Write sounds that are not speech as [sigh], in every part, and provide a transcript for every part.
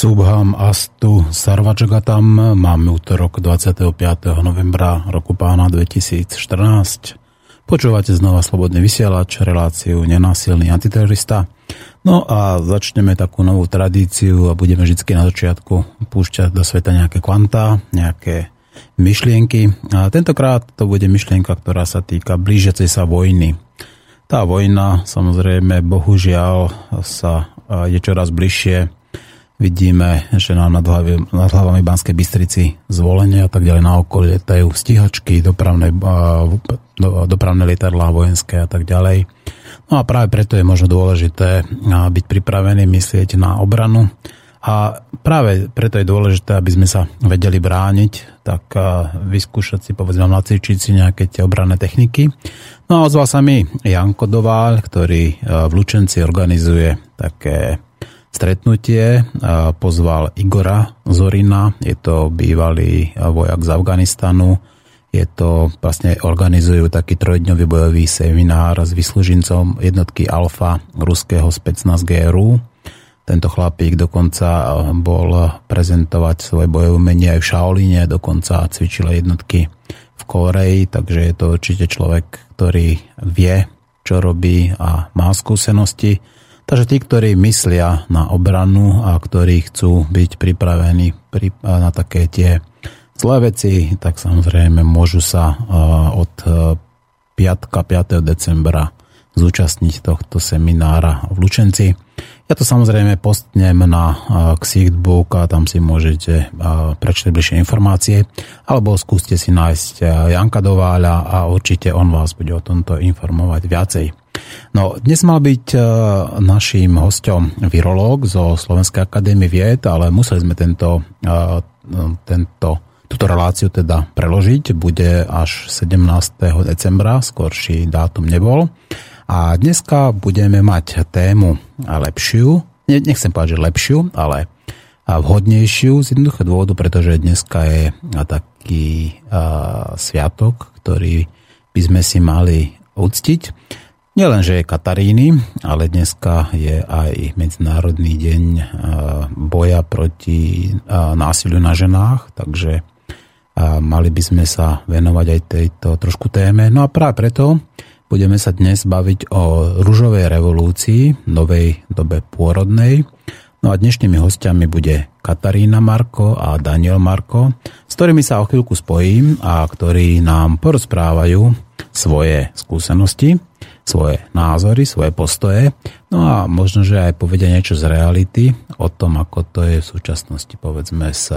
Subham Astu Sarvačagatam máme útorok 25. novembra roku pána 2014. Počúvate znova Slobodný vysielač, reláciu Nenásilný antiterorista. No a začneme takú novú tradíciu a budeme vždy na začiatku púšťať do sveta nejaké kvantá, nejaké myšlienky. A tentokrát to bude myšlienka, ktorá sa týka blížiacej sa vojny. Tá vojna samozrejme bohužiaľ sa je čoraz bližšie. Vidíme, že nám nad, hlavy, nad hlavami Banskej Bystrici zvolenie a tak ďalej na okolí letajú stíhačky, dopravné, dopravné lietadlá vojenské a tak ďalej. No a práve preto je možno dôležité byť pripravený myslieť na obranu a práve preto je dôležité, aby sme sa vedeli brániť, tak vyskúšať si, povedzme, nacvičiť si nejaké tie obranné techniky. No a ozval sa mi Janko Doval, ktorý v Lučenci organizuje také stretnutie. Pozval Igora Zorina, je to bývalý vojak z Afganistanu. Je to, vlastne organizujú taký trojdňový bojový seminár s vyslúžincom jednotky Alfa ruského specnaz GRU tento chlapík dokonca bol prezentovať svoje bojové umenie aj v Shaoline, dokonca cvičil jednotky v Koreji, takže je to určite človek, ktorý vie, čo robí a má skúsenosti. Takže tí, ktorí myslia na obranu a ktorí chcú byť pripravení na také tie zlé veci, tak samozrejme môžu sa od eh, piatka 5. decembra zúčastniť tohto seminára v Lučenci. Ja to samozrejme postnem na Xichtbook a tam si môžete prečítať bližšie informácie, alebo skúste si nájsť Janka Dováľa a určite on vás bude o tomto informovať viacej. No, dnes mal byť naším hostom virológ zo Slovenskej akadémie vied, ale museli sme tento, tento túto reláciu teda preložiť. Bude až 17. decembra, skorší dátum nebol. A dneska budeme mať tému lepšiu, nechcem povedať, že lepšiu, ale vhodnejšiu z jednoduchého dôvodu, pretože dneska je taký a, sviatok, ktorý by sme si mali uctiť. Nielen, že je Kataríny, ale dneska je aj Medzinárodný deň boja proti násiliu na ženách, takže mali by sme sa venovať aj tejto trošku téme. No a práve preto Budeme sa dnes baviť o ružovej revolúcii, novej dobe pôrodnej. No a dnešnými hostiami bude Katarína Marko a Daniel Marko, s ktorými sa o chvíľku spojím a ktorí nám porozprávajú svoje skúsenosti, svoje názory, svoje postoje, no a možno, že aj povedia niečo z reality o tom, ako to je v súčasnosti, povedzme, s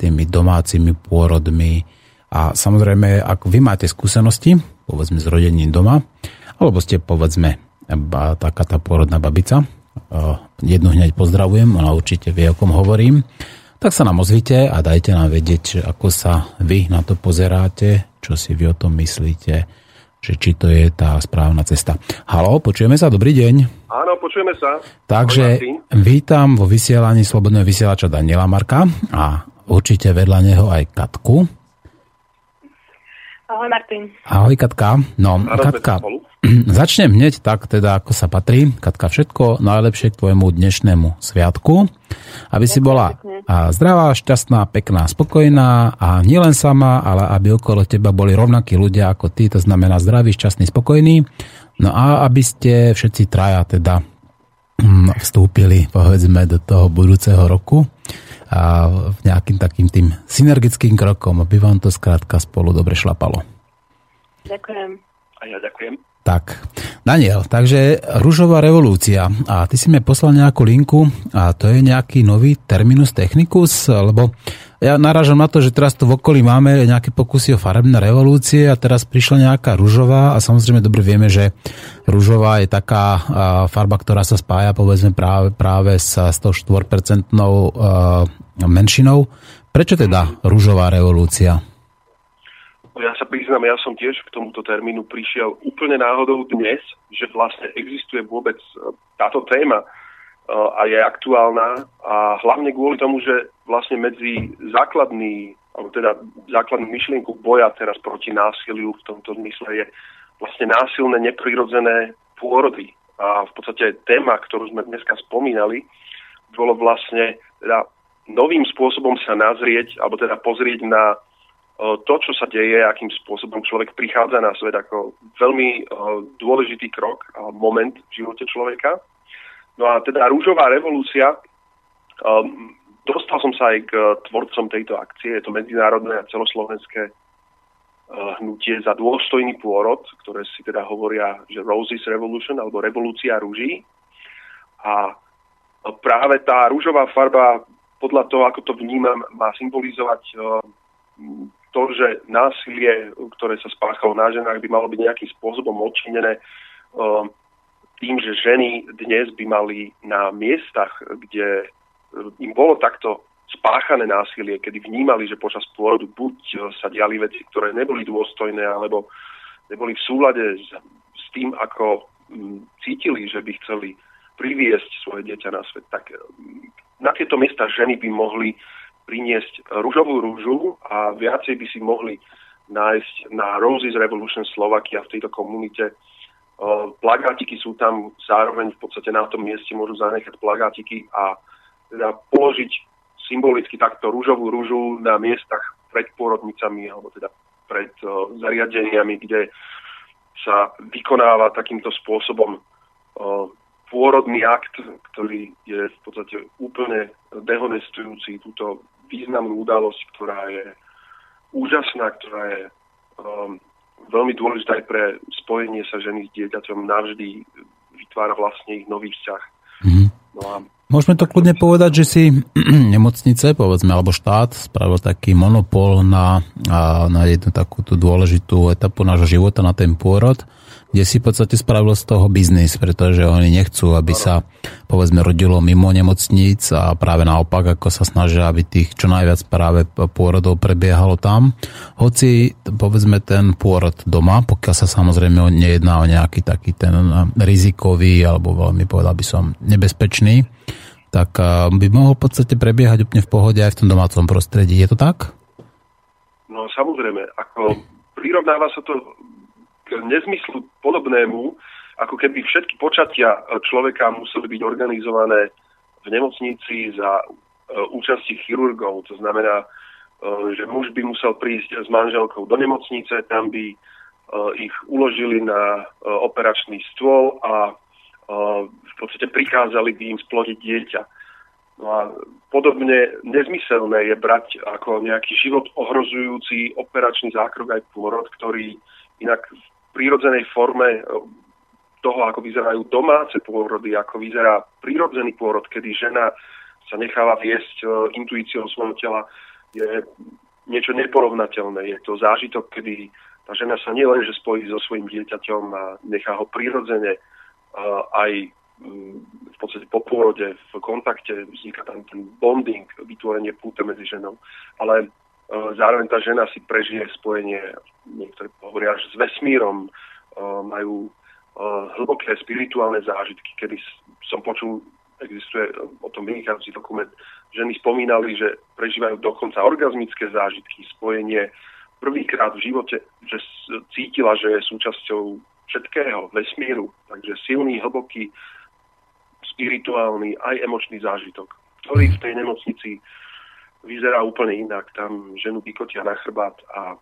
tými domácimi pôrodmi. A samozrejme, ak vy máte skúsenosti, povedzme s rodením doma, alebo ste povedzme taká tá pôrodná babica. Jednu hneď pozdravujem, ona určite vie, o kom hovorím. Tak sa nám ozvite a dajte nám vedieť, ako sa vy na to pozeráte, čo si vy o tom myslíte, že či to je tá správna cesta. Halo, počujeme sa, dobrý deň. Áno, počujeme sa. Takže vítam vo vysielaní Slobodného vysielača Daniela Marka a určite vedľa neho aj Katku. Ahoj Martin. Ahoj Katka. No, Katka, [clears throat] začnem hneď tak, teda ako sa patrí. Katka, všetko najlepšie k tvojemu dnešnému sviatku. Aby si bola zdravá, šťastná, pekná, spokojná a nielen sama, ale aby okolo teba boli rovnakí ľudia ako ty, to znamená zdraví, šťastný, spokojný. No a aby ste všetci traja teda mm, vstúpili, povedzme, do toho budúceho roku a nejakým takým tým synergickým krokom, aby vám to skrátka spolu dobre šlapalo. Ďakujem. A ja ďakujem. Tak, Daniel, takže Rúžová revolúcia. A ty si mi poslal nejakú linku a to je nejaký nový terminus technicus, lebo ja narážam na to, že teraz tu v okolí máme nejaké pokusy o farebné revolúcie a teraz prišla nejaká rúžová a samozrejme dobre vieme, že rúžová je taká farba, ktorá sa spája povedzme práve, práve s 104% menšinou. Prečo teda rúžová revolúcia? Ja sa priznám, ja som tiež k tomuto termínu prišiel úplne náhodou dnes, že vlastne existuje vôbec e, táto téma a je aktuálna a hlavne kvôli tomu, že vlastne medzi základný, alebo teda základnú myšlienku boja teraz proti násiliu v tomto zmysle je vlastne násilné, neprirodzené pôrody. A v podstate téma, ktorú sme dneska spomínali, bolo vlastne teda novým spôsobom sa nazrieť, alebo teda pozrieť na to, čo sa deje, akým spôsobom človek prichádza na svet ako veľmi dôležitý krok a moment v živote človeka. No a teda rúžová revolúcia, um, dostal som sa aj k tvorcom tejto akcie, je to medzinárodné a celoslovenské uh, hnutie za dôstojný pôrod, ktoré si teda hovoria, že Roses Revolution alebo Revolúcia rúží. A práve tá rúžová farba, podľa toho, ako to vnímam, má symbolizovať uh, to, že násilie, ktoré sa spáchalo na ženách, by malo byť nejakým spôsobom odčinené uh, tým, že ženy dnes by mali na miestach, kde im bolo takto spáchané násilie, kedy vnímali, že počas pôrodu buď sa diali veci, ktoré neboli dôstojné, alebo neboli v súlade s, tým, ako m, cítili, že by chceli priviesť svoje dieťa na svet, tak na tieto miesta ženy by mohli priniesť rúžovú rúžu a viacej by si mohli nájsť na Roses Revolution Slovakia v tejto komunite plagátiky sú tam zároveň v podstate na tom mieste môžu zanechať plagátiky a teda položiť symbolicky takto rúžovú rúžu na miestach pred pôrodnicami alebo teda pred uh, zariadeniami, kde sa vykonáva takýmto spôsobom uh, pôrodný akt, ktorý je v podstate úplne dehonestujúci túto významnú udalosť, ktorá je úžasná, ktorá je um, veľmi dôležité aj pre spojenie sa ženy s dieťaťom navždy vytvára vlastne ich nový vzťah. Mm-hmm. No a Môžeme to kľudne povedať, že si [clears throat] nemocnice, povedzme, alebo štát spravil taký monopol na, na jednu takúto dôležitú etapu nášho života, na ten pôrod kde si v podstate spravil z toho biznis, pretože oni nechcú, aby sa povedzme rodilo mimo nemocníc a práve naopak, ako sa snažia, aby tých čo najviac práve pôrodov prebiehalo tam. Hoci povedzme ten pôrod doma, pokiaľ sa samozrejme nejedná o nejaký taký ten rizikový alebo veľmi povedal by som nebezpečný, tak by mohol v podstate prebiehať úplne v pohode aj v tom domácom prostredí. Je to tak? No samozrejme, ako prirovnáva sa to nezmyslu podobnému, ako keby všetky počatia človeka museli byť organizované v nemocnici za e, účasti chirurgov. To znamená, e, že muž by musel prísť s manželkou do nemocnice, tam by e, ich uložili na operačný stôl a v podstate prikázali by im splodiť dieťa. No a podobne nezmyselné je brať ako nejaký život ohrozujúci operačný zákrok aj pôrod, ktorý inak v prírodzenej forme e, toho, ako vyzerajú domáce pôrody, ako vyzerá prírodzený pôrod, kedy žena sa necháva viesť e, intuíciou svojho tela, je niečo neporovnateľné. Je to zážitok, kedy tá žena sa nielenže spojí so svojím dieťaťom a nechá ho prirodzene e, aj v podstate po pôrode, v kontakte, vzniká tam ten bonding, vytvorenie púte medzi ženou, ale zároveň tá žena si prežije spojenie niektorí hovoria, že s vesmírom uh, majú uh, hlboké spirituálne zážitky, kedy som počul, existuje o tom vynikajúci dokument, ženy spomínali, že prežívajú dokonca orgazmické zážitky, spojenie. Prvýkrát v živote, že cítila, že je súčasťou všetkého, vesmíru, takže silný, hlboký, spirituálny, aj emočný zážitok, ktorý v tej nemocnici vyzerá úplne inak. Tam ženu vykotia na chrbát a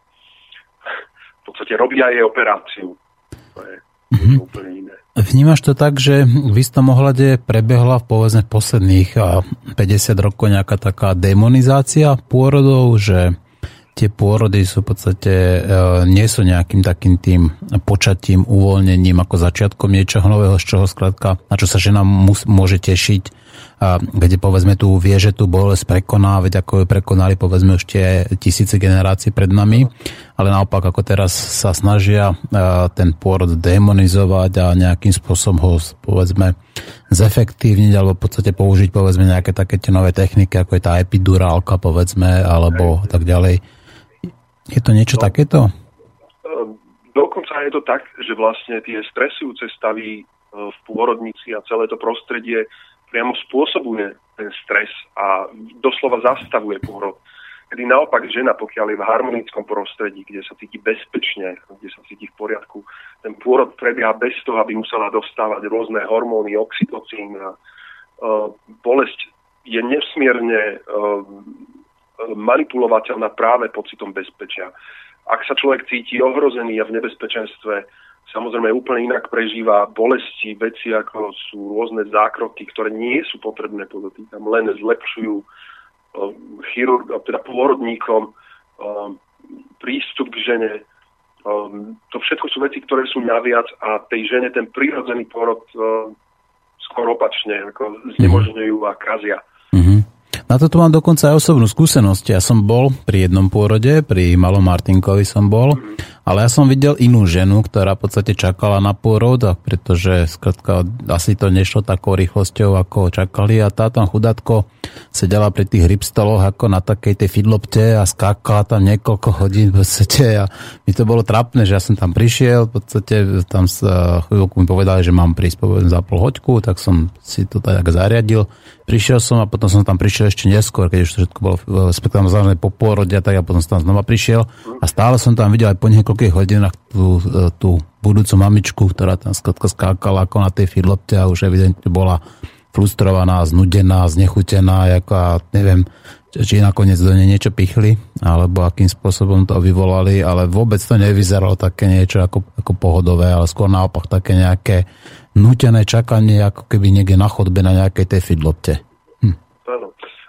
v podstate robia jej operáciu. To je mm-hmm. úplne iné. Vnímaš to tak, že v istom ohľade prebehla v povedzme posledných 50 rokov nejaká taká demonizácia pôrodov, že tie pôrody sú v podstate, e, nie sú nejakým takým tým počatím, uvoľnením ako začiatkom niečoho nového, z čoho skrátka, na čo sa žena mus, môže tešiť, a kde povedzme tu vie, že tu bolesť prekoná, veď ako ju prekonali povedzme už tie tisíce generácií pred nami, ale naopak ako teraz sa snažia e, ten pôrod demonizovať a nejakým spôsobom ho povedzme zefektívniť alebo v podstate použiť povedzme nejaké také tie nové techniky, ako je tá epidurálka povedzme, alebo tak ďalej. Je to niečo no, takéto? Ehm, dokonca je to tak, že vlastne tie stresujúce stavy e, v pôrodnici a celé to prostredie priamo spôsobuje ten stres a doslova zastavuje pôrod. Kedy naopak žena, pokiaľ je v harmonickom prostredí, kde sa cíti bezpečne, kde sa cíti v poriadku, ten pôrod prebieha bez toho, aby musela dostávať rôzne hormóny, oxytocín a uh, bolesť je nesmierne uh, manipulovateľná práve pocitom bezpečia. Ak sa človek cíti ohrozený a v nebezpečenstve, samozrejme úplne inak prežíva bolesti, veci ako sú rôzne zákroky, ktoré nie sú potrebné, podotýkam, len zlepšujú uh, chirurg, teda pôrodníkom uh, prístup k žene. To všetko sú veci, ktoré sú naviac a tej žene ten prírodzený pôrod uh, skoro opačne ako znemožňujú a kazia. Mm-hmm. Na toto mám dokonca aj osobnú skúsenosť. Ja som bol pri jednom pôrode, pri malom Martinkovi som bol, ale ja som videl inú ženu, ktorá v podstate čakala na pôrod, pretože skratka, asi to nešlo takou rýchlosťou, ako čakali. A tá tam chudátko sedela pri tých rybstoloch ako na takej tej fidlopte a skákala tam niekoľko hodín v podstate. A mi to bolo trapné, že ja som tam prišiel, v podstate tam sa chvíľku mi povedali, že mám prísť povedzme za pol hoďku, tak som si to tak zariadil. Prišiel som a potom som tam prišiel ešte neskôr, keď už všetko bolo spektakulárne po pôrode tak a potom som tam znova prišiel. A stále som tam videl aj po niekoľkých hodinách tú, e, tú budúcu mamičku, ktorá tam skladka skákala ako na tej fidlopte a už evidentne bola frustrovaná, znudená, znechutená, ako a neviem, či nakoniec do nej niečo pichli, alebo akým spôsobom to vyvolali, ale vôbec to nevyzeralo také niečo ako, ako pohodové, ale skôr naopak také nejaké nutené čakanie, ako keby niekde na chodbe na nejakej tej fidlopte. Hm.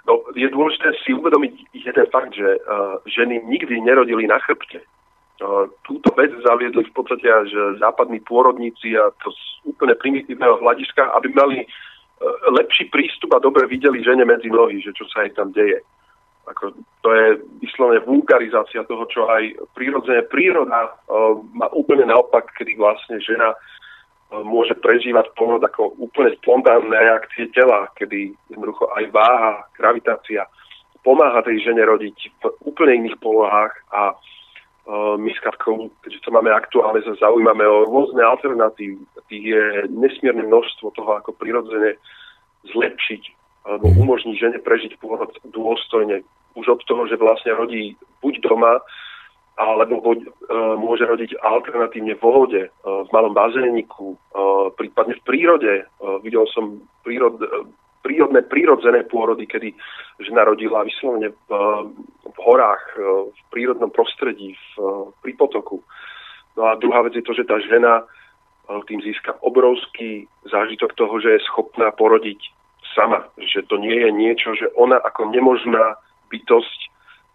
No, je dôležité si uvedomiť jeden fakt, že uh, ženy nikdy nerodili na chrbte. Uh, túto vec zaviedli v podstate až západní pôrodníci a to z úplne primitívneho hľadiska, aby mali uh, lepší prístup a dobre videli žene medzi nohy, že čo sa aj tam deje. Ako, to je vyslovene vulgarizácia toho, čo aj prírodzene príroda uh, má úplne naopak, kedy vlastne žena môže prežívať pôrod ako úplne spontánne reakcie tela, kedy jednoducho aj váha, gravitácia pomáha tej žene rodiť v úplne iných polohách a uh, my s Katkou, keďže to máme aktuálne, sa zaujímame o rôzne alternatívy. Tých je nesmierne množstvo toho, ako prirodzene zlepšiť alebo umožniť žene prežiť pôrod dôstojne. Už od toho, že vlastne rodí buď doma, alebo e, môže rodiť alternatívne v vode, e, v malom bazéniku, e, prípadne v prírode. Videl som prírod, prírodné, prírodzené pôrody, kedy žena rodila vyslovene v, v horách, v prírodnom prostredí, v, pri potoku. No a druhá vec je to, že tá žena tým získa obrovský zážitok toho, že je schopná porodiť sama. Že to nie je niečo, že ona ako nemožná bytosť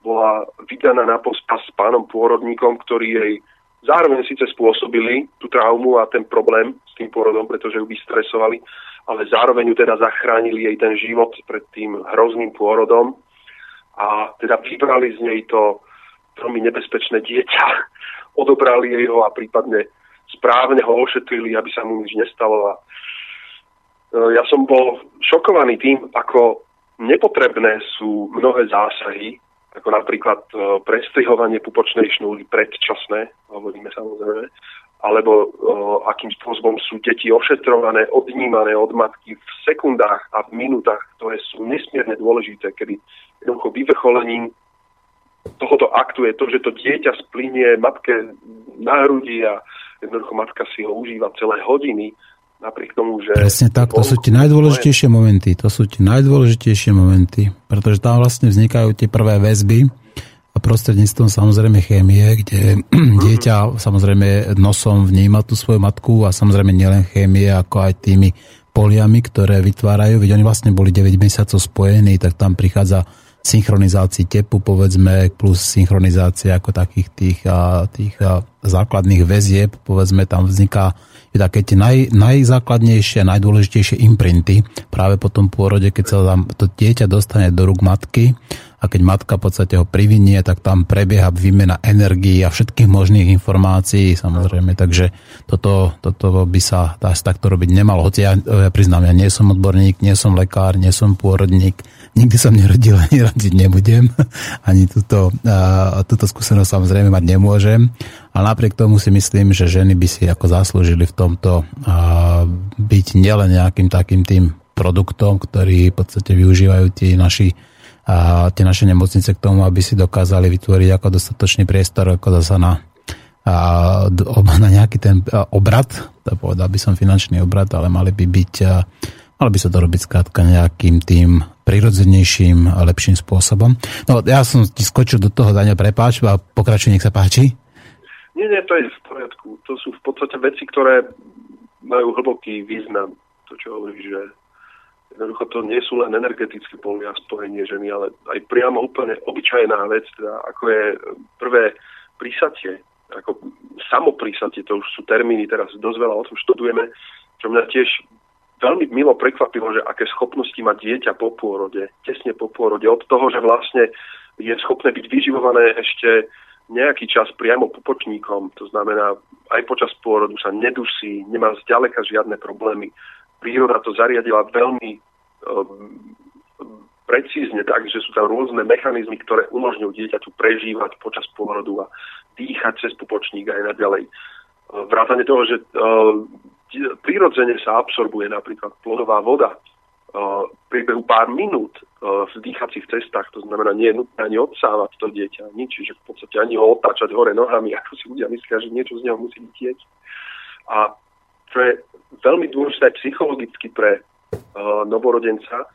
bola vydaná na pospas s pánom pôrodníkom, ktorý jej zároveň síce spôsobili tú traumu a ten problém s tým pôrodom, pretože ju vystresovali, ale zároveň ju teda zachránili jej ten život pred tým hrozným pôrodom a teda vybrali z nej to veľmi nebezpečné dieťa, [laughs] odobrali jej ho a prípadne správne ho ošetrili, aby sa mu nič nestalo. A e, ja som bol šokovaný tým, ako nepotrebné sú mnohé zásahy ako napríklad e, prestrihovanie pupočnej šnúry predčasné, hovoríme samozrejme, alebo o, akým spôsobom sú deti ošetrované, odnímané od matky v sekundách a v minútach, ktoré sú nesmierne dôležité, kedy jednoducho vyvrcholením tohoto aktu je to, že to dieťa splinie matke na hrudi a jednoducho matka si ho užíva celé hodiny napriek tomu, že... Presne tak, to sú tie najdôležitejšie momenty, to sú tie najdôležitejšie momenty, pretože tam vlastne vznikajú tie prvé väzby a prostredníctvom samozrejme chémie, kde [clears throat] dieťa samozrejme nosom vníma tú svoju matku a samozrejme nielen chémie, ako aj tými poliami, ktoré vytvárajú, veď oni vlastne boli 9 mesiacov spojení, tak tam prichádza synchronizácii tepu, povedzme, plus synchronizácia ako takých tých, tých základných väzieb, povedzme, tam vzniká také tie naj, najzákladnejšie, najdôležitejšie imprinty práve po tom pôrode, keď sa tam to dieťa dostane do rúk matky a keď matka v podstate ho privinie, tak tam prebieha výmena energií a všetkých možných informácií samozrejme, takže toto, toto by sa dá takto robiť nemalo. Hoci ja, ja priznám, ja nie som odborník, nie som lekár, nie som pôrodník, nikdy som nerodil ani rodiť nebudem, [laughs] ani túto, uh, túto skúsenosť samozrejme mať nemôžem, ale napriek tomu si myslím, že ženy by si ako zaslúžili v tomto byť nielen nejakým takým tým produktom, ktorý v podstate využívajú tí naši a tie naše nemocnice k tomu, aby si dokázali vytvoriť ako dostatočný priestor ako zasa na, a, na nejaký ten obrad, povedal by som finančný obrad, ale mali by byť Malo by sa to robiť skrátka nejakým tým prirodzenejším a lepším spôsobom. No ja som ti skočil do toho, Daniel, prepáč a pokračuj, nech sa páči. Nie, nie, to je v poriadku. To sú v podstate veci, ktoré majú hlboký význam. To, čo hovoríš, že jednoducho to nie sú len energetické polia spojenie ženy, ale aj priamo úplne obyčajná vec, teda ako je prvé prísatie, ako samoprísatie, to už sú termíny, teraz dosť veľa o tom študujeme, čo mňa tiež veľmi milo prekvapilo, že aké schopnosti má dieťa po pôrode, tesne po pôrode, od toho, že vlastne je schopné byť vyživované ešte nejaký čas priamo popočníkom, to znamená aj počas pôrodu sa nedusí, nemá zďaleka žiadne problémy. Príroda to zariadila veľmi um, precízne tak, že sú tam rôzne mechanizmy, ktoré umožňujú dieťaťu prežívať počas pôrodu a dýchať cez pupočník aj naďalej. Vrátane toho, že uh, prirodzene sa absorbuje napríklad plodová voda v priebehu pár minút v dýchacích cestách, to znamená, nie je nutné ani odsávať to dieťa, nič, že v podstate ani ho otáčať hore nohami, [laughs] ako si ľudia myslia, že niečo z neho musí vytieť. A čo je veľmi dôležité psychologicky pre uh, novorodenca,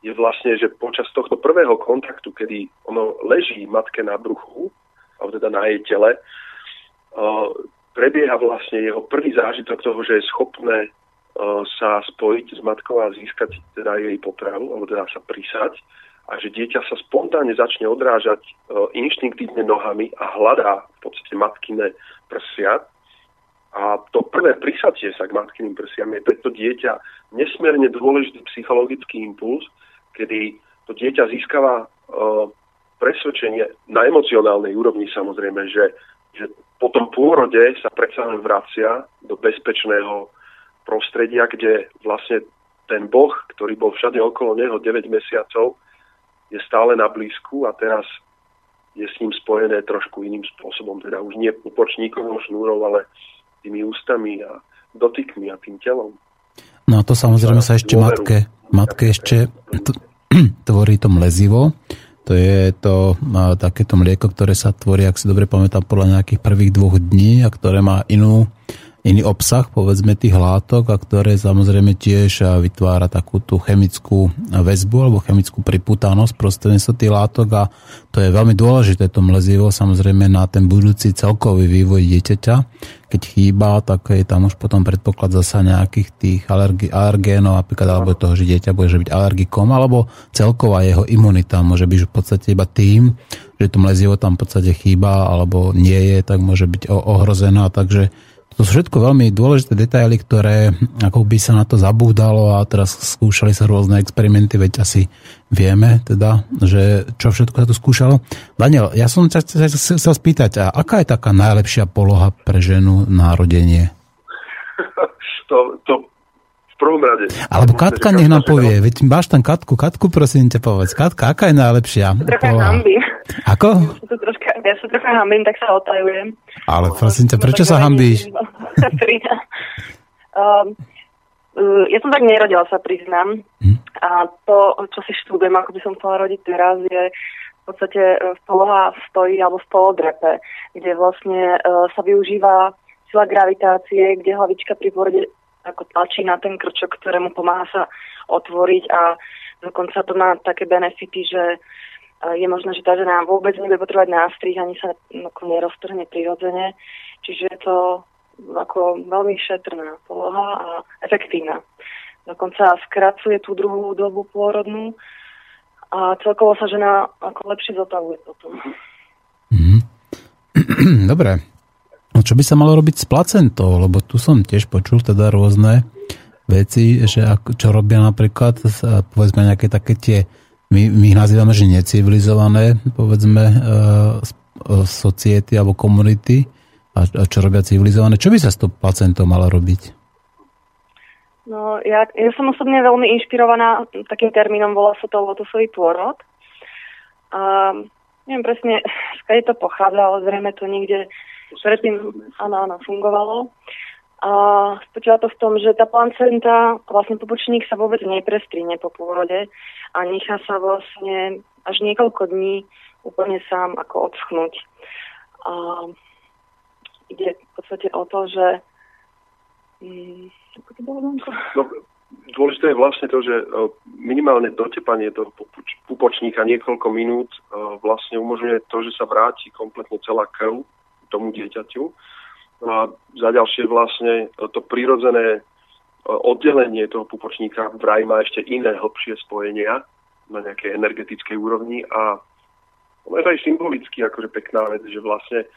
je vlastne, že počas tohto prvého kontaktu, kedy ono leží matke na bruchu, alebo teda na jej tele, uh, prebieha vlastne jeho prvý zážitok toho, že je schopné uh, sa spojiť s matkou a získať teda jej potravu, alebo teda sa prisať a že dieťa sa spontánne začne odrážať uh, inštinktívne nohami a hľadá v podstate matkine prsia. A to prvé prisatie sa k matkyným prsiam je pre to dieťa nesmierne dôležitý psychologický impuls, kedy to dieťa získava uh, presvedčenie na emocionálnej úrovni samozrejme, že, že po tom pôrode sa predsa len vracia do bezpečného prostredia, kde vlastne ten boh, ktorý bol všade okolo neho 9 mesiacov, je stále na blízku a teraz je s ním spojené trošku iným spôsobom, teda už nie pupočníkovou šnúrou, ale tými ústami a dotykmi a tým telom. No a to samozrejme sa ešte matke, matke ešte [clears throat] tvorí to mlezivo, to je to takéto mlieko, ktoré sa tvorí, ak si dobre pamätám, podľa nejakých prvých dvoch dní a ktoré má inú iný obsah, povedzme, tých látok a ktoré samozrejme tiež vytvára takú tú chemickú väzbu alebo chemickú priputanosť prostredníctvom tých látok. A to je veľmi dôležité to mlezivo samozrejme na ten budúci celkový vývoj dieťaťa. Keď chýba, tak je tam už potom predpoklad zasa nejakých tých alergi- alergénov, napríklad alebo toho, že dieťa bude byť alergikom, alebo celková jeho imunita. Môže byť v podstate iba tým, že to mlezivo tam v podstate chýba alebo nie je, tak môže byť ohrozená, takže to sú všetko veľmi dôležité detaily, ktoré ako by sa na to zabúdalo a teraz skúšali sa rôzne experimenty, veď asi vieme teda, že čo všetko sa tu skúšalo. Daniel, ja som sa chcel spýtať, a aká je taká najlepšia poloha pre ženu narodenie? [laughs] To, to v prvom rade. Alebo Katka nech nám povie, veď máš tam Katku, Katku prosím ťa povedz. Katka, aká je najlepšia poloha? Ako? Ja sa trocha hambím, tak sa otajujem. Ale prosím ťa, prečo sa hambíš? [laughs] um, uh, ja som tak nerodila, sa priznám. Hm? A to, čo si študujem, ako by som chcela rodiť teraz, je v podstate poloha stojí alebo v polodrepe, kde vlastne uh, sa využíva sila gravitácie, kde hlavička pri pôrode ako tlačí na ten krčok, ktorému pomáha sa otvoriť a dokonca to má také benefity, že je možné, že tá žena vôbec nebude potrebovať nástrih, ani sa ako neroztrhne prirodzene. Čiže je to ako veľmi šetrná poloha a efektívna. Dokonca skracuje tú druhú dobu pôrodnú a celkovo sa žena ako lepšie zotavuje potom. Mm-hmm. [clears throat] Dobre. No čo by sa malo robiť s placentou? Lebo tu som tiež počul teda rôzne veci, že ak, čo robia napríklad, povedzme nejaké také tie, my, my ich nazývame, že necivilizované, povedzme, uh, society alebo komunity, a, a čo robia civilizované. Čo by sa s tou placentou malo robiť? No, ja, ja som osobne veľmi inšpirovaná takým termínom, volá sa to lotosový pôrod. A neviem presne, [laughs] skade to pochádza, ale zrejme to niekde predtým, áno, áno, fungovalo. A spočíva to v tom, že tá placenta, vlastne pobočník sa vôbec neprestrine po pôrode a nechá sa vlastne až niekoľko dní úplne sám ako odschnúť. A ide v podstate o to, že... Mm, no, dôležité je vlastne to, že e, minimálne dotepanie toho pupočníka niekoľko minút e, vlastne umožňuje to, že sa vráti kompletne celá krv tomu dieťaťu No a za ďalšie vlastne to prirodzené e, oddelenie toho pupočníka vraj má ešte iné hlbšie spojenia na nejakej energetickej úrovni a ono je aj symbolicky akože pekná vec, že vlastne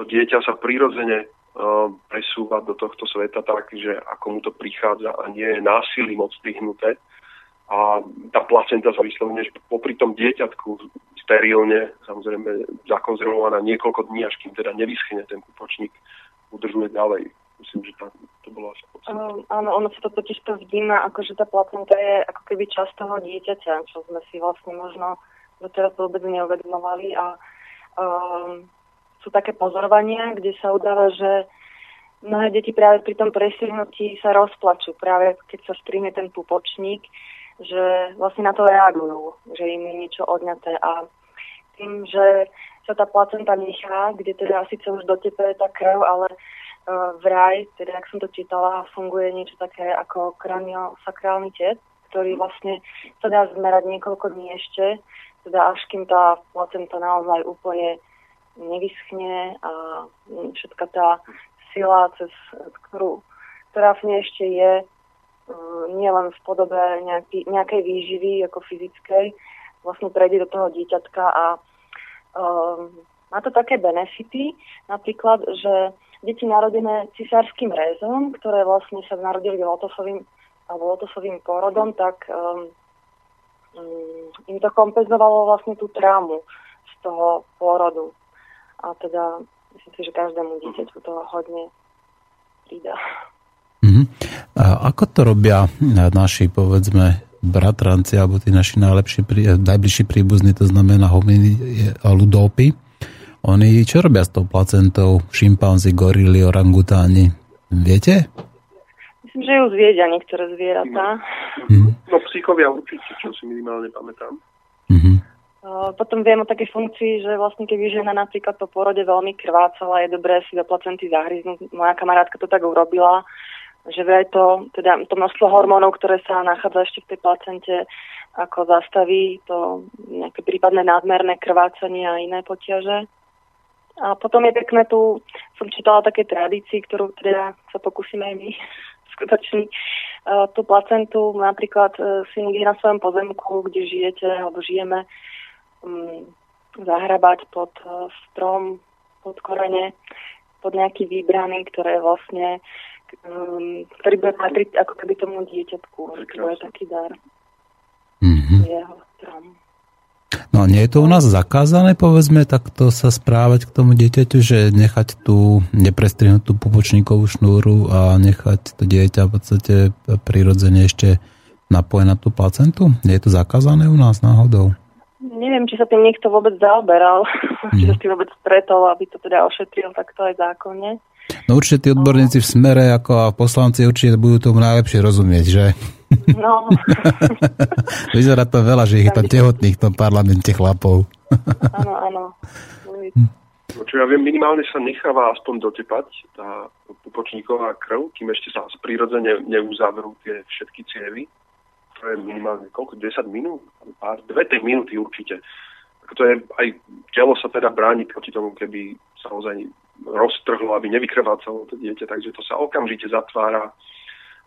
to dieťa sa prirodzene uh, presúva do tohto sveta tak, že ako mu to prichádza a nie je násilím odstrihnuté. A tá placenta sa vyslovene, že popri tom dieťatku sterilne, samozrejme zakonzervovaná niekoľko dní, až kým teda nevyschne ten pupočník, udržuje ďalej. Myslím, že tak, to bolo asi um, Áno, ono sa to totiž to vníma, ako že tá placenta je ako keby časť toho dieťaťa, čo sme si vlastne možno doteraz vôbec neuvedomovali. A um, sú také pozorovania, kde sa udáva, že mnohé deti práve pri tom presihnutí sa rozplačú, práve keď sa strihne ten pupočník, že vlastne na to reagujú, že im je niečo odňaté. A tým, že sa tá placenta nechá, kde teda síce už dotepe tá krv, ale uh, vraj, teda ak som to čítala, funguje niečo také ako kraniosakrálny tet, ktorý vlastne sa dá zmerať niekoľko dní ešte, teda až kým tá placenta naozaj úplne nevyschne a všetka tá sila, cez ktorú, ktorá v nej ešte je, uh, nielen v podobe nejaký, nejakej výživy ako fyzickej, vlastne prejde do toho dieťatka a má to také benefity, napríklad, že deti narodené cisárským rezom, ktoré vlastne sa narodili lotosovým alebo lotosovým porodom, tak um, im to kompenzovalo vlastne tú trámu z toho pôrodu. A teda myslím si, že každému dieťaťu to hodne pridá. Mm-hmm. A ako to robia naši, povedzme, bratranci alebo tí naši najlepší, najbližší príbuzní, to znamená hominy a ľudópy. Oni čo robia s tou placentou? Šimpanzi, gorily, orangutáni? Viete? Myslím, že ju zviedia niektoré zvieratá. Mm. No psíchovia určite, čo si minimálne pamätám. Mm-hmm. Potom viem o takej funkcii, že vlastne keby žena napríklad po porode veľmi krvácala, je dobré si do placenty zahryznúť. Moja kamarátka to tak urobila že vraj to, teda to množstvo hormónov, ktoré sa nachádza ešte v tej placente, ako zastaví to nejaké prípadné nadmerné krvácanie a iné potiaže. A potom je pekné tu, som čítala také tradícii, ktorú teda sa pokúsime aj my [laughs] skutočný. Tú placentu napríklad e, si niekde na svojom pozemku, kde žijete alebo žijeme, mm, zahrabať pod e, strom, pod korene, pod nejaký výbraný, ktoré vlastne um, ktorý bude patriť ako keby tomu dieťatku, to je taký dar. Mm-hmm. Jeho strom. No nie je to u nás zakázané, povedzme, takto sa správať k tomu dieťaťu, že nechať tú neprestrihnutú pupočníkovú šnúru a nechať to dieťa v podstate prirodzene ešte napojené na tú placentu? Nie je to zakázané u nás náhodou? Neviem, či sa tým niekto vôbec zaoberal, mm. [laughs] či sa s tým vôbec stretol, aby to teda ošetril takto aj zákonne. No určite tí odborníci v smere ako a poslanci určite budú tomu najlepšie rozumieť, že? No. [laughs] Vyzerá to veľa, že ich je tam tehotných v tom parlamente chlapov. áno, áno. No, čo ja viem, minimálne sa necháva aspoň dotepať tá pupočníková krv, kým ešte sa prirodzene neuzavrú tie všetky cievy. To je minimálne koľko? 10 minút? Pár, 2-3 minúty určite. To je, aj telo sa teda bráni proti tomu, keby sa ozaj roztrhlo, aby nevykrvácalo to dieťa, takže to sa okamžite zatvára.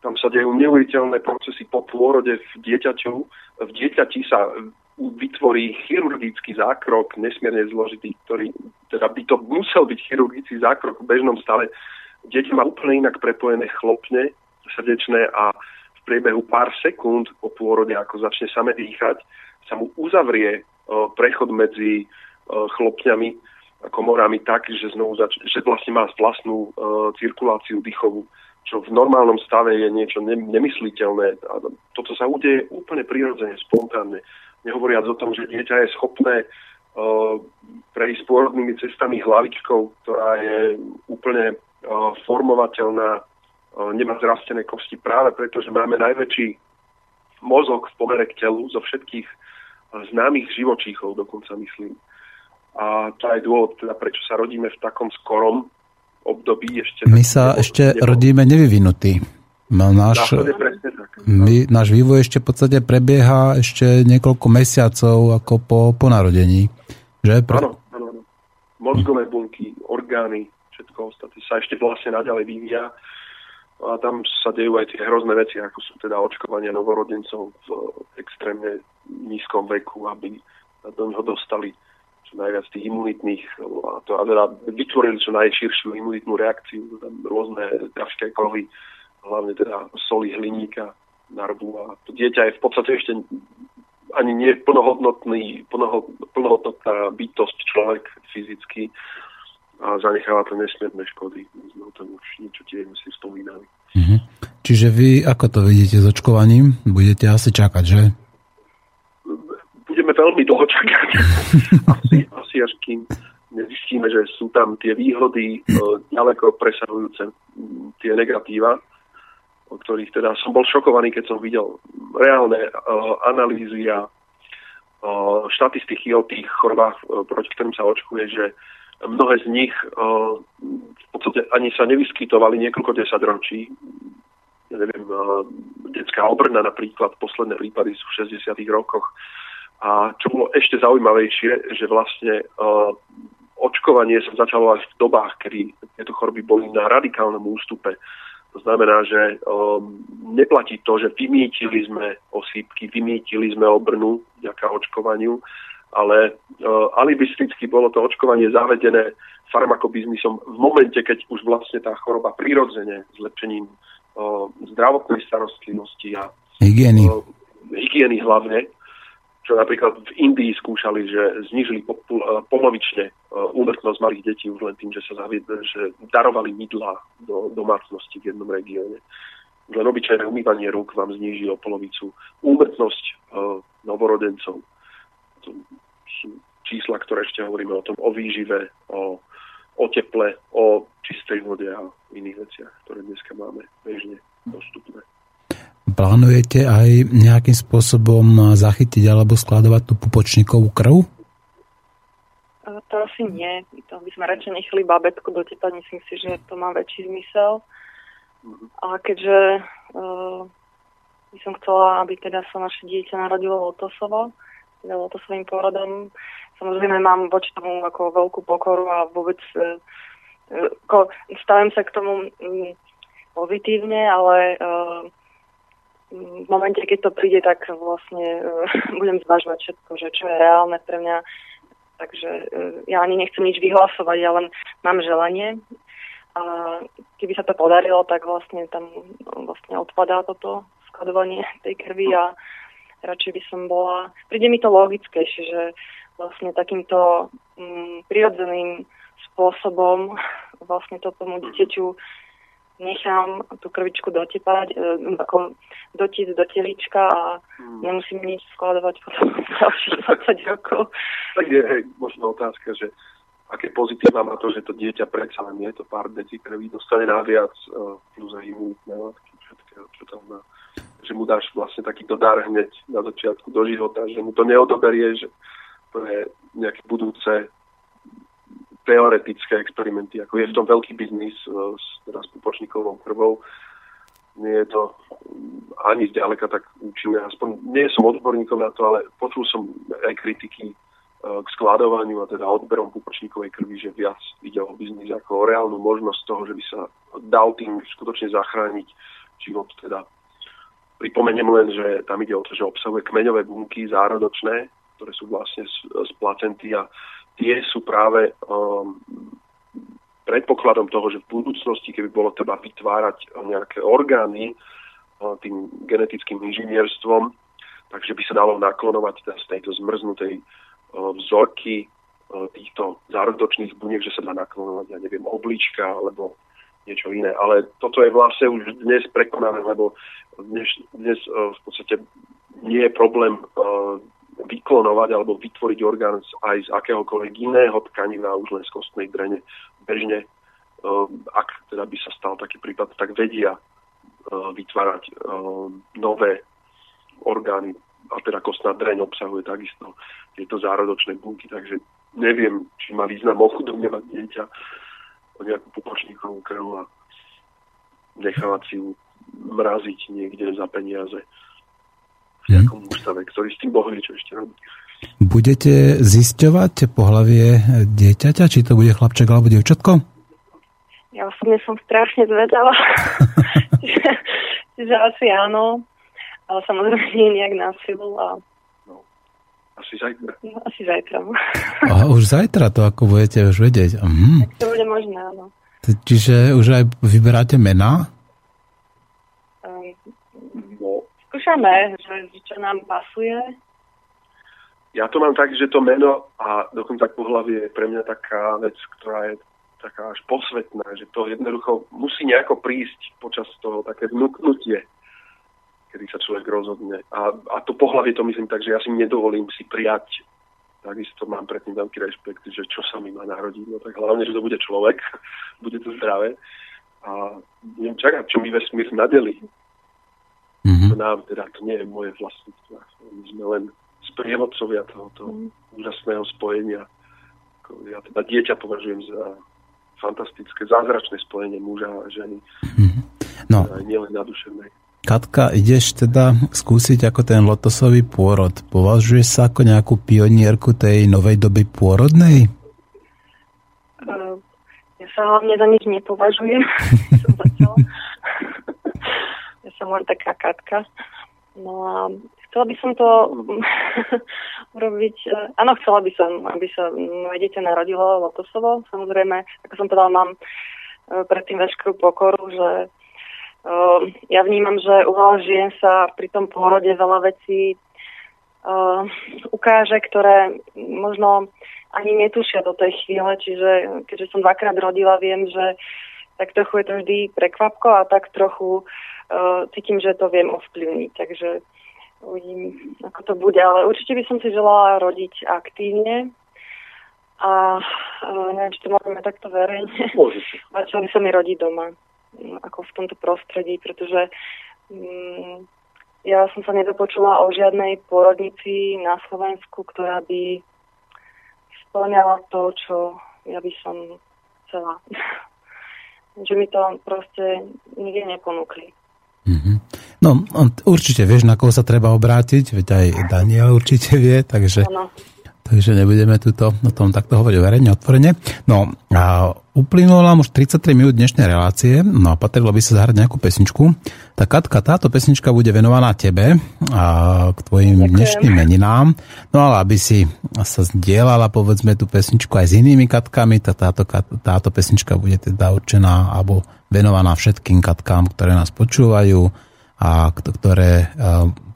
Tam sa dejú neuveriteľné procesy po pôrode v dieťaťu. V dieťati sa vytvorí chirurgický zákrok, nesmierne zložitý, ktorý, teda by to musel byť chirurgický zákrok v bežnom stave. Dieťa má úplne inak prepojené chlopne srdečné a v priebehu pár sekúnd po pôrode, ako začne same dýchať, sa mu uzavrie prechod medzi chlopňami a komorami tak, že, znovu zač- že vlastne má vlastnú cirkuláciu dýchovú čo v normálnom stave je niečo ne- nemysliteľné. A toto sa udeje úplne prirodzene, spontánne. Nehovoriac o tom, že dieťa je schopné uh, prejsť pôrodnými cestami hlavičkou, ktorá je úplne uh, formovateľná, uh, nemá zrastené kosti práve preto, že máme najväčší mozog v pomere k telu zo všetkých uh, známych živočíchov, dokonca myslím. A to je dôvod, teda, prečo sa rodíme v takom skorom období ešte... My sa ešte nebol. rodíme nevyvinutí. Náš, my, náš vývoj ešte v podstate prebieha ešte niekoľko mesiacov ako po, po narodení. Že? Pre... Áno, áno, áno. Mozgové bunky, orgány, všetko ostatné sa ešte vlastne naďalej vyvíja. A tam sa dejú aj tie hrozné veci, ako sú teda očkovania novorodencov v extrémne nízkom veku, aby do neho dostali najviac tých imunitných a, to, a teda vytvorili čo najširšiu imunitnú reakciu, tam rôzne ťažké kovy, hlavne teda soli hliníka, narbu a to dieťa je v podstate ešte ani nie plnohodnotný, plnoho, plnohodnotná bytosť človek fyzicky a zanecháva to nesmierne škody. My sme o tom už niečo tiež si spomínali. Mm-hmm. Čiže vy ako to vidíte s očkovaním? Budete asi čakať, že? Budeme veľmi dlho čakať. [laughs] asi, asi až kým nezistíme, že sú tam tie výhody e, ďaleko presahujúce tie negatíva, o ktorých teda som bol šokovaný, keď som videl reálne uh, analýzy a uh, štatistiky o tých chorobách, proti ktorým sa očkuje, že mnohé z nich v podstate ani sa nevyskytovali niekoľko desaťročí. Ja neviem, detská obrna napríklad, posledné prípady sú v 60. rokoch. A čo bolo ešte zaujímavejšie, že vlastne uh, očkovanie sa začalo až v dobách, kedy tieto choroby boli na radikálnom ústupe. To znamená, že um, neplatí to, že vymýtili sme osýpky, vymýtili sme obrnu vďaka očkovaniu, ale uh, alibisticky bolo to očkovanie zavedené farmakobiznisom v momente, keď už vlastne tá choroba prirodzene zlepšením uh, zdravotnej starostlivosti a hygieny. Uh, hygieny hlavne čo napríklad v Indii skúšali, že znižili eh, polovične eh, úmrtnosť malých detí už len tým, že sa zaviedli, že darovali mydla do domácnosti v jednom regióne. Len obyčajné umývanie rúk vám zníži o polovicu úmrtnosť uh, novorodencov. To sú čísla, ktoré ešte hovoríme o tom, o výžive, o, o teple, o čistej vode a iných veciach, ktoré dneska máme bežne dostupné. Plánujete aj nejakým spôsobom zachytiť alebo skladovať tú pupočníkovú krv? To asi nie. To by sme radšej nechali babetku dotepať. Myslím si, že to má väčší zmysel. A keďže uh, by som chcela, aby teda sa naše dieťa narodilo lotosovo, teda lotosovým porodom, samozrejme mám voči tomu ako veľkú pokoru a vôbec uh, stavím sa k tomu um, pozitívne, ale uh, v momente, keď to príde, tak vlastne uh, [laughs] budem zvažovať všetko, že čo je reálne pre mňa. Takže uh, ja ani nechcem nič vyhlasovať, ja len mám želanie. A keby sa to podarilo, tak vlastne tam vlastne odpadá toto skladovanie tej krvi a radšej by som bola... Príde mi to logickejšie, že vlastne takýmto um, prirodzeným spôsobom vlastne to tomu dieťaťu nechám tú krvičku dotepať, e, ako dotiť do telička a hmm. nemusím nič skladovať potom [laughs] ďalších 20 rokov. Tak je hej, možno otázka, že aké pozitíva má to, že to dieťa predsa len je to pár decí krví, dostane naviac uh, plus aj imunitné látky, všetkého, čo tam má. Že mu dáš vlastne takýto dar hneď na začiatku do života, že mu to neodoberie, že to je nejaké budúce teoretické experimenty, ako je v tom veľký biznis uh, s, teda s pupočníkovou krvou. Nie je to mm, ani zďaleka tak účinné, aspoň nie som odborníkom na to, ale počul som aj kritiky uh, k skladovaniu a teda odberom pupočníkovej krvi, že viac ide o biznis ako o reálnu možnosť toho, že by sa dal tým skutočne zachrániť život. Teda pripomeniem len, že tam ide o to, že obsahuje kmeňové bunky zárodočné, ktoré sú vlastne z, z placenty a tie sú práve um, predpokladom toho, že v budúcnosti, keby bolo treba vytvárať nejaké orgány uh, tým genetickým inžinierstvom, takže by sa dalo naklonovať z tejto zmrznutej uh, vzorky uh, týchto zárodočných buniek, že sa dá naklonovať, ja neviem, oblička alebo niečo iné. Ale toto je vlastne už dnes prekonané, lebo dnes, dnes uh, v podstate nie je problém uh, vyklonovať alebo vytvoriť orgán aj z akéhokoľvek iného tkaniva, už len z kostnej drene. Bežne, uh, ak teda by sa stal taký prípad, tak vedia uh, vytvárať uh, nové orgány a teda kostná dreň obsahuje takisto tieto zárodočné bunky, takže neviem, či má význam ochudobňovať dieťa o nejakú pupočníkovú krv a nechávať si ju mraziť niekde za peniaze mhm. nejakom ústave, ktorý s tým boh vie, čo ešte robí. Budete zisťovať pohlavie dieťaťa, či to bude chlapček alebo dievčatko? Ja osobne som strašne zvedala. [laughs] čiže, asi áno, ale samozrejme nie nejak na silu. A... No, asi zajtra. No, asi zajtra. A už zajtra to ako budete už vedieť. Mhm. Tak to bude možné, áno. Čiže už aj vyberáte mená? Skúšame, že, čo nám pasuje. Ja to mám tak, že to meno a dokonca pohľavie je pre mňa taká vec, ktorá je taká až posvetná, že to jednoducho musí nejako prísť počas toho také vnúknutie, kedy sa človek rozhodne. A, a to pohľavie to myslím tak, že ja si nedovolím si prijať takisto mám pred tým veľký rešpekt, že čo sa mi má narodiť, no tak hlavne, že to bude človek, [laughs] bude to zdravé a budem čakať, čo mi vesmír nadeli. Mm-hmm. To nám teda, to nie je moje vlastníctvo. My sme len sprievodcovia tohoto mm-hmm. úžasného spojenia. Ja teda dieťa považujem za fantastické, zázračné spojenie muža a ženy. Mm-hmm. No. Aj nielen na duševnej. Katka, ideš teda skúsiť ako ten lotosový pôrod. Považuješ sa ako nejakú pionierku tej novej doby pôrodnej? Uh, ja sa hlavne za nič nepovažujem. [laughs] som len taká katka. No a chcela by som to [laughs] urobiť, e, áno, chcela by som, aby sa moje dieťa narodilo lotosovo. Samozrejme, ako som povedala, mám e, predtým veškerú pokoru, že uh, ja vnímam, že u veľa žien sa pri tom pôrode veľa vecí uh, ukáže, ktoré možno ani netušia do tej chvíle, čiže keďže som dvakrát rodila, viem, že tak trochu je to vždy prekvapko a tak trochu uh, cítim, že to viem ovplyvniť. Takže uvidím, ako to bude. Ale určite by som si želala rodiť aktívne. A uh, neviem, či to môžeme takto verejne. [laughs] Môžete. Začala by sa mi rodiť doma. Ako v tomto prostredí, pretože um, ja som sa nedopočula o žiadnej porodnici na Slovensku, ktorá by splňala to, čo ja by som chcela [laughs] že mi to proste nikde neponúkli. Mm-hmm. No, určite vieš, na koho sa treba obrátiť, veď aj Daniel určite vie, takže... Ano takže nebudeme tuto o tom takto hovoriť verejne, otvorene. No a uplynulo nám už 33 minút dnešnej relácie, no a patrilo by sa zahrať nejakú pesničku. Tak Katka, táto pesnička bude venovaná tebe a k tvojim Ďakujem. dnešným meninám. No ale aby si sa zdieľala povedzme tú pesničku aj s inými katkami, tak táto, táto pesnička bude teda určená alebo venovaná všetkým katkám, ktoré nás počúvajú a ktoré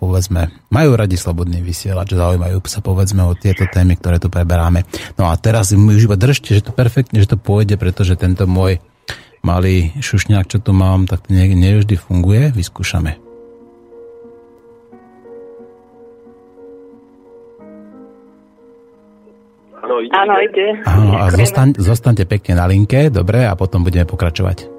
povedzme majú radi slobodný vysielač, zaujímajú sa povedzme o tieto témy, ktoré tu preberáme. No a teraz mi už iba držte, že to perfektne, že to pôjde, pretože tento môj malý šušňák, čo tu mám, tak to nevždy funguje. Vyskúšame. Áno, ide. Áno, ide. Áno, a zostaň, zostaňte pekne na linke, dobre, a potom budeme pokračovať.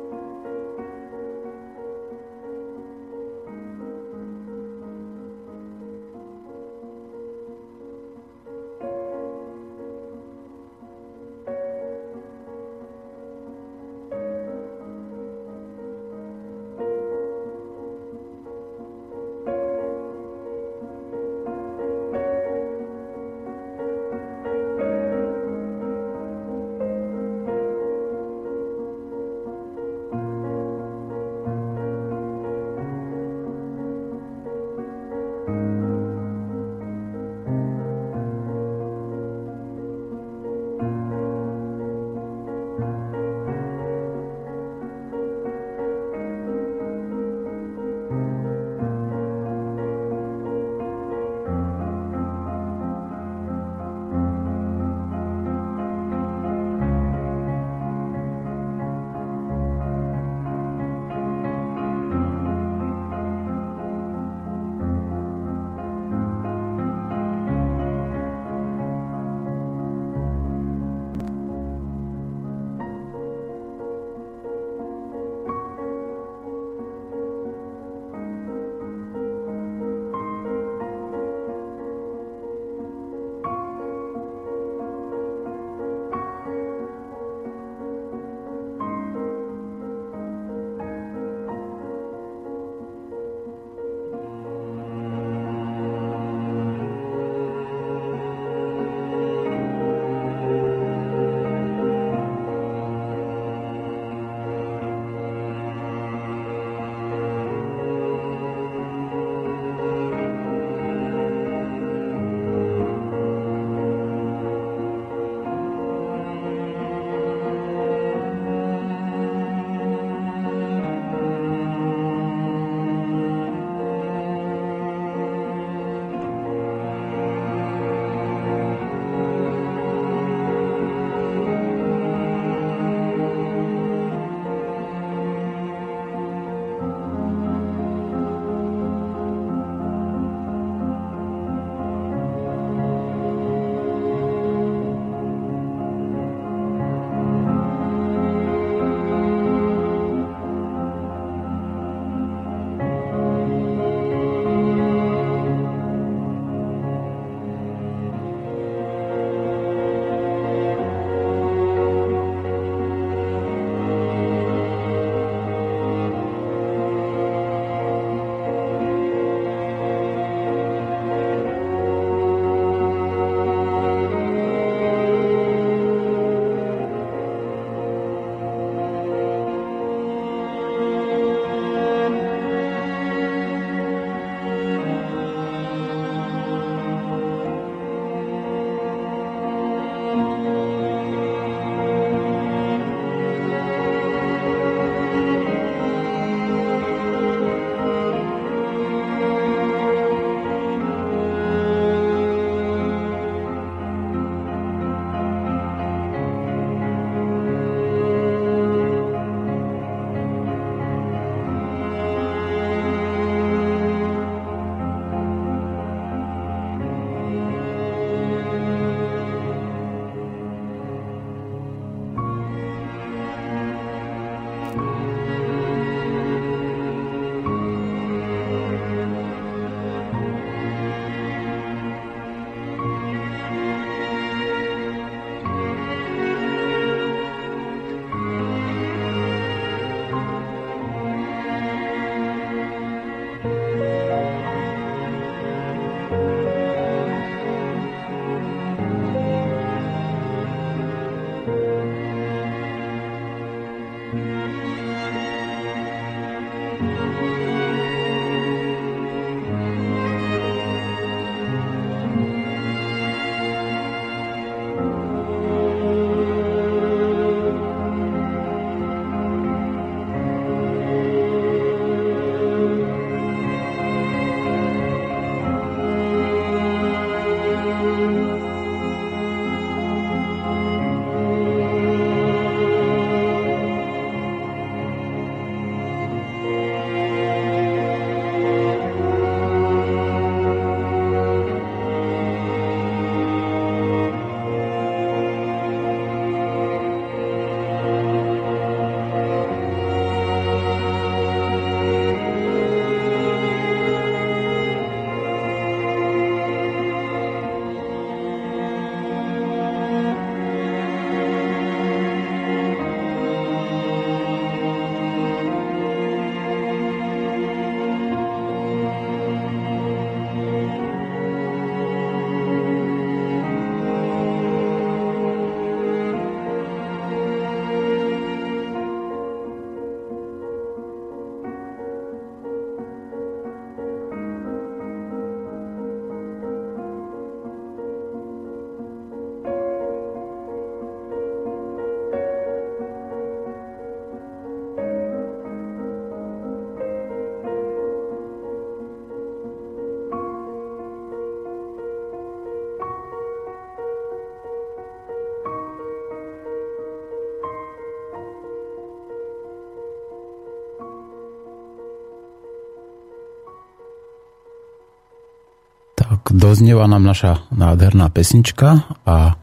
Doznieva nám naša nádherná pesnička a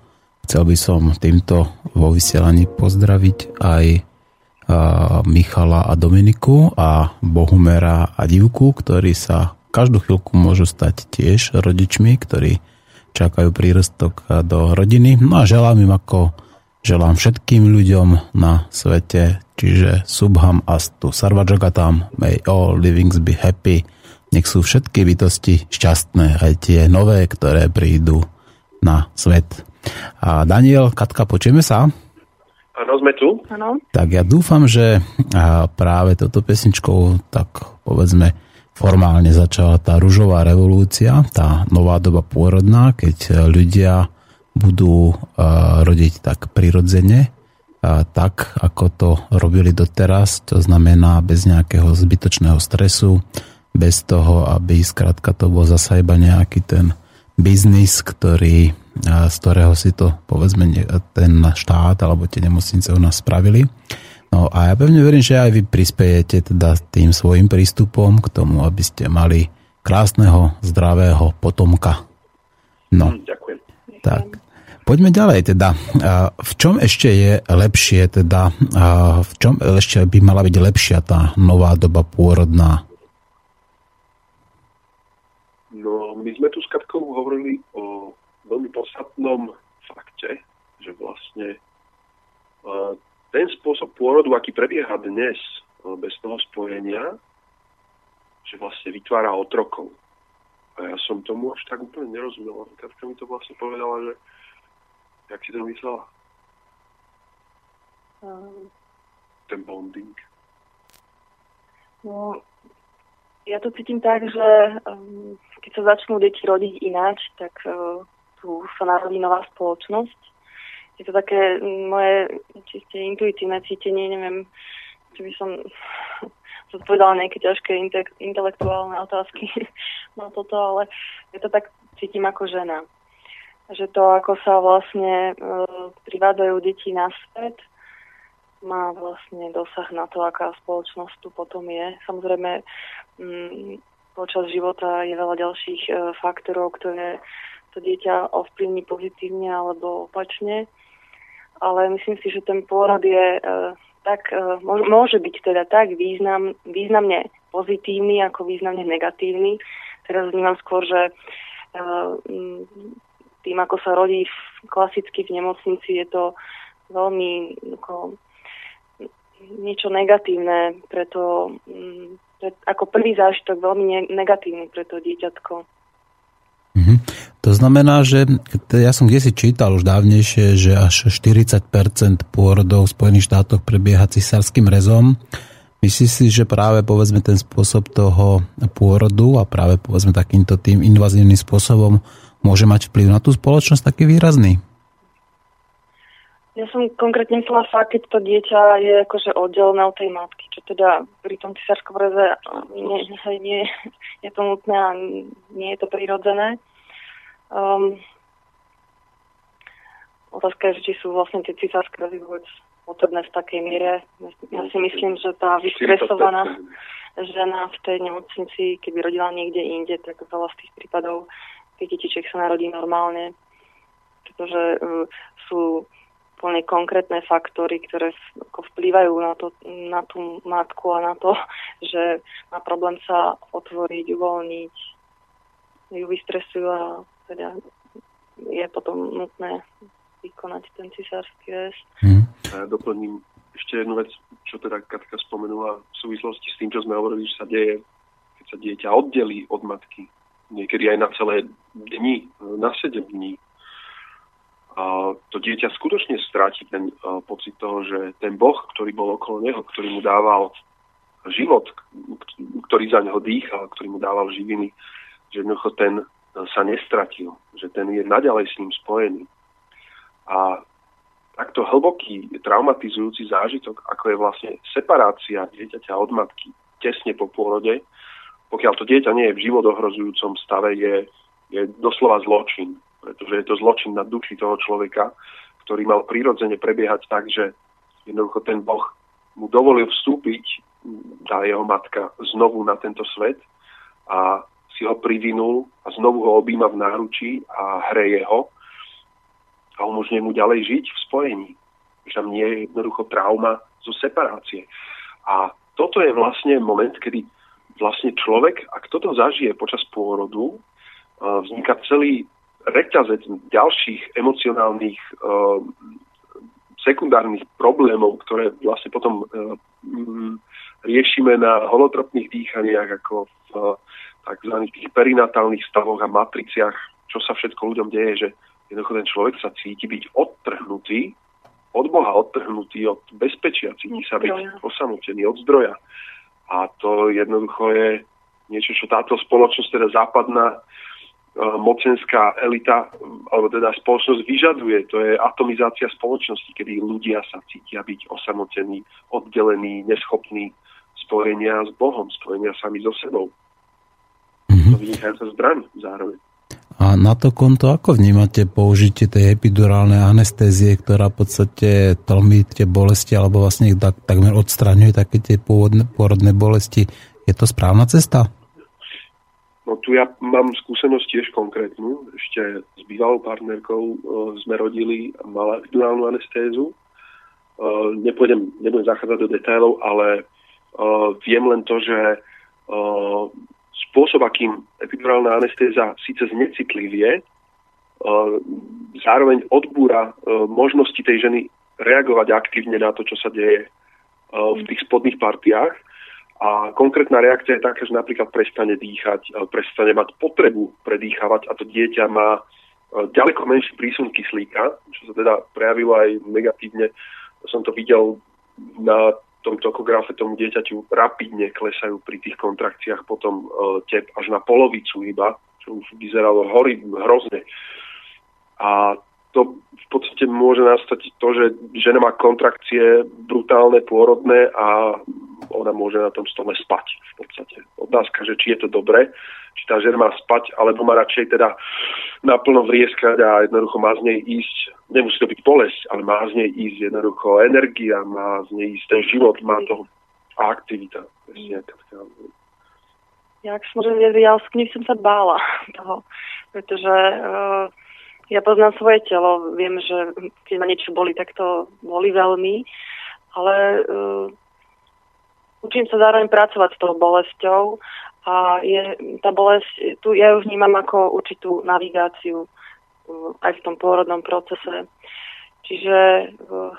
chcel by som týmto vo vysielaní pozdraviť aj Michala a Dominiku a Bohumera a Divku, ktorí sa každú chvíľku môžu stať tiež rodičmi, ktorí čakajú prírastok do rodiny. No a želám im ako želám všetkým ľuďom na svete, čiže Subham Astu Sarvajagatam, may all livings be happy, nech sú všetky bytosti šťastné, aj tie nové, ktoré prídu na svet. A Daniel, Katka, počujeme sa? Áno, sme tu. Áno. Tak ja dúfam, že práve toto pesničkou, tak povedzme, formálne začala tá ružová revolúcia, tá nová doba pôrodná, keď ľudia budú rodiť tak prirodzene, tak ako to robili doteraz, to znamená bez nejakého zbytočného stresu, bez toho, aby skrátka to bol zasa iba nejaký ten biznis, ktorý, z ktorého si to povedzme ten štát alebo tie nemocnice u nás spravili. No a ja pevne verím, že aj vy prispiejete teda tým svojim prístupom k tomu, aby ste mali krásneho, zdravého potomka. No. Hm, ďakujem. Tak. Poďme ďalej teda. V čom ešte je lepšie teda, v čom ešte by mala byť lepšia tá nová doba pôrodná? My sme tu s Katkou hovorili o veľmi podstatnom fakte, že vlastne ten spôsob pôrodu, aký prebieha dnes bez toho spojenia, že vlastne vytvára otrokov. A ja som tomu až tak úplne nerozumel. Katka mi to vlastne povedala, že jak si to myslela? Um, ten bonding. No, ja to cítim tak, že um, keď sa začnú deti rodiť ináč, tak uh, tu sa narodí nová spoločnosť. Je to také mm, moje čiste intuitívne cítenie, neviem, či by som [laughs] zodpovedala nejaké ťažké inte- intelektuálne otázky [laughs] na toto, ale je to tak cítim ako žena. Že to, ako sa vlastne uh, deti na svet, má vlastne dosah na to, aká spoločnosť tu potom je. Samozrejme, Mm, počas života je veľa ďalších e, faktorov, ktoré to dieťa ovplyvní pozitívne alebo opačne. Ale myslím si, že ten pôrod je e, tak, e, môže byť teda tak význam, významne pozitívny ako významne negatívny. Teraz vnímam skôr, že mm, tým, ako sa rodí klasicky v nemocnici, je to veľmi ako, niečo negatívne, preto mm, ako prvý zážitok veľmi negatívny pre to dieťatko. Mm-hmm. To znamená, že ja som kde si čítal už dávnejšie, že až 40% pôrodov v Spojených štátoch prebieha cisárským rezom. Myslíš si, že práve povedzme ten spôsob toho pôrodu a práve povedzme takýmto tým invazívnym spôsobom môže mať vplyv na tú spoločnosť taký výrazný? Ja som konkrétne myslela fakt, keď to dieťa je akože oddelené od tej matky, čo teda pri tom cisárskom reze nie, nie, je to nutné a nie je to prirodzené. Um, otázka je, či sú vlastne tie cisárske rezy vôbec potrebné v takej miere. Ja si myslím, že tá vystresovaná žena v tej nemocnici, keby rodila niekde inde, tak veľa z tých prípadov tých detičiek sa narodí normálne, pretože uh, sú úplne konkrétne faktory, ktoré ako vplývajú na, to, na tú matku a na to, [laughs] že má problém sa otvoriť, uvoľniť, ju vystresujú a teda je potom nutné vykonať ten cisársky rez. Hmm. Ja doplním ešte jednu vec, čo teda Katka spomenula v súvislosti s tým, čo sme hovorili, že sa deje, keď sa dieťa oddelí od matky. Niekedy aj na celé dni, na 7 dní to dieťa skutočne stráti ten pocit toho, že ten Boh, ktorý bol okolo neho, ktorý mu dával život, ktorý za neho dýchal, ktorý mu dával živiny, že jednoducho ten sa nestratil, že ten je naďalej s ním spojený. A takto hlboký, traumatizujúci zážitok, ako je vlastne separácia dieťaťa od matky tesne po pôrode, pokiaľ to dieťa nie je v životohrozujúcom stave, je, je doslova zločin pretože je to zločin na duši toho človeka, ktorý mal prirodzene prebiehať tak, že jednoducho ten Boh mu dovolil vstúpiť, tá jeho matka, znovu na tento svet a si ho privinul a znovu ho objíma v náručí a hreje ho a umožňuje mu ďalej žiť v spojení. Že tam nie je jednoducho trauma zo separácie. A toto je vlastne moment, kedy vlastne človek, ak toto zažije počas pôrodu, vzniká celý reťazec ďalších emocionálnych sekundárnych problémov, ktoré vlastne potom riešime na holotropných dýchaniach, ako v tzv. tých perinatálnych stavoch a matriciach, čo sa všetko ľuďom deje, že jednoducho ten človek sa cíti byť odtrhnutý, od Boha odtrhnutý, od bezpečia, cíti sa byť osamotený od zdroja. A to jednoducho je niečo, čo táto spoločnosť, teda západná mocenská elita, alebo teda spoločnosť vyžaduje. To je atomizácia spoločnosti, kedy ľudia sa cítia byť osamotení, oddelení, neschopní spojenia s Bohom, spojenia sami so sebou. Mm-hmm. To vynikajúca zbraň zároveň. A na to konto ako vnímate použitie tej epidurálnej anestézie, ktorá v podstate tlmí tie bolesti alebo vlastne tak, takmer odstraňuje také tie pôvodné, pôrodné bolesti. Je to správna cesta? No tu ja mám skúsenosť tiež konkrétnu. Ešte s bývalou partnerkou e, sme rodili, mala epidurálnu anestézu. E, nepôjdem, nebudem zachádzať do detailov, ale e, viem len to, že e, spôsob, akým epidurálna anestéza síce znecitlivie, e, zároveň odbúra e, možnosti tej ženy reagovať aktívne na to, čo sa deje e, v tých spodných partiách. A konkrétna reakcia je taká, že napríklad prestane dýchať, prestane mať potrebu predýchavať a to dieťa má ďaleko menší prísun kyslíka, čo sa teda prejavilo aj negatívne. Som to videl na tom tokografe tomu dieťaťu rapidne klesajú pri tých kontrakciách potom e, tep až na polovicu iba, čo už vyzeralo hory, hrozne. A to v podstate môže nastať to, že žena má kontrakcie brutálne, pôrodné a ona môže na tom stole spať v podstate. Otázka, že či je to dobré, či tá žena má spať, alebo má radšej teda naplno vrieskať a jednoducho má z nej ísť, nemusí to byť bolesť, ale má z nej ísť jednoducho energia, má z nej ísť ten život, má to a aktivita. Ja, ak som ja z knih som sa bála toho, pretože uh, ja poznám svoje telo, viem, že keď ma niečo boli, tak to boli veľmi, ale uh, učím sa zároveň pracovať s tou bolesťou a je, tá bolesť, tu ja ju vnímam ako určitú navigáciu uh, aj v tom pôrodnom procese. Čiže uh,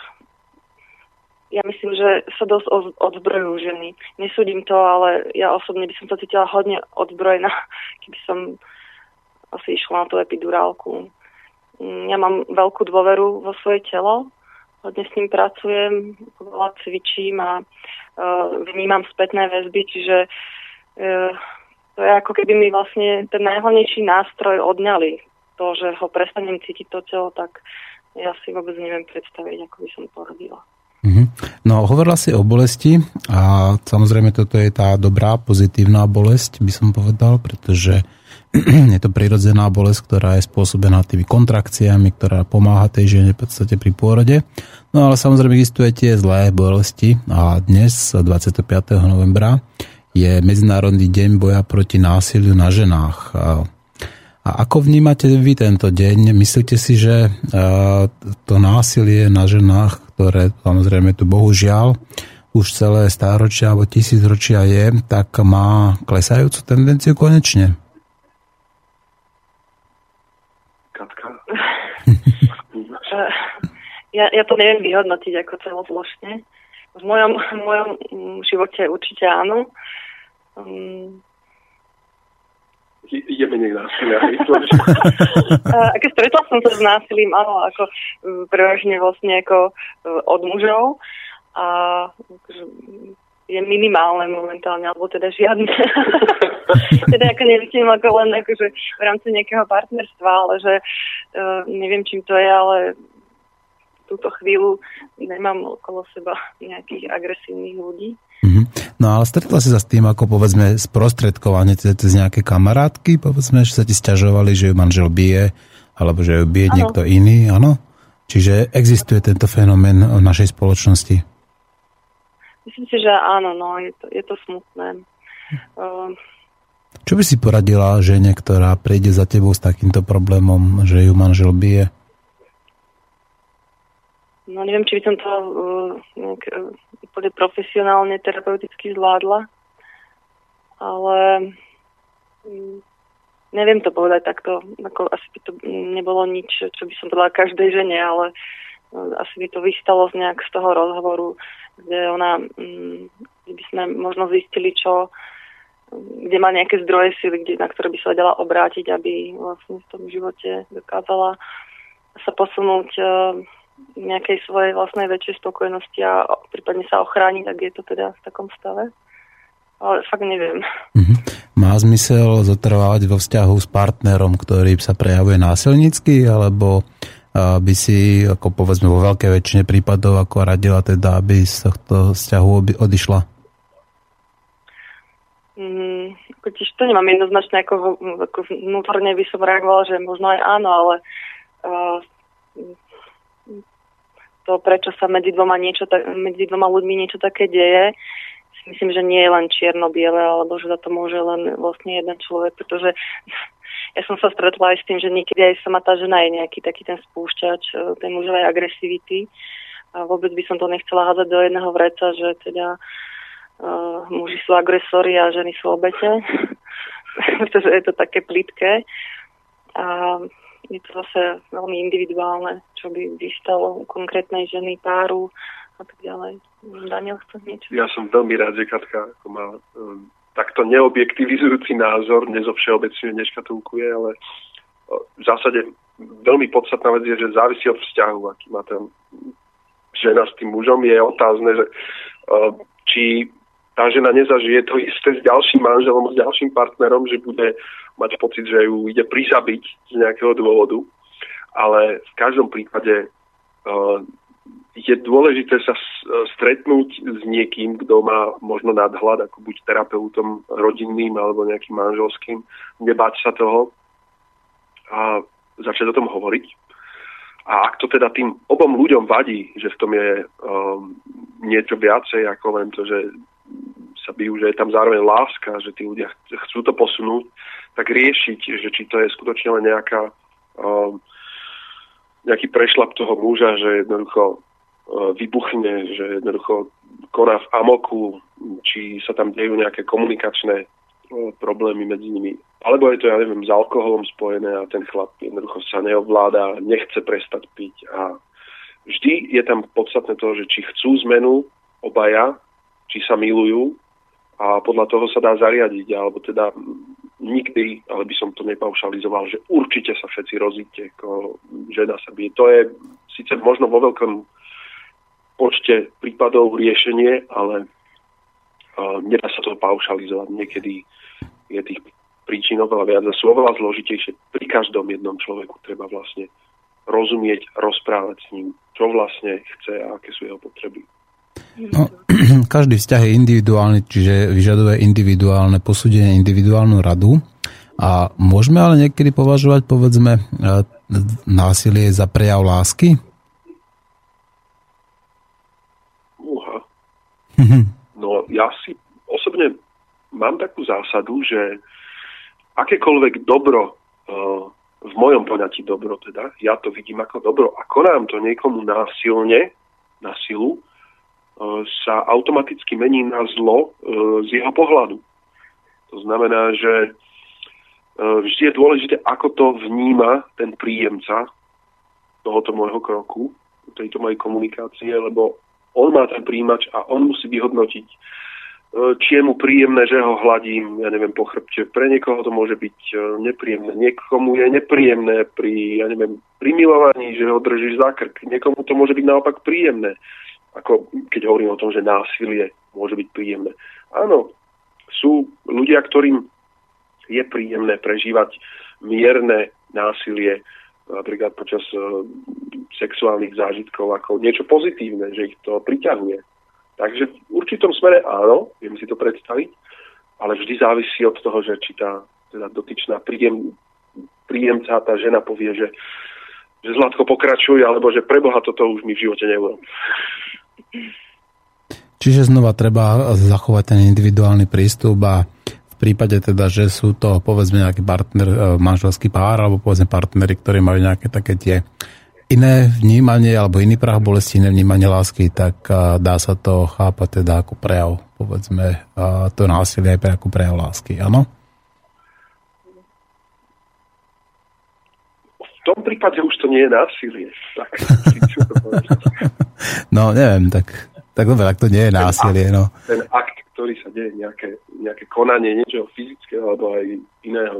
ja myslím, že sa dosť odzbrojujú ženy. Nesúdim to, ale ja osobne by som sa cítila hodne odzbrojená, [laughs] keby som asi išla na tú epidurálku. Mm, ja mám veľkú dôveru vo svoje telo, hodne s ním pracujem, veľa cvičím a uh, vnímam spätné väzby, čiže uh, to je ako keby mi vlastne ten najhlavnejší nástroj odňali. To, že ho prestanem cítiť to telo, tak ja si vôbec neviem predstaviť, ako by som to robila. Mm-hmm. No, hovorila si o bolesti a samozrejme toto je tá dobrá, pozitívna bolesť, by som povedal, pretože [clears throat] je to prirodzená bolesť, ktorá je spôsobená tými kontrakciami, ktorá pomáha tej žene v podstate pri pôrode. No ale samozrejme existuje tie zlé bolesti a dnes, 25. novembra, je Medzinárodný deň boja proti násiliu na ženách. A ako vnímate vy tento deň? Myslíte si, že to násilie na ženách, ktoré samozrejme tu bohužiaľ už celé stáročia alebo tisícročia je, tak má klesajúcu tendenciu konečne? Ja, ja to neviem vyhodnotiť ako celoplošne. V mojom, v mojom živote určite áno. Um, je menej násilia. ako stretla som sa s násilím, áno, ako prevažne vlastne ako e, od mužov. A akože, je minimálne momentálne, alebo teda žiadne. [laughs] teda ako nemyslím ako len akože v rámci nejakého partnerstva, ale že uh, neviem, čím to je, ale túto chvíľu nemám okolo seba nejakých agresívnych ľudí. Mm-hmm. No ale stretla si sa s tým, ako povedzme sprostredkovanie cez nejaké kamarátky, povedzme, že sa ti stiažovali, že ju manžel bije, alebo že ju bije ano. niekto iný, áno? Čiže existuje tento fenomén v našej spoločnosti? Myslím si, že áno, no, je to, je to smutné. Uh, Čo by si poradila žene, ktorá prejde za tebou s takýmto problémom, že ju manžel bije? No neviem, či by som to uh, uh, profesionálne, terapeuticky zvládla, ale um, neviem to povedať takto. Ako, asi by to nebolo nič, čo by som povedala každej žene, ale uh, asi by to vystalo z nejak z toho rozhovoru, kde ona, um, kde by sme možno zistili, čo, kde má nejaké zdroje sily, kde, na ktoré by sa dala obrátiť, aby vlastne v tom živote dokázala sa posunúť uh, nejakej svojej vlastnej väčšej spokojnosti a prípadne sa ochrániť, ak je to teda v takom stave. Ale fakt neviem. Mm-hmm. Má zmysel zotrvávať vo vzťahu s partnerom, ktorý sa prejavuje násilnícky, alebo by si, ako povedzme vo veľkej väčšine prípadov, ako radila teda, aby z tohto vzťahu odišla? Mm, tiež to nemám jednoznačne, ako, ako vnútorne by som reagovala, že možno aj áno, ale uh, to, prečo sa medzi dvoma, niečo, medzi dvoma ľuďmi niečo také deje, si myslím, že nie je len čierno-biele, alebo že za to môže len vlastne jeden človek, pretože ja som sa stretla aj s tým, že niekedy aj sama tá žena je nejaký taký ten spúšťač uh, tej mužovej agresivity. A vôbec by som to nechcela házať do jedného vreca, že teda uh, muži sú agresori a ženy sú obete, [laughs] pretože je to také plitké. A je to zase veľmi individuálne, čo by vystalo konkrétnej ženy, páru a tak ďalej. Daniel chce niečo? Ja som veľmi rád, že Katka ako má um, takto neobjektivizujúci názor, nezovšeobecne neškatulkuje, ale v zásade veľmi podstatná vec je, že závisí od vzťahu, aký má tam žena s tým mužom. Je otázne, že či tá žena nezažije to isté s ďalším manželom, s ďalším partnerom, že bude mať pocit, že ju ide prizabiť z nejakého dôvodu. Ale v každom prípade uh, je dôležité sa stretnúť s niekým, kto má možno nadhľad, ako buď terapeutom rodinným alebo nejakým manželským, nebáť sa toho a začať o tom hovoriť. A ak to teda tým obom ľuďom vadí, že v tom je um, niečo viacej ako len to, že sa bijú, že je tam zároveň láska, že tí ľudia chcú to posunúť, tak riešiť, že či to je skutočne len nejaká, um, nejaký prešlap toho muža, že jednoducho uh, vybuchne, že jednoducho koná v amoku, či sa tam dejú nejaké komunikačné uh, problémy medzi nimi. Alebo je to, ja neviem, s alkoholom spojené a ten chlap jednoducho sa neovláda, nechce prestať piť a vždy je tam podstatné to, že či chcú zmenu obaja, či sa milujú a podľa toho sa dá zariadiť, alebo teda nikdy, ale by som to nepaušalizoval, že určite sa všetci rozíte, ako žena sa bije. To je síce možno vo veľkom počte prípadov riešenie, ale uh, nedá sa to paušalizovať. Niekedy je tých príčin oveľa viac a sú oveľa zložitejšie. Pri každom jednom človeku treba vlastne rozumieť, rozprávať s ním, čo vlastne chce a aké sú jeho potreby. No, [clears throat] každý vzťah je individuálny, čiže vyžaduje individuálne posúdenie, individuálnu radu. A môžeme ale niekedy považovať, povedzme, e, násilie za prejav lásky? Uha. No ja si osobne mám takú zásadu, že akékoľvek dobro, e, v mojom poňatí dobro teda, ja to vidím ako dobro a konám to niekomu násilne, na silu, sa automaticky mení na zlo e, z jeho pohľadu. To znamená, že e, vždy je dôležité, ako to vníma ten príjemca tohoto môjho kroku, tejto mojej komunikácie, lebo on má ten príjimač a on musí vyhodnotiť, či je mu príjemné, že ho hladím, ja neviem, po chrbte. Pre niekoho to môže byť nepríjemné. Niekomu je nepríjemné pri, ja neviem, pri milovaní, že ho držíš za krk. Niekomu to môže byť naopak príjemné ako keď hovorím o tom, že násilie môže byť príjemné. Áno, sú ľudia, ktorým je príjemné prežívať mierne násilie, napríklad počas uh, sexuálnych zážitkov ako niečo pozitívne, že ich to priťahuje. Takže v určitom smere áno, viem si to predstaviť, ale vždy závisí od toho, že či tá teda dotyčná príjem, príjemca, tá žena povie, že, že Zlatko pokračuje, alebo že preboha toto už mi v živote neurobí. Čiže znova treba zachovať ten individuálny prístup a v prípade teda, že sú to povedzme nejaký partner, e, manželský pár alebo povedzme partnery, ktorí majú nejaké také tie iné vnímanie alebo iný prach bolesti, iné vnímanie lásky, tak dá sa to chápať teda ako prejav, povedzme, to násilie aj pre ako prejav lásky, áno? V tom prípade už to nie je násilie. Tak, [laughs] no, neviem, tak, tak dobre, tak to nie je násilie, ten no. Ten akt, ktorý sa deje, nejaké, nejaké konanie niečoho fyzického alebo aj iného.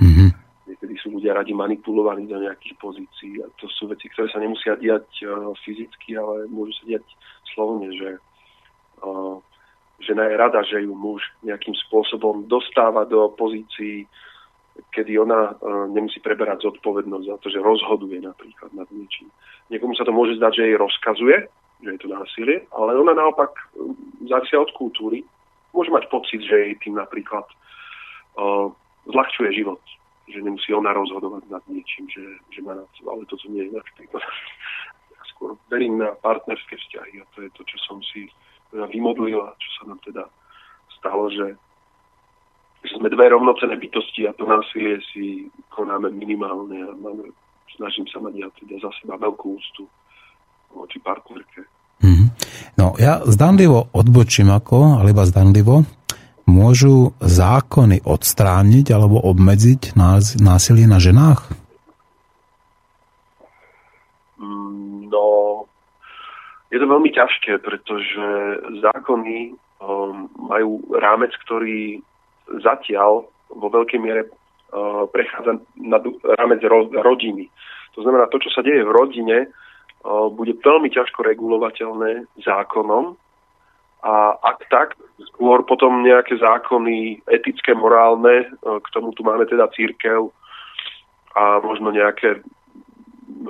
Mm-hmm niekedy sú ľudia radi manipulovaní do nejakých pozícií a to sú veci, ktoré sa nemusia diať uh, fyzicky, ale môžu sa diať slovne, že uh, žena je rada, že ju muž nejakým spôsobom dostáva do pozícií, kedy ona uh, nemusí preberať zodpovednosť za to, že rozhoduje napríklad nad niečím. Niekomu sa to môže zdať, že jej rozkazuje, že je to násilie, ale ona naopak závisia od kultúry. Môže mať pocit, že jej tým napríklad uh, zľahčuje život že nemusí ona rozhodovať nad niečím, že, že má nad ale toto nie je príklad. Ja skôr verím na partnerské vzťahy a to je to, čo som si teda vymodlil a čo sa nám teda stalo, že, že sme dve rovnocené bytosti a to násilie si konáme minimálne a máme, snažím sa mať ja teda za seba veľkú ústu voči partnerke. Mm-hmm. No ja zdanlivo odbočím ako, alebo zdanlivo, môžu zákony odstrániť alebo obmedziť násilie na ženách? Mm, no, je to veľmi ťažké, pretože zákony um, majú rámec, ktorý zatiaľ vo veľkej miere uh, prechádza na rámec ro- rodiny. To znamená, to, čo sa deje v rodine, uh, bude veľmi ťažko regulovateľné zákonom, a ak tak, skôr potom nejaké zákony etické, morálne, e, k tomu tu máme teda církev a možno nejaké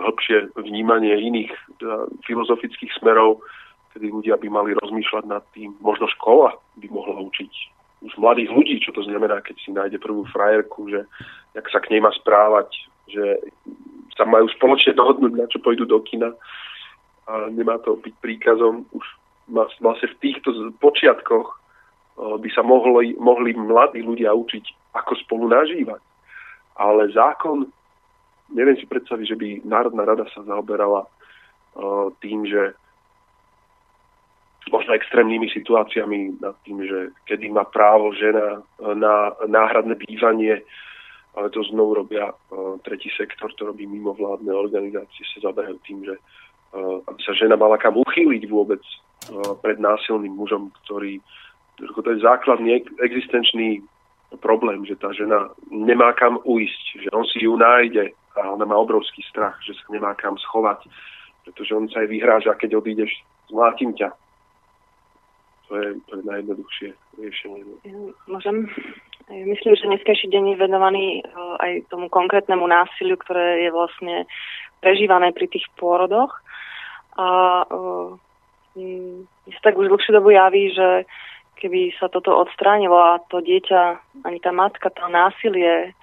hĺbšie vnímanie iných teda filozofických smerov, kedy ľudia by mali rozmýšľať nad tým. Možno škola by mohla učiť už mladých ľudí, čo to znamená, keď si nájde prvú frajerku, že jak sa k nej má správať, že sa majú spoločne dohodnúť, na čo pôjdu do kina a nemá to byť príkazom už vlastne v týchto počiatkoch by sa mohli, mohli mladí ľudia učiť, ako spolu nažívať. Ale zákon, neviem si predstaviť, že by Národná rada sa zaoberala tým, že možno extrémnymi situáciami nad tým, že kedy má právo žena na náhradné bývanie, ale to znovu robia tretí sektor, to robí mimovládne organizácie, sa zaberajú tým, že aby sa žena mala kam uchýliť vôbec pred násilným mužom, ktorý to je základný existenčný problém, že tá žena nemá kam uísť, že on si ju nájde a ona má obrovský strach, že sa nemá kam schovať, pretože on sa aj vyhráža, keď odídeš, zmlátim ťa. To je, to je najjednoduchšie riešenie. Môžem? Myslím, že dneskajší deň je venovaný e, aj tomu konkrétnemu násiliu, ktoré je vlastne prežívané pri tých pôrodoch. A uh, sa tak už dlhšiu dobu javí, že keby sa toto odstránilo a to dieťa, ani tá matka, to násilie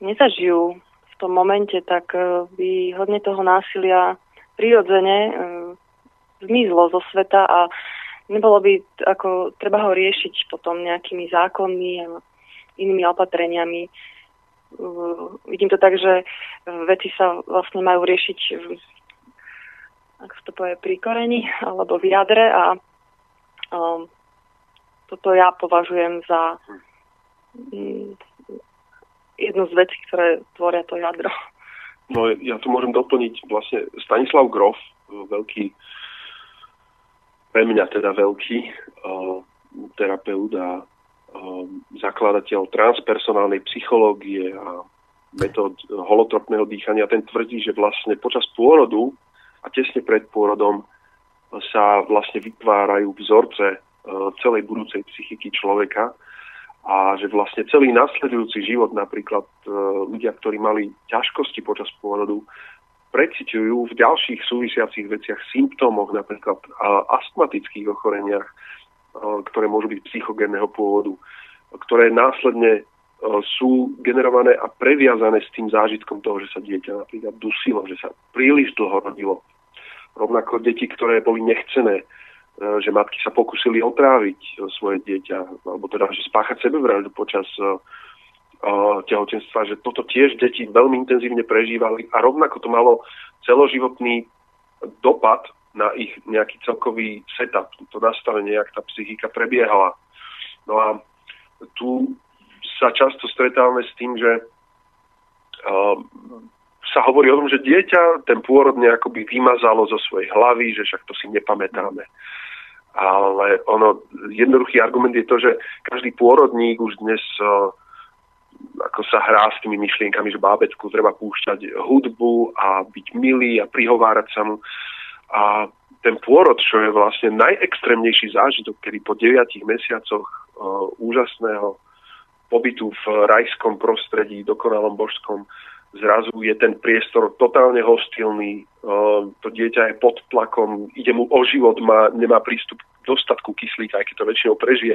nezažijú v tom momente, tak uh, by hodne toho násilia prirodzene uh, zmizlo zo sveta a nebolo by ako treba ho riešiť potom nejakými zákonmi a inými opatreniami. Vidím to tak, že veci sa vlastne majú riešiť ak sa to povie, pri koreni alebo v jadre a um, toto ja považujem za um, jednu z vecí, ktoré tvoria to jadro. No ja tu môžem doplniť vlastne Stanislav Grof, veľký, pre mňa teda veľký uh, terapeut a uh, zakladateľ transpersonálnej psychológie a metód holotropného dýchania, ten tvrdí, že vlastne počas pôrodu a tesne pred pôrodom sa vlastne vytvárajú vzorce e, celej budúcej psychiky človeka a že vlastne celý nasledujúci život napríklad e, ľudia, ktorí mali ťažkosti počas pôrodu, preciťujú v ďalších súvisiacich veciach, symptómoch, napríklad astmatických ochoreniach, e, ktoré môžu byť psychogénneho pôvodu, ktoré následne sú generované a previazané s tým zážitkom toho, že sa dieťa napríklad dusilo, že sa príliš dlho rodilo. Rovnako deti, ktoré boli nechcené, že matky sa pokúsili otráviť svoje dieťa, alebo teda, že spáchať sebevraždu počas tehotenstva, že toto tiež deti veľmi intenzívne prežívali a rovnako to malo celoživotný dopad na ich nejaký celkový setup, to nastavenie, jak tá psychika prebiehala. No a tu sa často stretávame s tým, že uh, sa hovorí o tom, že dieťa ten pôrod nejakoby vymazalo zo svojej hlavy, že však to si nepamätáme. Ale ono, jednoduchý argument je to, že každý pôrodník už dnes uh, ako sa hrá s tými myšlienkami, že bábetku treba púšťať hudbu a byť milý a prihovárať sa mu. A ten pôrod, čo je vlastne najextrémnejší zážitok, kedy po 9 mesiacoch uh, úžasného pobytu v rajskom prostredí, dokonalom božskom, zrazu je ten priestor totálne hostilný, to dieťa je pod tlakom, ide mu o život, má, nemá prístup k dostatku kyslíka, aj keď to väčšinou prežije.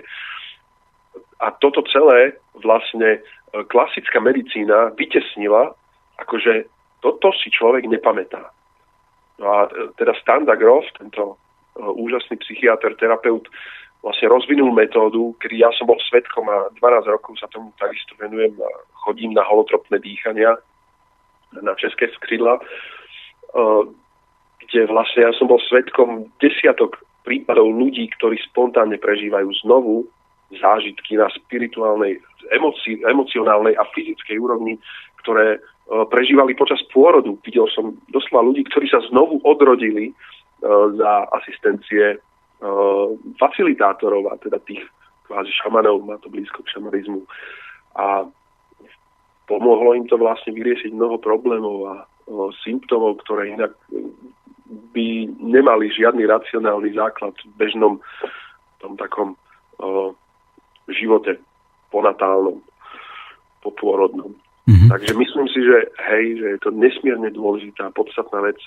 A toto celé vlastne klasická medicína vytesnila, akože toto si človek nepamätá. No a e, teda Standa Grof, tento e, úžasný psychiatr, terapeut, vlastne rozvinul metódu, kedy ja som bol svetkom a 12 rokov sa tomu takisto venujem a chodím na holotropné dýchania, na české skridla, kde vlastne ja som bol svetkom desiatok prípadov ľudí, ktorí spontánne prežívajú znovu zážitky na spirituálnej, emoci, emocionálnej a fyzickej úrovni, ktoré uh, prežívali počas pôrodu. Videl som doslova ľudí, ktorí sa znovu odrodili uh, za asistencie uh, facilitátorov a teda tých kvázi šamanov, má to blízko k šamanizmu. A pomohlo im to vlastne vyriešiť mnoho problémov a o, symptómov, ktoré inak by nemali žiadny racionálny základ v bežnom tom takom o, živote ponatálnom, popôrodnom. Mm-hmm. Takže myslím si, že hej, že je to nesmierne dôležitá, podstatná vec,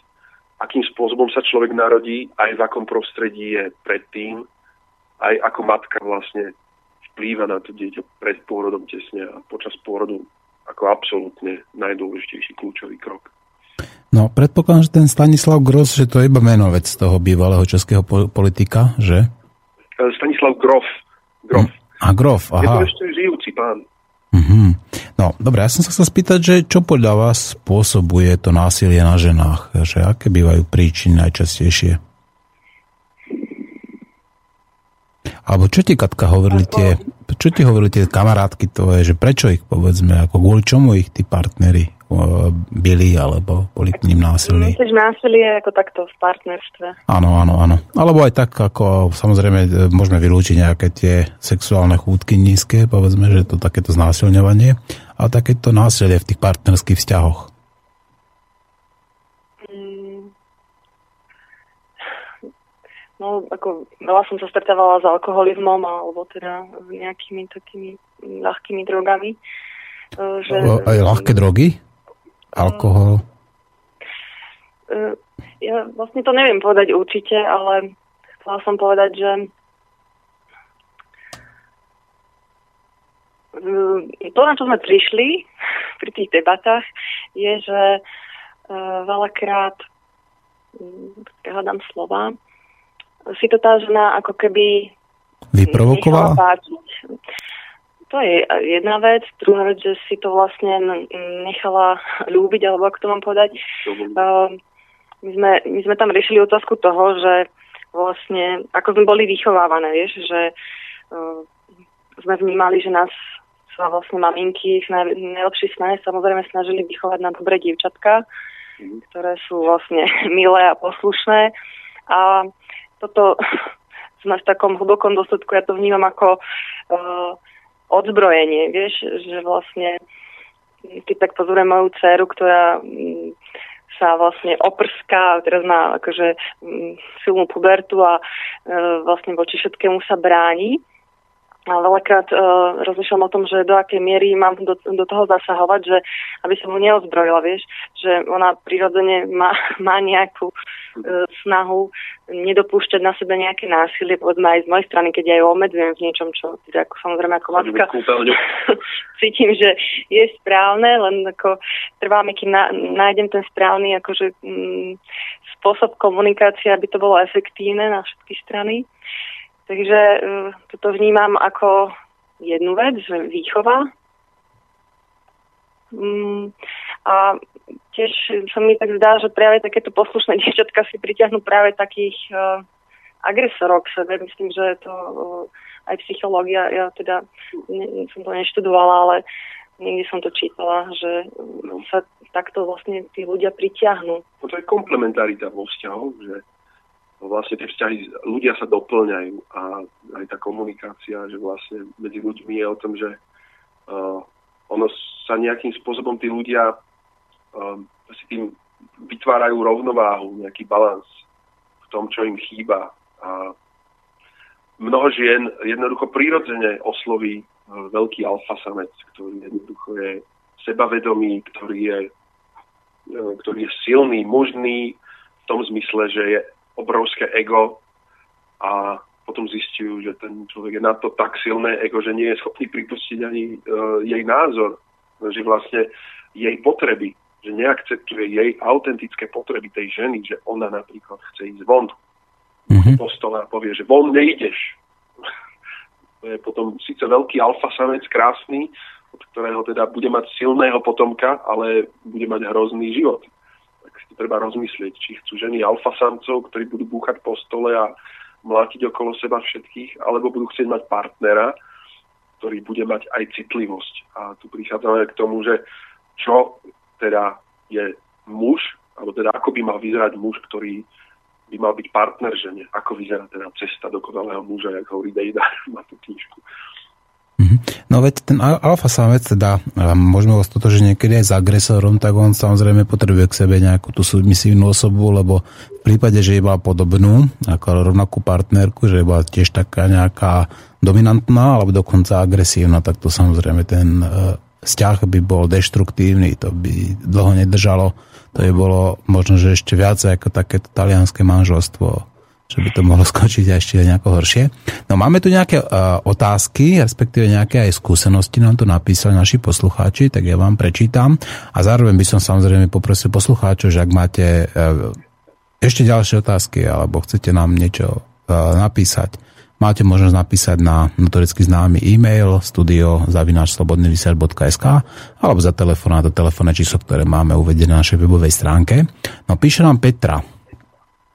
akým spôsobom sa človek narodí, aj v akom prostredí je predtým, aj ako matka vlastne vplýva na to dieťa pred pôrodom tesne a počas pôrodu ako absolútne najdôležitejší kľúčový krok. No, predpokladám, že ten Stanislav Gross, že to je iba menovec toho bývalého českého politika, že? Stanislav Grof. Grof. A Grof, aha. Je to ešte žijúci pán. Uh-huh. No, dobre, ja som sa chcel spýtať, že čo podľa vás spôsobuje to násilie na ženách? Že aké bývajú príčiny najčastejšie? Alebo čo ti, Katka, hovorili tie, čo ti hovorili tie kamarátky tvoje, že prečo ich, povedzme, ako kvôli čomu ich tí partnery byli alebo boli k ním násilní? Myslíš násilie ako takto v partnerstve? Áno, áno, áno. Alebo aj tak, ako samozrejme e, môžeme vylúčiť nejaké tie sexuálne chúdky nízke, povedzme, že to takéto znásilňovanie a takéto násilie v tých partnerských vzťahoch. No, ako veľa som sa stretávala s alkoholizmom alebo teda nejakými takými ľahkými drogami. E, že, Aj ľahké drogy? Alkohol? E, ja vlastne to neviem povedať určite, ale chcela som povedať, že e, to, na čo sme prišli [laughs] pri tých debatách, je, že veľakrát hľadám slova, si to tá žena ako keby vyprovokovala? To je jedna vec. Druhá vec, že si to vlastne nechala ľúbiť, alebo ako to mám povedať. Uh, my, sme, my sme tam riešili otázku toho, že vlastne, ako sme boli vychovávané, vieš, že uh, sme vnímali, že nás sa vlastne maminky v naj, najlepšej snahe samozrejme snažili vychovať na dobré dievčatka, mhm. ktoré sú vlastne [laughs] milé a poslušné. A toto [laughs] sme v takom hlbokom dôsledku, ja to vnímam ako uh, odzbrojenie, vieš, že vlastne keď tak pozorujem moju dceru, ktorá um, sa vlastne oprská, teraz má akože um, silnú pubertu a uh, vlastne voči všetkému sa bráni, veľakrát uh, rozmýšľam o tom, že do akej miery mám do, do toho zasahovať, že aby som mu neozbrojila, vieš, že ona prirodzene má, [laughs] má nejakú uh, snahu nedopúšťať na sebe nejaké násilie, povedzme aj z mojej strany, keď ja ju obmedzujem v niečom, čo teda ako samozrejme ako matka [laughs] cítim, že je správne, len ako trváme, kým na, nájdem ten správny akože, mm, spôsob komunikácie, aby to bolo efektívne na všetky strany. Takže uh, toto vnímam ako jednu vec, že výchova. Um, a tiež sa mi tak zdá, že práve takéto poslušné [laughs] dievčatka si priťahnú práve takých uh, agresorov k sebe. Myslím, že je to uh, aj psychológia, ja teda ne, som to neštudovala, ale niekde som to čítala, že sa takto vlastne tí ľudia pritiahnu. To je komplementarita vo vzťahoch, že vlastne tie vzťahy, ľudia sa doplňajú a aj tá komunikácia, že vlastne medzi ľuďmi je o tom, že uh, ono sa nejakým spôsobom tí ľudia uh, si tým vytvárajú rovnováhu, nejaký balans v tom, čo im chýba. A mnoho žien jednoducho prirodzene osloví uh, veľký alfasamec, ktorý jednoducho je sebavedomý, ktorý je, uh, ktorý je silný, mužný, v tom zmysle, že je obrovské ego a potom zistujú, že ten človek je na to tak silné ego, že nie je schopný pripustiť ani uh, jej názor, že vlastne jej potreby, že neakceptuje jej autentické potreby tej ženy, že ona napríklad chce ísť von mm-hmm. stole a povie, že von nejdeš. to je potom síce veľký alfa samec, krásny, od ktorého teda bude mať silného potomka, ale bude mať hrozný život treba rozmyslieť, či chcú ženy alfasamcov, ktorí budú búchať po stole a mlátiť okolo seba všetkých, alebo budú chcieť mať partnera, ktorý bude mať aj citlivosť. A tu prichádzame k tomu, že čo teda je muž, alebo teda ako by mal vyzerať muž, ktorý by mal byť partner žene, ako vyzerá teda cesta dokonalého muža, jak hovorí Dejda, [laughs] má tú knižku. No veď ten alfa samec teda, môžeme ho stotožiť niekedy aj s agresorom, tak on samozrejme potrebuje k sebe nejakú tú submisívnu osobu, lebo v prípade, že iba podobnú, ako rovnakú partnerku, že iba tiež taká nejaká dominantná, alebo dokonca agresívna, tak to samozrejme ten e, vzťah by bol deštruktívny, to by dlho nedržalo, to by bolo možno, že ešte viac ako takéto talianské manželstvo že by to mohlo skočiť ešte nejako horšie. No máme tu nejaké uh, otázky, respektíve nejaké aj skúsenosti nám tu napísali naši poslucháči, tak ja vám prečítam a zároveň by som samozrejme poprosil poslucháčov, že ak máte uh, ešte ďalšie otázky alebo chcete nám niečo uh, napísať, máte možnosť napísať na notoricky známy e-mail studio.slobodnyvysiaľ.sk alebo za telefonát do telefónne číslo, ktoré máme uvedené na našej webovej stránke. No píše nám Petra.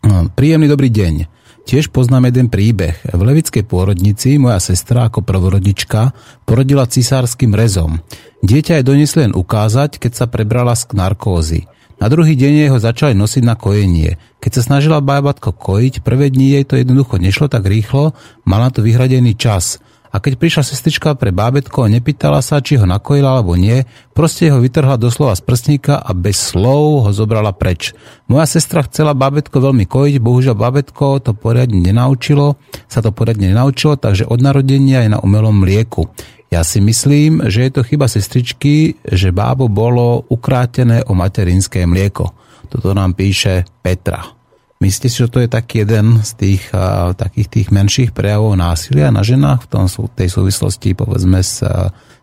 No, príjemný dobrý deň. Tiež poznám jeden príbeh. V levickej pôrodnici moja sestra ako prvorodička porodila cisárským rezom. Dieťa jej donesli len ukázať, keď sa prebrala z narkózy. Na druhý deň jej ho začali nosiť na kojenie. Keď sa snažila bábatko kojiť, prvé dni jej to jednoducho nešlo tak rýchlo, mala to vyhradený čas – a keď prišla sestrička pre bábetko a nepýtala sa, či ho nakojila alebo nie, proste ho vytrhla doslova z prstníka a bez slov ho zobrala preč. Moja sestra chcela bábetko veľmi kojiť, bohužiaľ bábetko to poriadne nenaučilo, sa to poriadne nenaučilo, takže od narodenia je na umelom mlieku. Ja si myslím, že je to chyba sestričky, že bábo bolo ukrátené o materinské mlieko. Toto nám píše Petra. Myslíte si, že to je taký jeden z tých uh, takých tých menších prejavov násilia na ženách v tom, tej súvislosti, povedzme, s,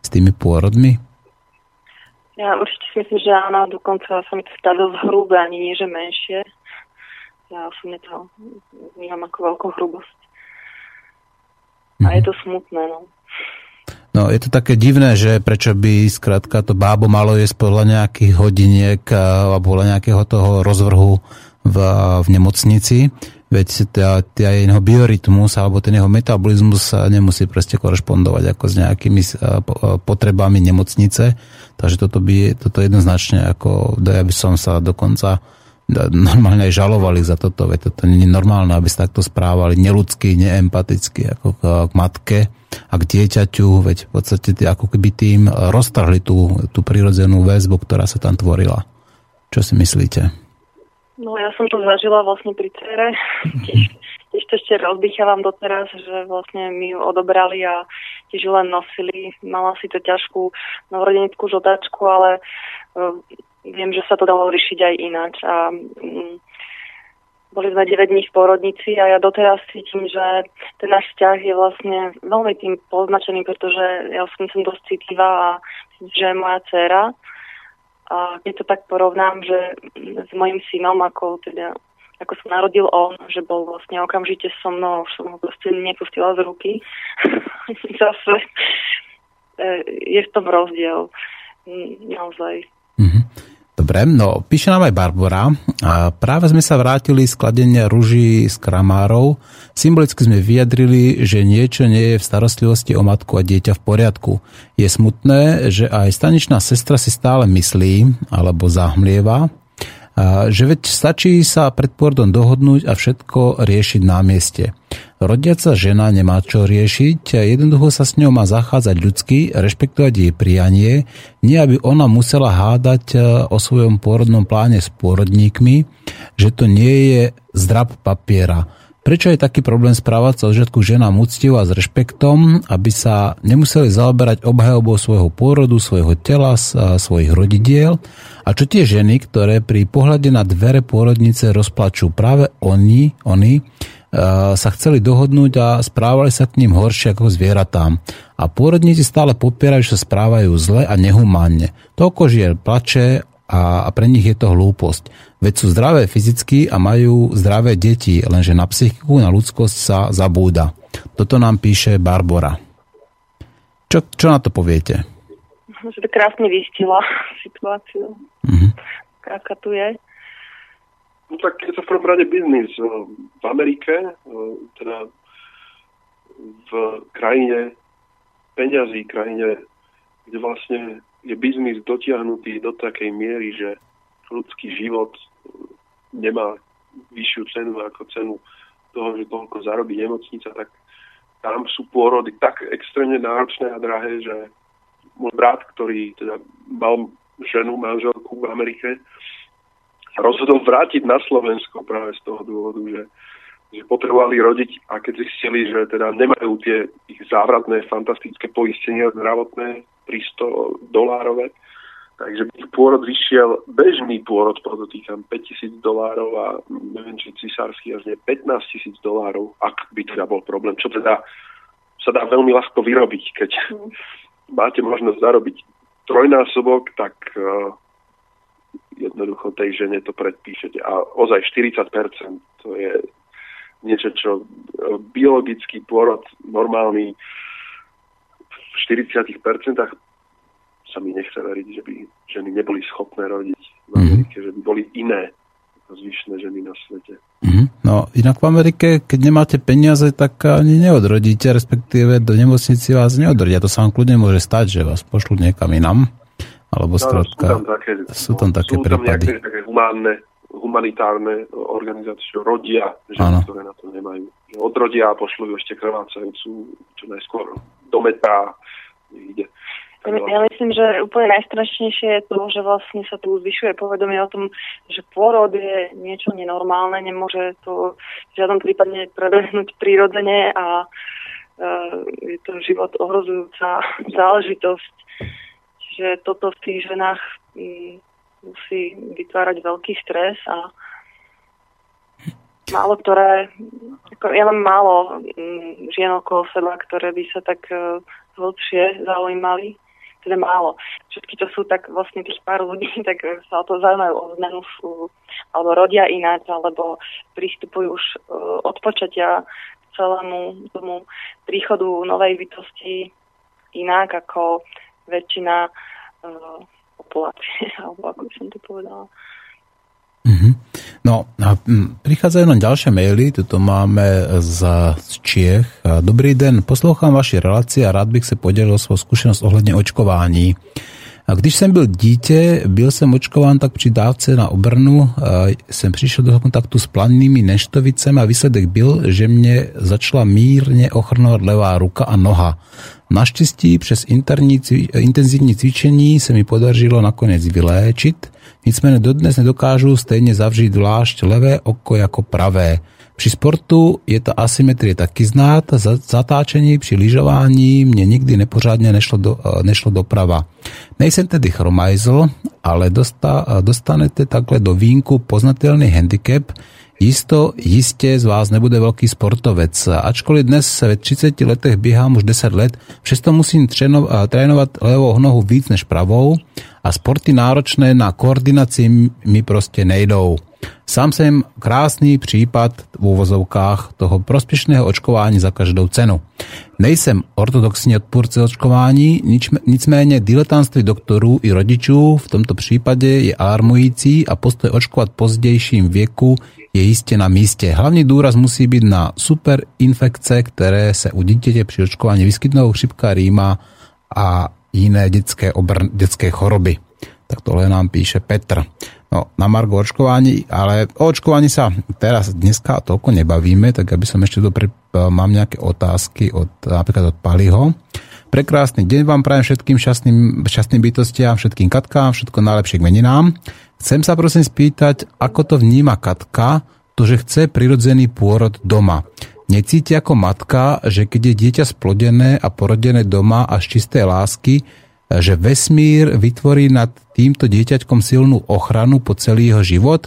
s tými pôrodmi? Ja určite si myslím, že áno, dokonca sa mi to dosť hrubé, ani nie, že menšie. Ja osobne to vnímam ako veľkú hrubosť. A je mhm. to smutné, no. No, je to také divné, že prečo by skrátka to bábo malo jesť podľa nejakých hodiniek alebo podľa nejakého toho rozvrhu v, v nemocnici, veď tá, jeho biorytmus alebo ten jeho metabolizmus nemusí proste korešpondovať ako s nejakými potrebami nemocnice, takže toto by toto jednoznačne ako, ja by som sa dokonca normálne aj žalovali za toto, veď toto nie je normálne, aby sa takto správali neludsky, neempaticky ako k, k matke a k dieťaťu, veď v podstate ako keby tým roztrhli tú, tú prirodzenú väzbu, ktorá sa tam tvorila. Čo si myslíte? No ja som to zažila vlastne pri cere. Tiež, ešte ešte rozdýchávam doteraz, že vlastne mi ju odobrali a tiež len nosili. Mala si to ťažkú novorodenickú žotačku, ale uh, viem, že sa to dalo riešiť aj ináč. A um, boli sme 9 dní v porodnici a ja doteraz cítim, že ten náš vzťah je vlastne veľmi tým poznačený, pretože ja som, som dosť citlivá a že moja dcera. A keď to tak porovnám, že s mojim synom, ako teda ako sa narodil on, že bol vlastne okamžite so mnou, už som ho proste nepustila z ruky. [laughs] Zase e, je v tom rozdiel. Naozaj. Mm-hmm. Dobre, no píše nám aj Barbara. A práve sme sa vrátili z kladenia ruží z kramárov. Symbolicky sme vyjadrili, že niečo nie je v starostlivosti o matku a dieťa v poriadku. Je smutné, že aj staničná sestra si stále myslí, alebo zahmlieva, že veď stačí sa pred pôrodom dohodnúť a všetko riešiť na mieste. Rodiaca žena nemá čo riešiť, jednoducho sa s ňou má zachádzať ľudsky, rešpektovať jej prianie, nie aby ona musela hádať e, o svojom pôrodnom pláne s pôrodníkmi, že to nie je zdrab papiera. Prečo je taký problém správať sa od žiadku ženám úctivo a s rešpektom, aby sa nemuseli zaoberať obhajobou svojho pôrodu, svojho tela, svojich rodidiel? A čo tie ženy, ktoré pri pohľade na dvere pôrodnice rozplačú práve oni, oni sa chceli dohodnúť a správali sa k ním horšie ako zvieratám. A pôrodníci stále popierajú, že sa správajú zle a nehumánne. Toľko žien plače a, a pre nich je to hlúposť. Veď sú zdravé fyzicky a majú zdravé deti, lenže na psychiku, na ľudskosť sa zabúda. Toto nám píše Barbara. Čo, čo na to poviete? Že to krásne vystila situáciu. Mm-hmm. Aká tu je. No tak je to v prvom rade biznis. V Amerike, teda v krajine peňazí, krajine, kde vlastne je biznis dotiahnutý do takej miery, že ľudský život nemá vyššiu cenu ako cenu toho, že toľko zarobí nemocnica, tak tam sú pôrody tak extrémne náročné a drahé, že môj brat, ktorý teda mal ženu, manželku v Amerike, rozhodol vrátiť na Slovensko práve z toho dôvodu, že, že potrebovali rodiť a keď zistili, že teda nemajú tie ich závratné, fantastické poistenia zdravotné, 300 dolárové. Takže ich pôrod vyšiel, bežný pôrod, podotýkam, 5000 dolárov a neviem, či cisársky až nie 15 tisíc dolárov, ak by teda bol problém, čo teda sa dá veľmi ľahko vyrobiť, keď mm. máte možnosť zarobiť trojnásobok, tak uh, jednoducho tej žene to predpíšete. A ozaj 40%, to je niečo, čo uh, biologický pôrod normálny 40% sa mi nechce veriť, že by ženy neboli schopné rodiť v mhm. Amerike, mm-hmm. že by boli iné ako zvyšné ženy na svete. Mm-hmm. No inak v Amerike, keď nemáte peniaze, tak ani neodrodíte, respektíve do nemocnici vás neodrodia. To sa vám kľudne môže stať, že vás pošlú niekam inam. Alebo no, skrátka, sú tam také, sú tam také sú prípady. Tam nejaké také humánne, humanitárne organizácie rodia, ženy, ktoré na to nemajú. Že odrodia a pošľujú ešte krvácajúcu čo najskôr do metra ide. Ja myslím, že úplne najstrašnejšie je to, že vlastne sa tu zvyšuje povedomie o tom, že pôrod je niečo nenormálne, nemôže to v žiadnom prípade prebehnúť prirodzene a uh, je to život ohrozujúca záležitosť. Čiže toto v tých ženách um, musí vytvárať veľký stres a málo ktoré, ako ja mám málo um, žien okolo seba, ktoré by sa tak uh, hĺbšie zaujímali teda málo. Všetky, čo sú tak vlastne tých pár ľudí, [laughs] tak sa o to zaujímajú o zmenu, sú, alebo rodia ináč, alebo pristupujú už uh, od počatia celému tomu príchodu novej bytosti inak ako väčšina populácie, [laughs] alebo ako by som to povedala. Mm-hmm. No a prichádzajú nám ďalšie maily, tuto máme z Čiech. Dobrý den, poslouchám vaši relaci a rád bych se podělil svou zkušenost ohledně očkování. A když jsem byl dítě, byl jsem očkován tak při dávce na obrnu, jsem přišel do kontaktu s planými neštovicemi a výsledek byl, že mě začala mírně ochrnovat levá ruka a noha. Naštěstí přes interní, intenzivní cvičení se mi podařilo nakonec vyléčit, nicméně dodnes nedokážu stejně zavřít zvlášť levé oko jako pravé. Při sportu je ta asymetrie taky znát, zatáčení při lyžování mě nikdy nepořádně nešlo, do, eh, nešlo doprava. Nejsem tedy chromajzl, ale dosta, eh, dostanete takhle do vínku poznatelný handicap, Jisto, jistě z vás nebude velký sportovec. Ačkoliv dnes ve 30 letech běhám už 10 let, přesto musím eh, trénovat levou nohu víc než pravou a sporty náročné na koordinaci mi prostě nejdou. Sám jsem krásný případ v úvozovkách toho prospěšného očkování za každou cenu. Nejsem ortodoxní odpůrce očkování, nicméně diletantství doktorů i rodičů v tomto případě je alarmující a postoj očkovat pozdějším věku je jistě na místě. Hlavní důraz musí být na super infekce, které se u dítěte při očkování vyskytnou, chřipka, rýma a jiné dětské, obr- dětské choroby. Tak tohle nám píše Petr. No, na Margo očkování, ale o očkovaní sa teraz dneska toľko nebavíme, tak aby som ešte dopre, mám nejaké otázky od, napríklad od Paliho. Prekrásny deň vám prajem všetkým šťastným, šťastným bytostiam, všetkým katkám, všetko najlepšie k meninám. Chcem sa prosím spýtať, ako to vníma Katka, to, že chce prirodzený pôrod doma. Necíti ako matka, že keď je dieťa splodené a porodené doma a z čisté lásky, že vesmír vytvorí nad týmto dieťaťkom silnú ochranu po celý jeho život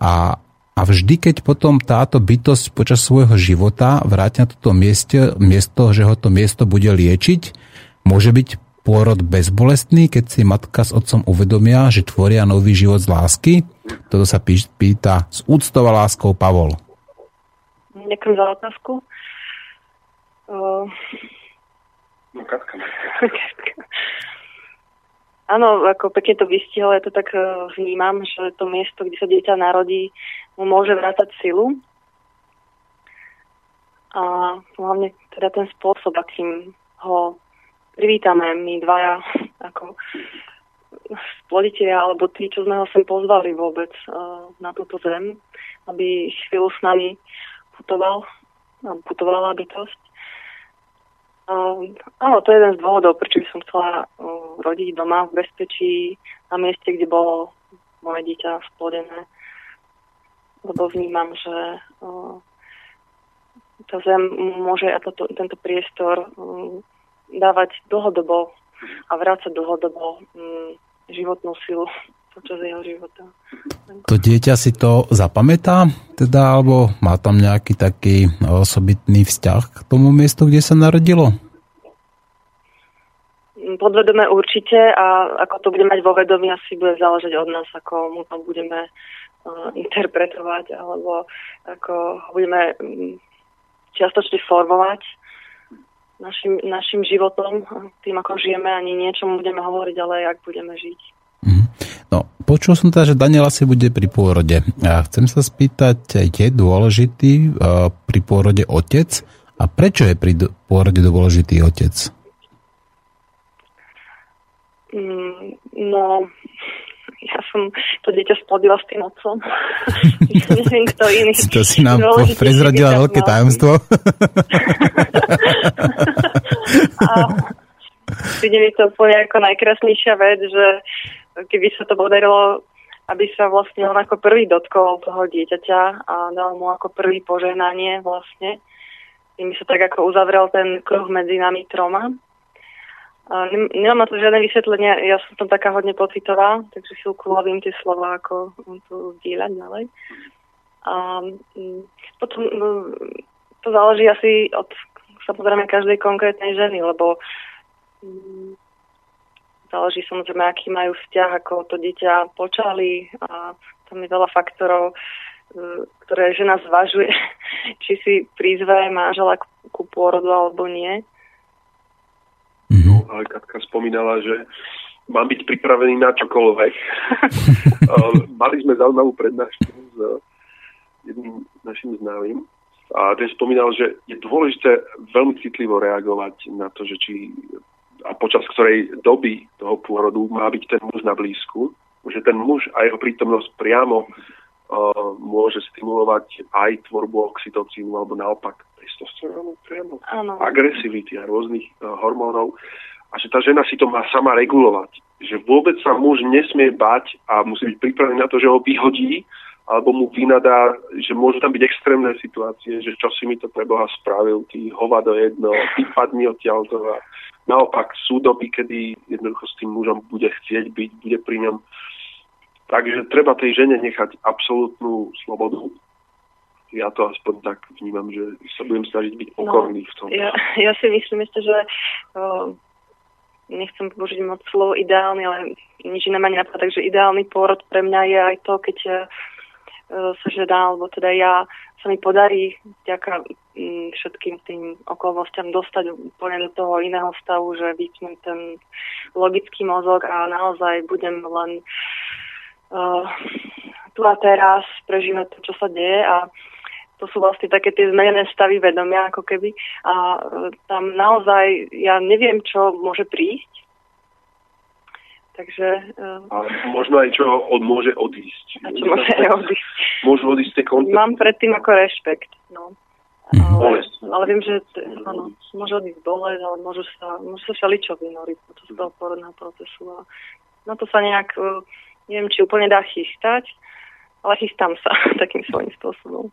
a, a vždy, keď potom táto bytosť počas svojho života vráti na toto miesto, miesto, že ho to miesto bude liečiť, môže byť pôrod bezbolestný, keď si matka s otcom uvedomia, že tvoria nový život z lásky? Toto sa pýta s úctou a láskou Pavol. Ďakujem za otázku. Uh... No, Katka. [laughs] Áno, ako pekne to vystihol, ja to tak e, vnímam, že to miesto, kde sa dieťa narodí, mu môže vrátať silu. A hlavne teda ten spôsob, akým ho privítame my dvaja ako sploditeľia, alebo tí, čo sme ho sem pozvali vôbec uh, na túto zem, aby chvíľu s nami putoval, putovala bytosť. Uh, áno, to je jeden z dôvodov, prečo by som chcela uh, rodiť doma v bezpečí, na mieste, kde bolo moje dieťa splodené. Lebo vnímam, že uh, tá zem môže a toto, tento priestor uh, dávať dlhodobo a vrácať dlhodobo um, životnú silu počas jeho života. To dieťa si to zapamätá? Teda, alebo má tam nejaký taký osobitný vzťah k tomu miestu, kde sa narodilo? Podvedome určite a ako to bude mať vo vedomí, asi bude záležať od nás, ako mu to budeme uh, interpretovať alebo ako ho budeme um, čiastočne formovať našim, našim životom, tým ako žijeme, ani niečom budeme hovoriť, ale jak budeme žiť. Mm. No, počul som teda, že Daniel asi bude pri pôrode. A chcem sa spýtať, je dôležitý uh, pri pôrode otec? A prečo je pri pôrode dôležitý otec? Mm, no, ja som to dieťa splodila s tým otcom. [laughs] Neviem, kto iný. To si nám [laughs] prezradila veľké tajomstvo. [laughs] A príde to úplne ako najkrásnejšia vec, že keby sa to podarilo, aby sa vlastne on ako prvý dotkol toho dieťaťa a dal mu ako prvý požehnanie vlastne. Tým sa tak ako uzavrel ten kruh medzi nami troma. Nemám na to žiadne vysvetlenie, ja som tam taká hodne pocitová, takže chvíľku lovím tie slova, ako to zdieľať ďalej. A mm, potom no, to záleží asi od samozrejme každej konkrétnej ženy, lebo mm, záleží samozrejme, aký majú vzťah, ako to dieťa počali a tam je veľa faktorov, e, ktoré žena zvažuje, [laughs] či si prizve manžela ku pôrodu alebo nie ale Katka spomínala, že mám byť pripravený na čokoľvek. [laughs] Mali sme zaujímavú prednášku s jedným našim známym a ten spomínal, že je dôležité veľmi citlivo reagovať na to, že či a počas ktorej doby toho pôrodu má byť ten muž na blízku, že ten muž a jeho prítomnosť priamo uh, môže stimulovať aj tvorbu oxytocínu alebo naopak testosterónu priamo, agresivity a rôznych uh, hormónov. A že tá žena si to má sama regulovať. Že vôbec sa muž nesmie bať a musí byť pripravený na to, že ho vyhodí alebo mu vynadá, že môžu tam byť extrémne situácie, že čo si mi to pre Boha spravil, ty hovado jedno, vypadni odtiaľto a naopak sú doby, kedy jednoducho s tým mužom bude chcieť byť, bude pri ňom. Takže treba tej žene nechať absolútnu slobodu. Ja to aspoň tak vnímam, že sa budem snažiť byť no, pokorný no, v tom. Ja, ja si myslím ešte, že uh, nechcem použiť moc slovo ideálny, ale nič iné ma nenapadá, takže ideálny pôrod pre mňa je aj to, keď uh, sa žena, alebo teda ja sa mi podarí vďaka všetkým tým okolnostiam dostať úplne do toho iného stavu, že vypnem ten logický mozog a naozaj budem len uh, tu a teraz prežívať to, čo sa deje a to sú vlastne také tie zmenené stavy vedomia, ako keby. A uh, tam naozaj ja neviem, čo môže prísť, Takže... Uh, ale možno aj čo od, môže odísť. A čo môže odísť. Môžu odísť tie koncepty. Mám predtým ako rešpekt, no. Mm-hmm. Ale, ale viem, že áno, môže odísť bolesť, ale môžu sa, môžu sa všeličo vynoriť počas toho porodného procesu. A na to sa nejak, uh, neviem, či úplne dá chystať, ale chystám sa [laughs] takým svojím spôsobom.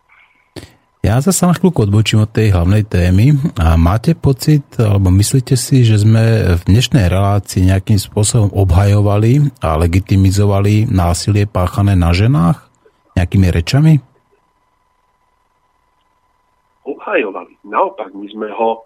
Ja sa na chvíľku odbočím od tej hlavnej témy a máte pocit, alebo myslíte si, že sme v dnešnej relácii nejakým spôsobom obhajovali a legitimizovali násilie páchané na ženách nejakými rečami? Obhajovali. Naopak, my sme ho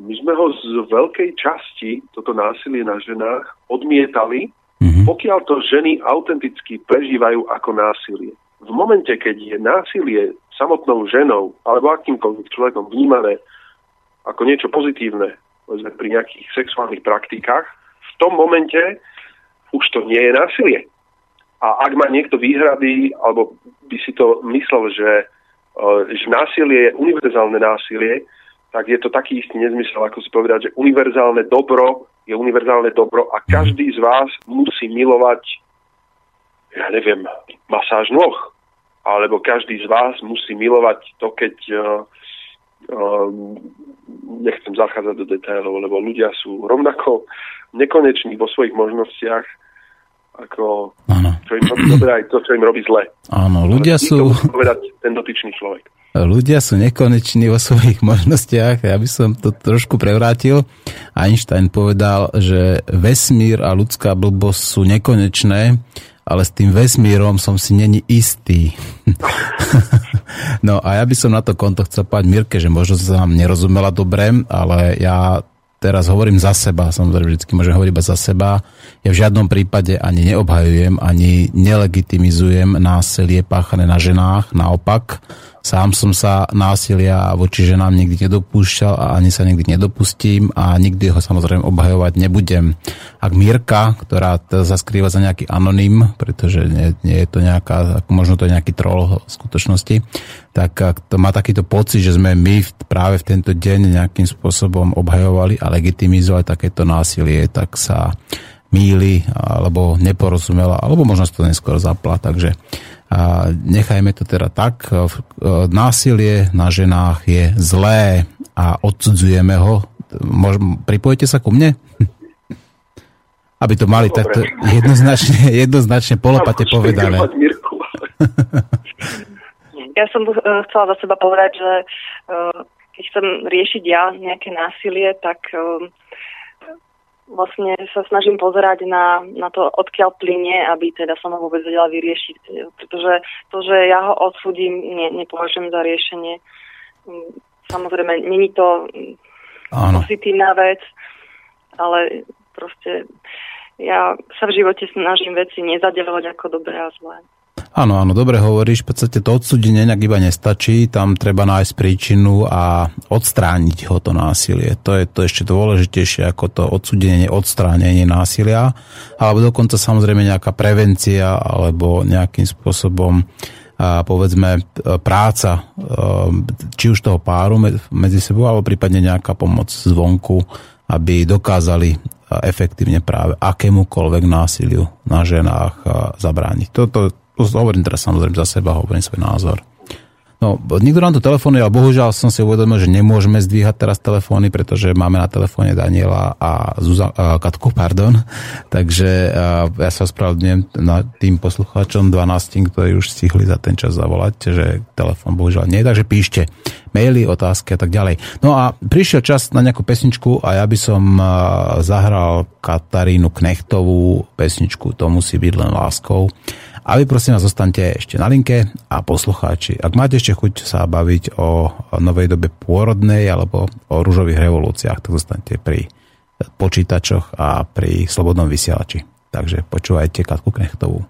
my sme ho z veľkej časti, toto násilie na ženách, odmietali, mm-hmm. pokiaľ to ženy autenticky prežívajú ako násilie. V momente, keď je násilie samotnou ženou alebo akýmkoľvek človekom vnímané ako niečo pozitívne, povedzme pri nejakých sexuálnych praktikách, v tom momente už to nie je násilie. A ak má niekto výhrady, alebo by si to myslel, že, že násilie je univerzálne násilie, tak je to taký istý nezmysel, ako si povedať, že univerzálne dobro je univerzálne dobro a každý z vás musí milovať, ja neviem, masáž noh alebo každý z vás musí milovať to, keď uh, uh, nechcem zachádzať do detailov, lebo ľudia sú rovnako nekoneční vo svojich možnostiach, ako ano. čo im robí dobre aj to, čo im robí zle. Áno, ľudia sú... povedať ten dotyčný človek. Ľudia sú nekoneční vo svojich [laughs] možnostiach. Ja by som to trošku prevrátil. Einstein povedal, že vesmír a ľudská blbosť sú nekonečné ale s tým vesmírom som si není istý. [laughs] no a ja by som na to konto chcel povedať Mirke, že možno sa vám nerozumela dobre, ale ja teraz hovorím za seba, samozrejme vždy môžem hovoriť iba za seba. Ja v žiadnom prípade ani neobhajujem, ani nelegitimizujem násilie páchané na ženách, naopak Sám som sa násilia voči ženám nikdy nedopúšťal a ani sa nikdy nedopustím a nikdy ho samozrejme obhajovať nebudem. Ak Mirka, ktorá sa skrýva za nejaký anonym, pretože nie, nie je to nejaká, možno to je nejaký troll v skutočnosti, tak ak to má takýto pocit, že sme my práve v tento deň nejakým spôsobom obhajovali a legitimizovali takéto násilie, tak sa míli alebo neporozumela, alebo možno to neskôr zapla. Takže a nechajme to teda tak. E, násilie na ženách je zlé a odsudzujeme ho. Pripojete sa ku mne? Aby to mali takto jednoznačne, [laughs] jednoznačne polopate povedané. [laughs] Ja som uh, chcela za seba povedať, že keď chcem riešiť ja nejaké násilie, tak vlastne sa snažím pozerať na, na to, odkiaľ plynie, aby teda som ho vôbec vedela vyriešiť. Pretože to, že ja ho odsudím, ne, nepovažujem za riešenie. Samozrejme, není to Áno. pozitívna vec, ale proste ja sa v živote snažím veci nezadelovať ako dobré a zlé. Áno, áno, dobre hovoríš, v podstate to odsúdenie nejak iba nestačí, tam treba nájsť príčinu a odstrániť ho to násilie. To je to ešte dôležitejšie ako to odsúdenie, odstránenie násilia, alebo dokonca samozrejme nejaká prevencia alebo nejakým spôsobom a povedzme práca či už toho páru medzi sebou, alebo prípadne nejaká pomoc zvonku, aby dokázali efektívne práve akémukoľvek násiliu na ženách zabrániť. Toto, to hovorím teraz samozrejme za seba, hovorím svoj názor. No, nikto nám tu telefonuje, ale bohužiaľ som si uvedomil, že nemôžeme zdvíhať teraz telefóny, pretože máme na telefóne Daniela a Zuza, a Katku, pardon. Takže a ja sa ospravedlňujem tým poslucháčom 12, ktorí už stihli za ten čas zavolať, že telefón bohužiaľ nie, takže píšte maily, otázky a tak ďalej. No a prišiel čas na nejakú pesničku a ja by som zahral Katarínu Knechtovú pesničku To musí byť len láskou. A vy prosím vás zostaňte ešte na linke a poslucháči. Ak máte ešte chuť sa baviť o novej dobe pôrodnej alebo o rúžových revolúciách, tak zostaňte pri počítačoch a pri slobodnom vysielači. Takže počúvajte Katku Knechtovú.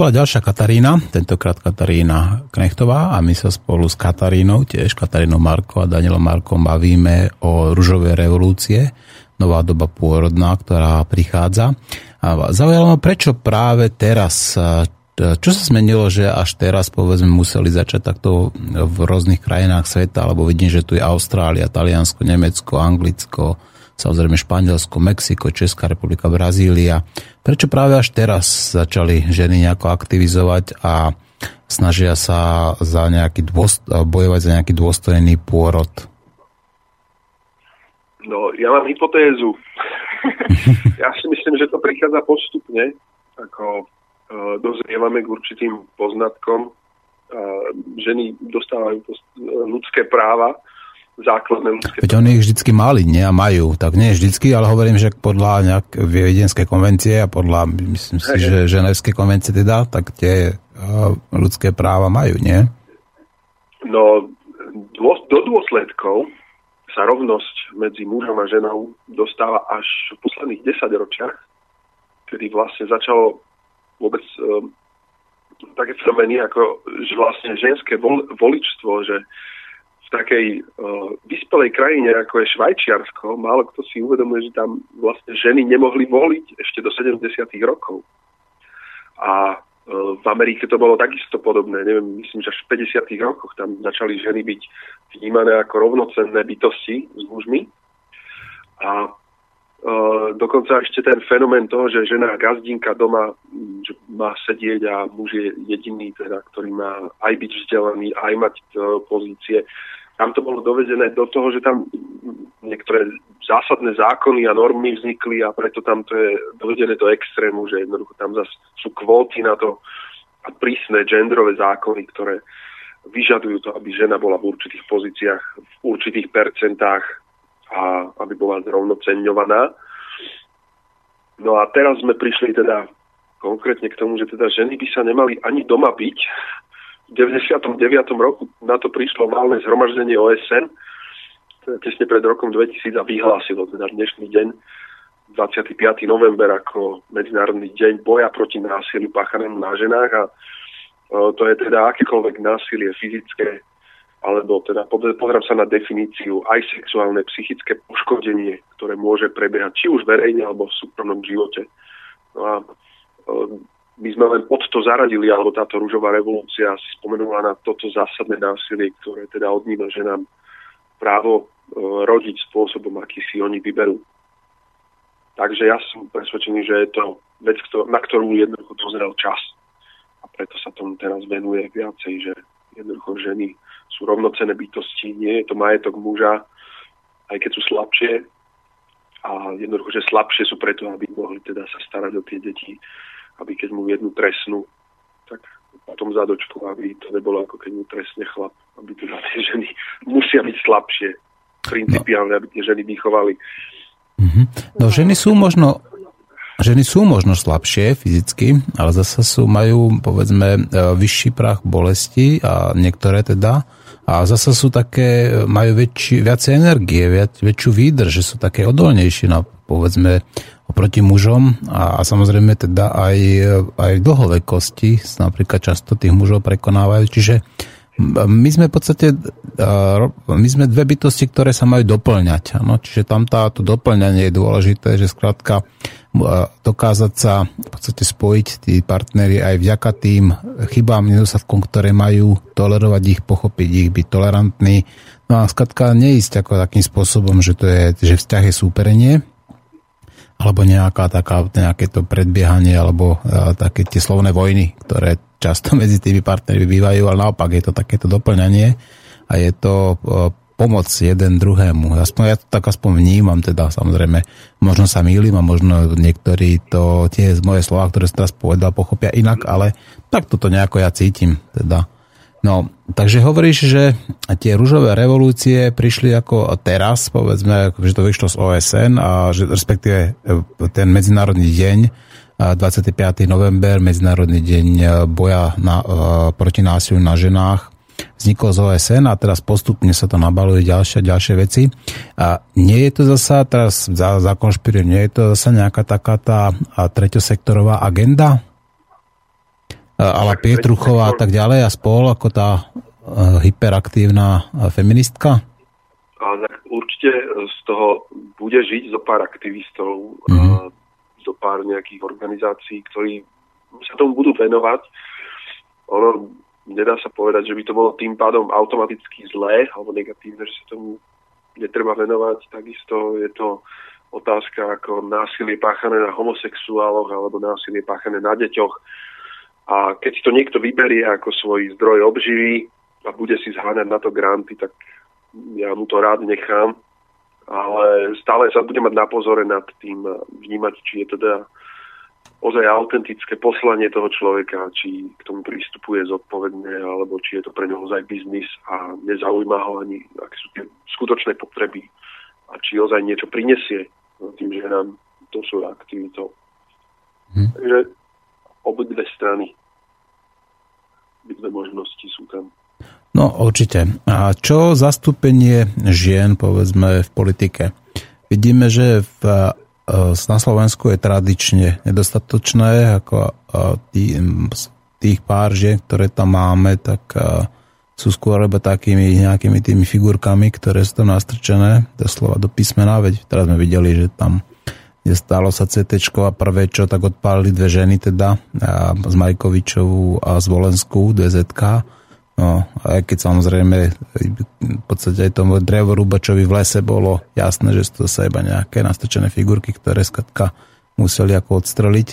Bola ďalšia Katarína, tentokrát Katarína Knechtová a my sa spolu s Katarínou, tiež Katarínou Marko a Danielom Markom bavíme o ružovej revolúcie, nová doba pôrodná, ktorá prichádza. A zaujalo ma, prečo práve teraz, čo sa zmenilo, že až teraz povedzme museli začať takto v rôznych krajinách sveta, alebo vidím, že tu je Austrália, Taliansko, Nemecko, Anglicko, samozrejme Španielsko, Mexiko, Česká republika, Brazília. Prečo práve až teraz začali ženy nejako aktivizovať a snažia sa za nejaký dôst- bojovať za nejaký dôstojný pôrod? No, ja mám hypotézu. [laughs] ja si myslím, že to prichádza postupne, ako uh, dozrievame k určitým poznatkom. Uh, ženy dostávajú ľudské práva, základné ľudské Veď oni ich vždycky mali, nie? A majú. Tak nie vždycky, ale hovorím, že podľa nejak viedenskej konvencie a podľa, myslím si, hey. že ženevské konvencie teda, tak tie uh, ľudské práva majú, nie? No, do dôsledkov sa rovnosť medzi mužom a ženou dostáva až v posledných 10 ročiach, kedy vlastne začalo vôbec um, také fenomény ako že vlastne ženské vol, voličstvo, že takej uh, vyspelej krajine, ako je Švajčiarsko, málo kto si uvedomuje, že tam vlastne ženy nemohli voliť ešte do 70. rokov. A uh, v Amerike to bolo takisto podobné. Neviem, myslím, že až v 50. rokoch tam začali ženy byť vnímané ako rovnocenné bytosti s mužmi. A dokonca ešte ten fenomén toho, že žena gazdinka doma že má sedieť a muž je jediný, teda, ktorý má aj byť vzdelaný, aj mať uh, pozície. Tam to bolo dovedené do toho, že tam niektoré zásadné zákony a normy vznikli a preto tam to je dovedené do extrému, že jednoducho tam zase sú kvóty na to a prísne genderové zákony, ktoré vyžadujú to, aby žena bola v určitých pozíciách, v určitých percentách a aby bola zrovnocenňovaná. No a teraz sme prišli teda konkrétne k tomu, že teda ženy by sa nemali ani doma byť, v 99. roku na to prišlo válne zhromaždenie OSN, tesne pred rokom 2000 a vyhlásilo teda dnešný deň 25. november ako Medzinárodný deň boja proti násiliu páchanému na ženách a to je teda akékoľvek násilie fyzické, alebo teda pozerám sa na definíciu aj sexuálne, psychické poškodenie, ktoré môže prebiehať či už verejne alebo v súkromnom živote. No a my sme len pod to zaradili, alebo táto rúžová revolúcia si spomenula na toto zásadné násilie, ktoré teda odníma ženám právo e, rodiť spôsobom, aký si oni vyberú. Takže ja som presvedčený, že je to vec, na ktorú jednoducho dozrel čas. A preto sa tomu teraz venuje viacej, že jednoducho ženy sú rovnocené bytosti, nie je to majetok muža, aj keď sú slabšie. A jednoducho, že slabšie sú preto, aby mohli teda sa starať o tie deti aby keď mu jednu trestnú, tak potom zadočku, aby to nebolo ako keď mu trestne chlap, aby teda tie ženy musia byť slabšie, principiálne, aby tie ženy vychovali. Mm-hmm. No ženy sú možno Ženy sú možno slabšie fyzicky, ale zase sú, majú povedzme e, vyšší prach bolesti a niektoré teda a zase sú také, majú väčší, viacej energie, viac, väčšiu výdrž, že sú také odolnejšie na povedzme oproti mužom a, a samozrejme teda aj, aj dlhovekosti napríklad často tých mužov prekonávajú. Čiže my sme v podstate my sme dve bytosti, ktoré sa majú doplňať. Ano? Čiže tam táto doplňanie je dôležité, že skrátka dokázať sa v podstate spojiť tí partnery aj vďaka tým chybám, nedostatkom, ktoré majú, tolerovať ich, pochopiť ich, byť tolerantní. No a skrátka neísť ako takým spôsobom, že to je, že vzťah je súperenie, alebo nejaká taká, nejaké to predbiehanie, alebo uh, také tie slovné vojny, ktoré často [laughs] medzi tými partnermi bývajú, ale naopak je to takéto doplňanie a je to uh, pomoc jeden druhému. Aspoň ja to tak aspoň vnímam, teda samozrejme, možno sa mýlim a možno niektorí to tie moje slova, ktoré som teraz povedal, pochopia inak, ale tak toto nejako ja cítim, teda. No, takže hovoríš, že tie rúžové revolúcie prišli ako teraz, povedzme, že to vyšlo z OSN a že respektíve e, ten medzinárodný deň 25. november, medzinárodný deň e, boja na, e, proti násiliu na ženách vznikol z OSN a teraz postupne sa to nabaluje ďalšie ďalšie veci. A nie je to zasa, teraz za, za konšpirujem, nie je to zasa nejaká taká tá treťosektorová agenda? ale Pietruchová a tak ďalej a spol ako tá hyperaktívna feministka? A určite z toho bude žiť zo pár aktivistov, mm-hmm. zo pár nejakých organizácií, ktorí sa tomu budú venovať. Ono, nedá sa povedať, že by to bolo tým pádom automaticky zlé alebo negatívne, že sa tomu netreba venovať. Takisto je to otázka ako násilie páchané na homosexuáloch alebo násilie páchané na deťoch. A keď si to niekto vyberie ako svoj zdroj obživy a bude si zháňať na to granty, tak ja mu to rád nechám, ale stále sa bude mať na pozore nad tým vnímať, či je teda ozaj autentické poslanie toho človeka, či k tomu prístupuje zodpovedne, alebo či je to pre neho ozaj biznis a nezaujíma ho ani, aké sú tie skutočné potreby a či ozaj niečo prinesie tým ženám to sú aktivitou. Hm. Takže obidve strany, obidve možnosti sú tam. No určite. A čo zastúpenie žien, povedzme, v politike? Vidíme, že v, na Slovensku je tradične nedostatočné, ako tý, tých pár žien, ktoré tam máme, tak e, sú skôr iba takými nejakými tými figurkami, ktoré sú tam nastrčené, doslova do písmena, veď teraz sme videli, že tam kde stalo sa CT a prvé čo, tak odpálili dve ženy teda, z Majkovičovú a z Volensku, dve ZK No, aj keď samozrejme v podstate aj tomu drevorúbačovi v lese bolo jasné, že sú to sa iba nejaké nastrčené figurky, ktoré skatka museli ako odstreliť.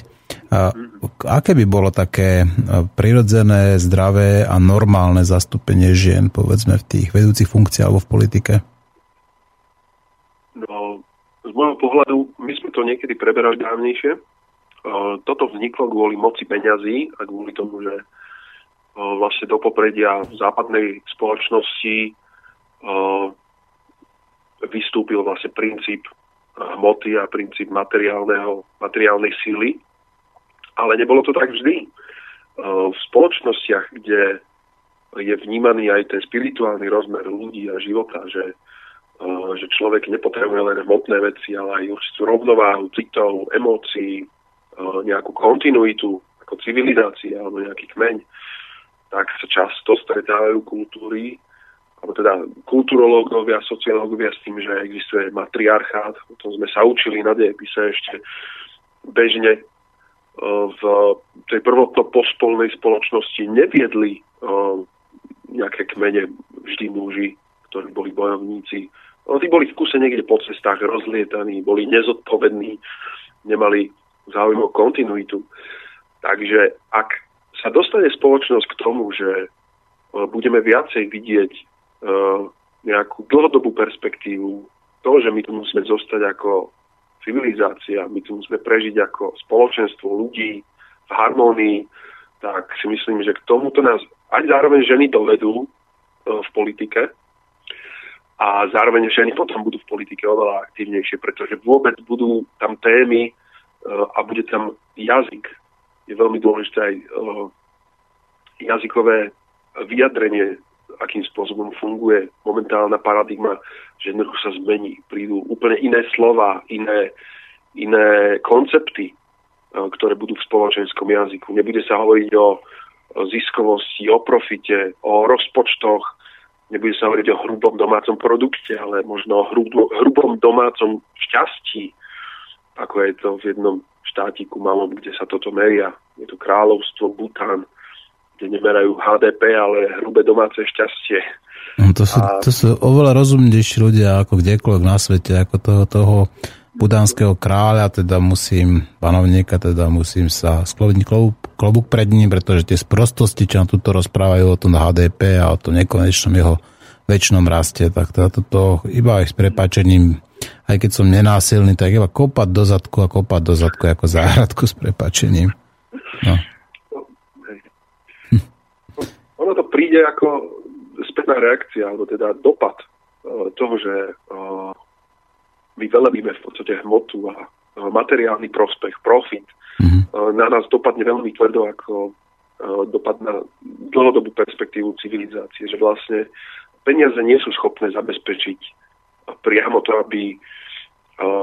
A aké by bolo také prirodzené, zdravé a normálne zastúpenie žien, povedzme, v tých vedúcich funkciách alebo v politike? No, z môjho pohľadu, my sme to niekedy preberali dávnejšie. Toto vzniklo kvôli moci peňazí a kvôli tomu, že vlastne do popredia západnej spoločnosti vystúpil vlastne princíp hmoty a princíp materiálneho, materiálnej síly. Ale nebolo to tak vždy. V spoločnostiach, kde je vnímaný aj ten spirituálny rozmer ľudí a života, že, že človek nepotrebuje len hmotné veci, ale aj určitú rovnováhu citov, emócií, nejakú kontinuitu ako civilizácia alebo nejaký kmeň, tak sa často stretávajú kultúry, alebo teda kulturológovia, sociológovia s tým, že existuje matriarchát. O tom sme sa učili na dejepise ešte bežne e, v tej prvotno pospolnej spoločnosti neviedli e, nejaké kmene vždy muži, ktorí boli bojovníci. No, tí boli v kuse niekde po cestách rozlietaní, boli nezodpovední, nemali záujem o kontinuitu. Takže ak sa dostane spoločnosť k tomu, že e, budeme viacej vidieť e, nejakú dlhodobú perspektívu, to, že my tu musíme zostať ako civilizácia, my tu musíme prežiť ako spoločenstvo ľudí v harmónii, tak si myslím, že k tomuto nás aj zároveň ženy dovedú e, v politike. A zároveň ženy potom budú v politike oveľa aktívnejšie, pretože vôbec budú tam témy a bude tam jazyk, je veľmi dôležité aj uh, jazykové vyjadrenie, akým spôsobom funguje momentálna paradigma, že jednoducho sa zmení. Prídu úplne iné slova, iné, iné koncepty, uh, ktoré budú v spoločenskom jazyku. Nebude sa hovoriť o ziskovosti, o profite, o rozpočtoch, nebude sa hovoriť o hrubom domácom produkte, ale možno o hrubom domácom šťastí, ako je to v jednom štátiku malom, kde sa toto meria. Je to kráľovstvo Bután, kde nemerajú HDP, ale hrubé domáce šťastie. No to, sú, a... to sú oveľa rozumnejší ľudia ako kdekoľvek na svete, ako toho, toho budánskeho kráľa, teda musím, panovníka, teda musím sa skloviť klobúk, klobúk pred ním, pretože tie sprostosti, čo nám tuto rozprávajú o tom HDP a o tom nekonečnom jeho väčšnom raste, tak teda toto iba aj s prepačením aj keď som nenásilný, tak iba kopať do zadku a kopať do zadku ako záhradku s prepačením. No. [laughs] Ono to príde ako spätná reakcia, alebo teda dopad uh, toho, že uh, my velebíme v podstate hmotu a uh, materiálny prospech, profit. Mm-hmm. Na nás dopadne veľmi tvrdo ako dopad na dlhodobú perspektívu civilizácie, že vlastne peniaze nie sú schopné zabezpečiť priamo to, aby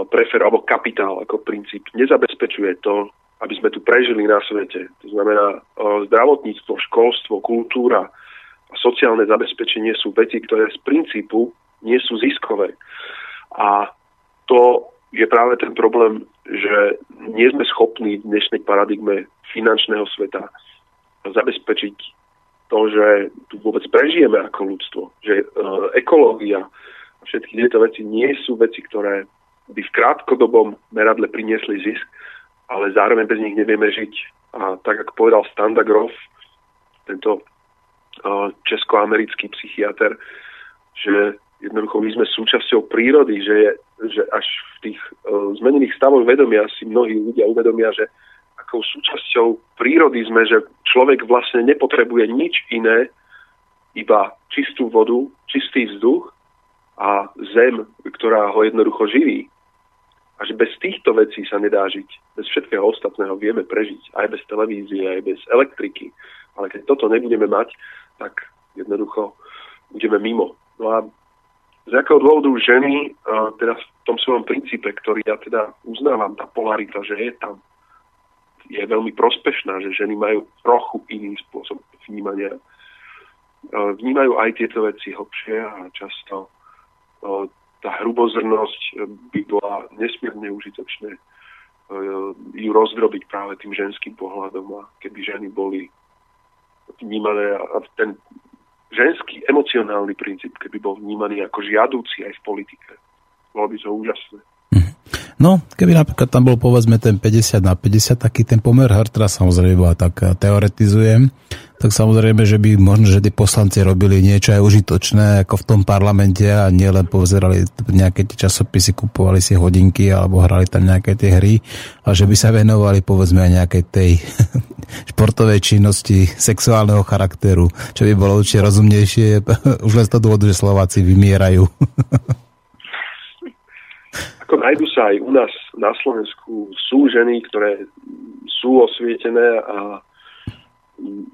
prefer alebo kapitál ako princíp nezabezpečuje to, aby sme tu prežili na svete. To znamená, zdravotníctvo, školstvo, kultúra a sociálne zabezpečenie sú veci, ktoré z princípu nie sú ziskové. A to je práve ten problém, že nie sme schopní v dnešnej paradigme finančného sveta zabezpečiť to, že tu vôbec prežijeme ako ľudstvo, že uh, ekológia všetky tieto veci nie sú veci, ktoré by v krátkodobom meradle priniesli zisk, ale zároveň bez nich nevieme žiť. A tak, ako povedal Standa Grof, tento uh, českoamerický psychiatr, že jednoducho my sme súčasťou prírody, že, je, že až v tých uh, zmenených stavoch vedomia si mnohí ľudia uvedomia, že akou súčasťou prírody sme, že človek vlastne nepotrebuje nič iné, iba čistú vodu, čistý vzduch a zem, ktorá ho jednoducho živí. A že bez týchto vecí sa nedá žiť. Bez všetkého ostatného vieme prežiť. Aj bez televízie, aj bez elektriky. Ale keď toto nebudeme mať, tak jednoducho budeme mimo. No a z akého dôvodu ženy, teda v tom svojom princípe, ktorý ja teda uznávam, tá polarita, že je tam, je veľmi prospešná, že ženy majú trochu iný spôsob vnímania. Vnímajú aj tieto veci hlbšie a často tá hrubozrnosť by bola nesmierne užitočné ju rozdrobiť práve tým ženským pohľadom a keby ženy boli vnímané a ten ženský emocionálny princíp, keby bol vnímaný ako žiadúci aj v politike. Bolo by to úžasné. Mhm. No, keby napríklad tam bol povedzme ten 50 na 50, taký ten pomer her, teraz samozrejme tak eh, teoretizujem, tak samozrejme, že by možno, že tí poslanci robili niečo aj užitočné ako v tom parlamente a nielen pozerali nejaké tie časopisy, kupovali si hodinky alebo hrali tam nejaké tie hry, a že by sa venovali povedzme aj nejakej tej [laughs] športovej činnosti sexuálneho charakteru, čo by bolo určite rozumnejšie, [laughs] už len z toho dôvodu, že Slováci vymierajú. [laughs] Ako nájdu sa aj u nás na Slovensku sú ženy, ktoré sú osvietené a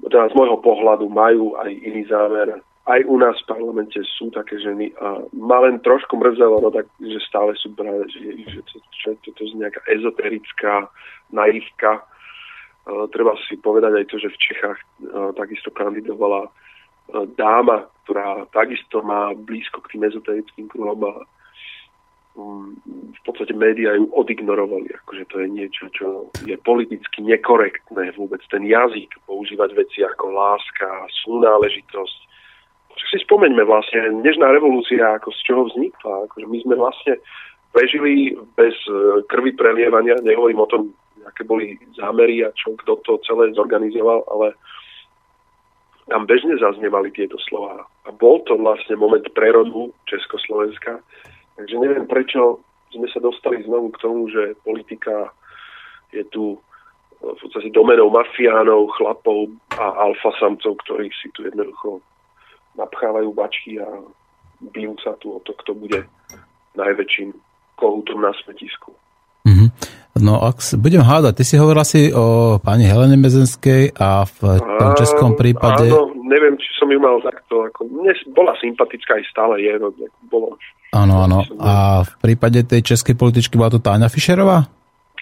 teda z môjho pohľadu majú aj iný zámer. Aj u nás v parlamente sú také ženy a ma len trošku mrzelo, no tak, že stále sú brané, že, že to, čo, to, to je nejaká ezoterická naivka. Uh, treba si povedať aj to, že v Čechách uh, takisto kandidovala uh, dáma, ktorá takisto má blízko k tým ezoterickým kruhom a v podstate médiá ju odignorovali, akože to je niečo, čo je politicky nekorektné vôbec ten jazyk, používať veci ako láska, súnáležitosť. Čo si spomeňme vlastne, dnešná revolúcia, ako z čoho vznikla, akože my sme vlastne prežili bez e, krvi prelievania, nehovorím o tom, aké boli zámery a čo, kto to celé zorganizoval, ale tam bežne zaznievali tieto slova. A bol to vlastne moment prerodu Československa, Takže neviem, prečo sme sa dostali znovu k tomu, že politika je tu v podstate domenou mafiánov, chlapov a alfasamcov, ktorí si tu jednoducho napchávajú bačky a bijú sa tu o to, kto bude najväčším kohútom na smetisku. Mm-hmm. No ak budem hádať, ty si hovoril asi o pani Helene Mezenskej a v tom českom prípade... Áno, neviem, či som ju mal takto, ako, bola sympatická aj stále je, no, bolo Áno, áno. A v prípade tej českej političky bola to Táňa Fischerová?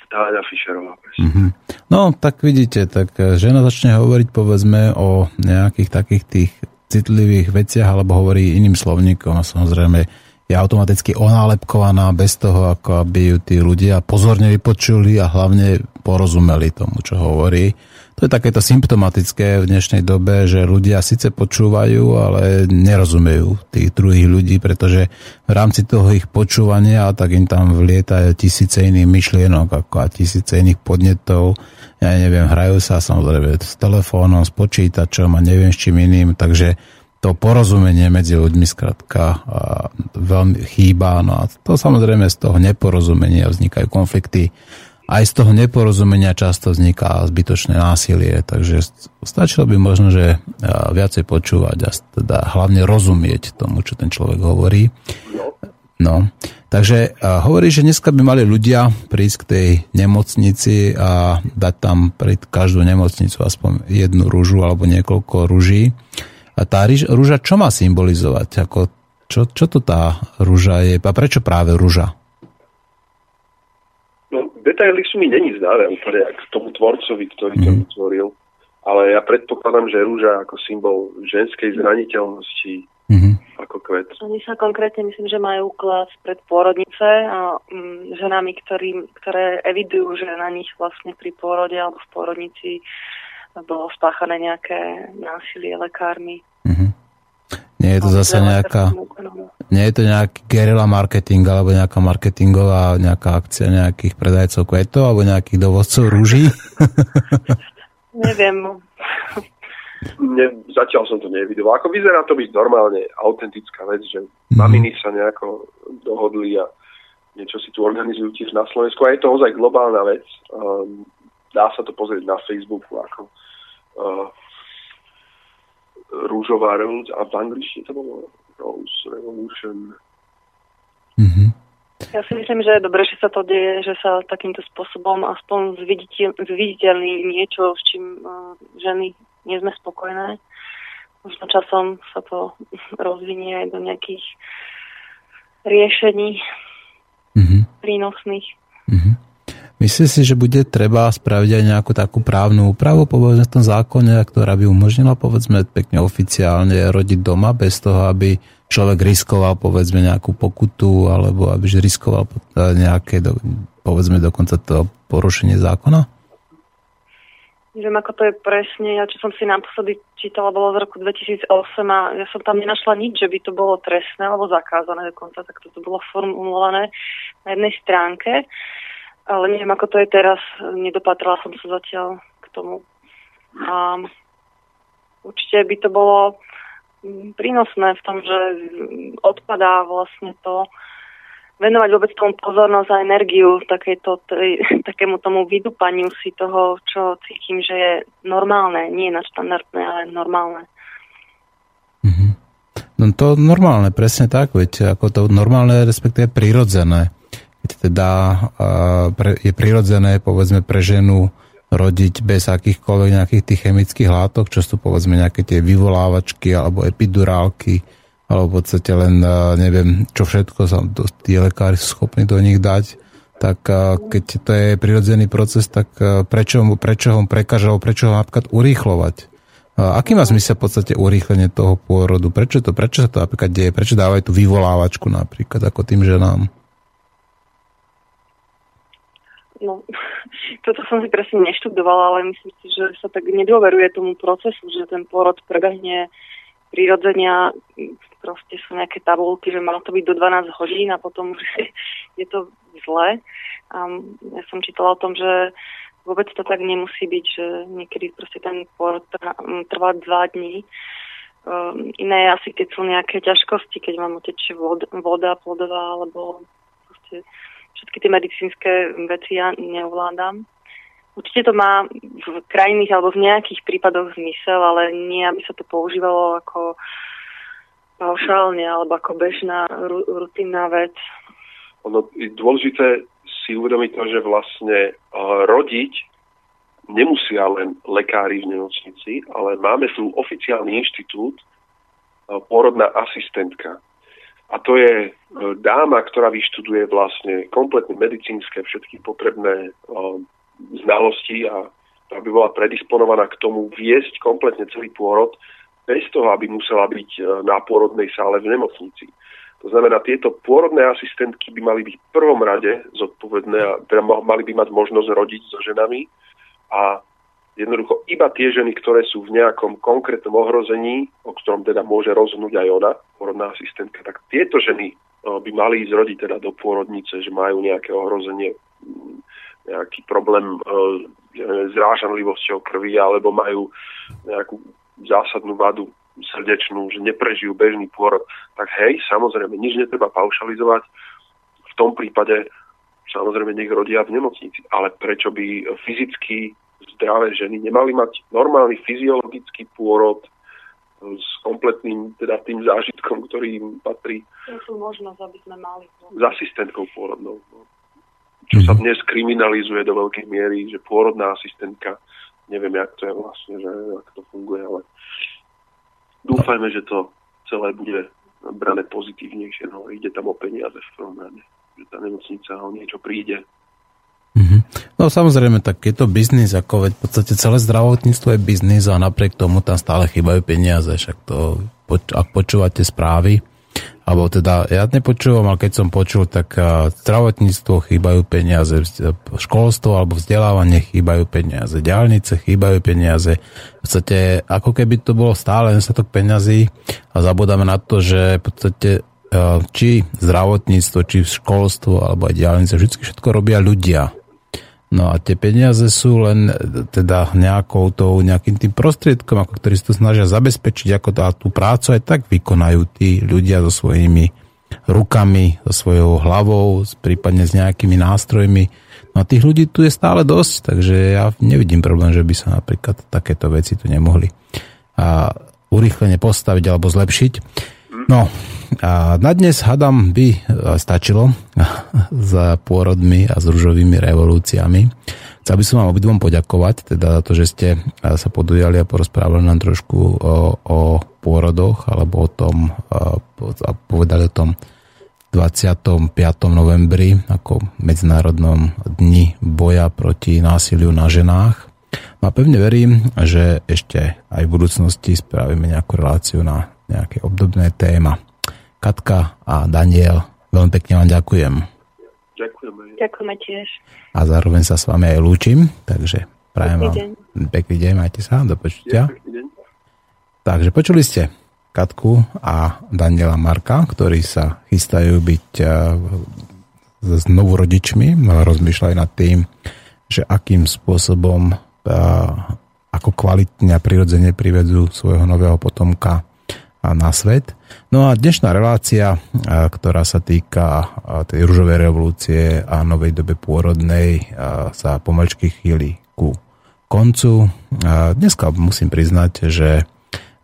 Táňa Fischerová, mm-hmm. No, tak vidíte, tak eh, žena začne hovoriť povedzme o nejakých takých tých citlivých veciach, alebo hovorí iným slovníkom a samozrejme je automaticky onálepkovaná bez toho, ako aby ju tí ľudia pozorne vypočuli a hlavne porozumeli tomu, čo hovorí. To je takéto symptomatické v dnešnej dobe, že ľudia síce počúvajú, ale nerozumejú tých druhých ľudí, pretože v rámci toho ich počúvania tak im tam vlietajú tisíce iných myšlienok ako a tisíce iných podnetov. Ja neviem, hrajú sa samozrejme s telefónom, s počítačom a neviem s čím iným, takže to porozumenie medzi ľuďmi skrátka veľmi chýba. No a to samozrejme z toho neporozumenia vznikajú konflikty aj z toho neporozumenia často vzniká zbytočné násilie, takže stačilo by možno, že viacej počúvať a teda hlavne rozumieť tomu, čo ten človek hovorí. No, takže hovorí, že dneska by mali ľudia prísť k tej nemocnici a dať tam pred každú nemocnicu aspoň jednu rúžu alebo niekoľko rúží. A tá rúža čo má symbolizovať? Ako, čo, čo to tá rúža je? A prečo práve rúža? detaily sú mi není známe úplne k tomu tvorcovi, ktorý to mm. vytvoril. Ale ja predpokladám, že rúža ako symbol ženskej zraniteľnosti mm-hmm. ako kvet. Oni sa konkrétne myslím, že majú klas pred pôrodnice a mm, ženami, ktorý, ktoré evidujú, že na nich vlastne pri pôrode alebo v pôrodnici bolo spáchané nejaké násilie lekármi. Mm-hmm. Nie je to zase nejaká... Nie je to nejaký guerilla marketing alebo nejaká marketingová nejaká akcia nejakých predajcov kvetov alebo nejakých dovozcov rúží? [laughs] Neviem. Ne, zatiaľ som to nevidel. Ako vyzerá to byť normálne autentická vec, že mm. maminy sa nejako dohodli a niečo si tu organizujú tiež na Slovensku. A je to ozaj globálna vec. Um, dá sa to pozrieť na Facebooku ako uh, rúžová revolúcia a v angličtine to bolo Rose Revolution. Mm-hmm. Ja si myslím, že je dobré, že sa to deje, že sa takýmto spôsobom aspoň zviditeľní niečo, s čím uh, ženy nie sme spokojné. Možno časom sa to [laughs] rozvinie aj do nejakých riešení mm-hmm. prínosných. Mm-hmm. Myslíš si, že bude treba spraviť aj nejakú takú právnu úpravu, povedzme v tom zákone, ktorá by umožnila, povedzme, pekne oficiálne rodiť doma, bez toho, aby človek riskoval, povedzme, nejakú pokutu, alebo aby riskoval nejaké, povedzme, dokonca to porušenie zákona? Neviem, ako to je presne. Ja, čo som si naposledy čítala, bolo z roku 2008 a ja som tam nenašla nič, že by to bolo trestné alebo zakázané dokonca, tak to bolo formulované na jednej stránke ale neviem, ako to je teraz. Nedopatrala som sa zatiaľ k tomu. A určite by to bolo mm, prínosné v tom, že odpadá vlastne to venovať vôbec tomu pozornosť a energiu takéto, tej, [laughs] takému tomu vydupaniu si toho, čo cítim, že je normálne, nie nadštandardné, ale normálne. Mm-hmm. No to normálne, presne tak, veď ako to normálne, respektíve prirodzené teda je prirodzené, povedzme, pre ženu rodiť bez akýchkoľvek nejakých tých chemických látok, čo sú povedzme nejaké tie vyvolávačky alebo epidurálky, alebo v podstate len neviem, čo všetko sa tí lekári sú schopní do nich dať, tak keď to je prirodzený proces, tak prečo, prečo ho prekážalo, prečo ho napríklad urýchlovať? Aký má zmysel v podstate urýchlenie toho pôrodu? Prečo to, prečo sa to napríklad deje? Prečo dávajú tú vyvolávačku napríklad ako tým ženám? No, [laughs] toto som si presne neštudovala, ale myslím si, že sa tak nedôveruje tomu procesu, že ten porod prebehne prirodzenia, proste sú nejaké tabulky, že malo to byť do 12 hodín a potom [laughs] je to zle. A ja som čítala o tom, že vôbec to tak nemusí byť, že niekedy proste ten porod trvá dva dní. Um, iné asi, keď sú nejaké ťažkosti, keď vám utečie voda, voda plodová, alebo proste všetky tie medicínske veci ja neovládam. Určite to má v krajných alebo v nejakých prípadoch zmysel, ale nie, aby sa to používalo ako paušálne alebo ako bežná rutinná vec. Ono je dôležité si uvedomiť to, že vlastne uh, rodiť nemusia len lekári v nemocnici, ale máme tu oficiálny inštitút uh, pôrodná asistentka. A to je e, dáma, ktorá vyštuduje vlastne kompletne medicínske všetky potrebné uh, znalosti a aby bola predisponovaná k tomu viesť kompletne celý pôrod bez toho, aby musela byť uh, na pôrodnej sále v nemocnici. To znamená, tieto pôrodné asistentky by mali byť v prvom rade zodpovedné teda mali by mať možnosť rodiť so ženami a Jednoducho iba tie ženy, ktoré sú v nejakom konkrétnom ohrození, o ktorom teda môže rozhodnúť aj ona, porodná asistentka, tak tieto ženy by mali ísť rodiť teda do pôrodnice, že majú nejaké ohrozenie, mm, nejaký problém s rážanlivosťou krvi alebo majú nejakú zásadnú vadu srdečnú, že neprežijú bežný pôrod, tak hej, samozrejme, nič netreba paušalizovať. V tom prípade samozrejme nech rodia v nemocnici. Ale prečo by fyzicky zdravé ženy nemali mať normálny fyziologický pôrod s kompletným teda tým zážitkom, ktorý im patrí. To možnosť, aby sme mali. S asistentkou pôrodnou. No. Čo sa mhm. dnes kriminalizuje do veľkej miery, že pôrodná asistentka, neviem, jak to je vlastne, že jak to funguje, ale dúfajme, že to celé bude brané pozitívnejšie. No, ide tam o peniaze v prvom rade. Že tá nemocnica o niečo príde. No samozrejme, tak je to biznis, ako veď v podstate celé zdravotníctvo je biznis a napriek tomu tam stále chýbajú peniaze, však to, ak počúvate správy, alebo teda ja nepočúvam, ale keď som počul, tak zdravotníctvo chýbajú peniaze, školstvo alebo vzdelávanie chýbajú peniaze, diálnice chýbajú peniaze. V podstate ako keby to bolo stále nedostatok peniazy a zabudáme na to, že v podstate či zdravotníctvo, či školstvo alebo aj diálnice, vždy všetko robia ľudia. No a tie peniaze sú len teda nejakou tou, nejakým tým prostriedkom, ako ktorí si to snažia zabezpečiť, ako tá, tú prácu aj tak vykonajú tí ľudia so svojimi rukami, so svojou hlavou, prípadne s nejakými nástrojmi. No a tých ľudí tu je stále dosť, takže ja nevidím problém, že by sa napríklad takéto veci tu nemohli a urýchlene postaviť alebo zlepšiť. No, a na dnes, hadam, by e, stačilo [laughs] za pôrodmi a s ružovými revolúciami. Chcel by som vám obidvom poďakovať, teda za to, že ste e, sa podujali a porozprávali nám trošku o, o pôrodoch, alebo o tom, e, a povedali o tom 25. novembri ako Medzinárodnom dni boja proti násiliu na ženách. No a pevne verím, že ešte aj v budúcnosti spravíme nejakú reláciu na nejaké obdobné téma. Katka a Daniel, veľmi pekne vám ďakujem. Ďakujeme. Ďakujeme tiež. A zároveň sa s vami aj lúčim, takže prajem vám pekný deň, majte sa, do počutia. Takže počuli ste Katku a Daniela Marka, ktorí sa chystajú byť znovu rodičmi, rozmýšľajú nad tým, že akým spôsobom ako kvalitne a prirodzene privedú svojho nového potomka na svet. No a dnešná relácia, ktorá sa týka tej ružovej revolúcie a novej dobe pôrodnej, sa pomalčky chýli ku koncu. Dneska musím priznať, že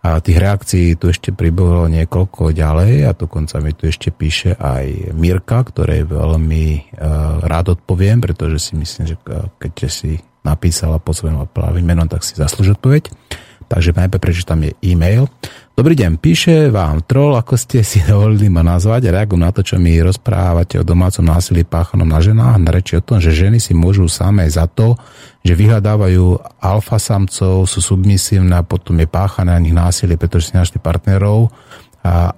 tých reakcií tu ešte pribolo niekoľko ďalej a dokonca mi tu ešte píše aj Mirka, ktorej veľmi rád odpoviem, pretože si myslím, že keď si napísala po svojom pravým menom, tak si zaslúži odpoveď. Takže najprv prečítam je e-mail. Dobrý deň, píše vám troll, ako ste si [laughs] dovolili ma nazvať, reagujem na to, čo mi rozprávate o domácom násilí páchanom na ženách, na reči o tom, že ženy si môžu samé za to, že vyhľadávajú alfa samcov, sú submisívne a potom je páchané na nich násilie, pretože si našli partnerov,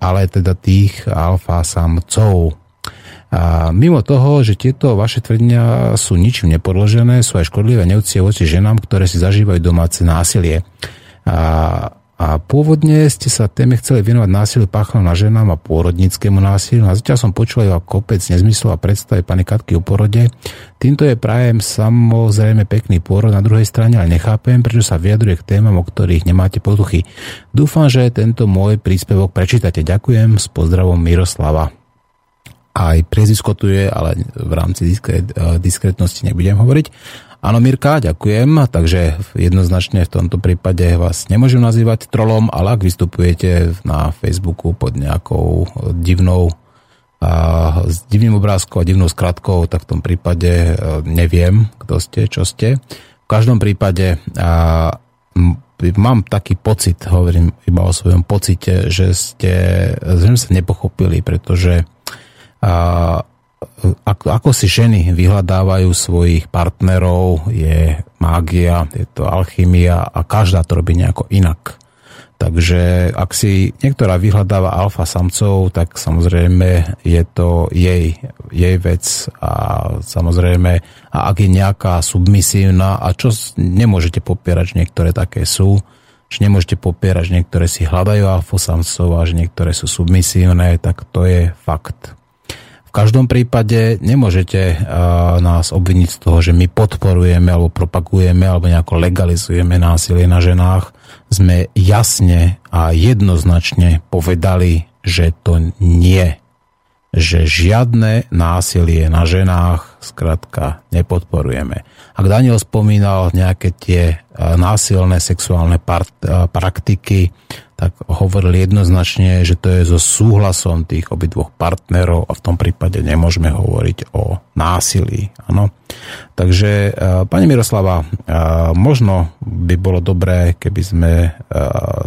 ale teda tých alfa samcov. A mimo toho, že tieto vaše tvrdenia sú ničím nepodložené, sú aj škodlivé neúcie voči ženám, ktoré si zažívajú domáce násilie. A, a pôvodne ste sa téme chceli venovať násiliu páchanom na ženám a pôrodníckému násiliu. A zatiaľ som počul aj kopec nezmyslov a predstavy pani Katky o porode. Týmto je prajem samozrejme pekný pôrod na druhej strane, ale nechápem, prečo sa vyjadruje k témam, o ktorých nemáte potuchy. Dúfam, že tento môj príspevok prečítate. Ďakujem, s pozdravom Miroslava. Aj priezvisko tu je, ale v rámci diskret, diskretnosti nebudem hovoriť. Áno, Mirka, ďakujem. Takže jednoznačne v tomto prípade vás nemôžem nazývať trolom, ale ak vystupujete na Facebooku pod nejakou divnou a s divným obrázkom a divnou skratkou, tak v tom prípade e, neviem, kto ste, čo ste. V každom prípade a, mám taký pocit, hovorím iba o svojom pocite, že ste, že sa nepochopili, pretože a, ako, ako si ženy vyhľadávajú svojich partnerov, je mágia, je to alchymia a každá to robí nejako inak. Takže ak si niektorá vyhľadáva alfa samcov, tak samozrejme je to jej, jej vec a samozrejme, a ak je nejaká submisívna, a čo nemôžete popierať, že niektoré také sú, že nemôžete popierať, že niektoré si hľadajú alfa samcov a že niektoré sú submisívne, tak to je fakt každom prípade nemôžete uh, nás obviniť z toho, že my podporujeme alebo propagujeme alebo nejako legalizujeme násilie na ženách. Sme jasne a jednoznačne povedali, že to nie. Že žiadne násilie na ženách skrátka nepodporujeme. Ak Daniel spomínal nejaké tie násilné sexuálne part, praktiky, tak hovorili jednoznačne, že to je so súhlasom tých obidvoch partnerov a v tom prípade nemôžeme hovoriť o násilí. Ano. Takže, pani Miroslava, možno by bolo dobré, keby sme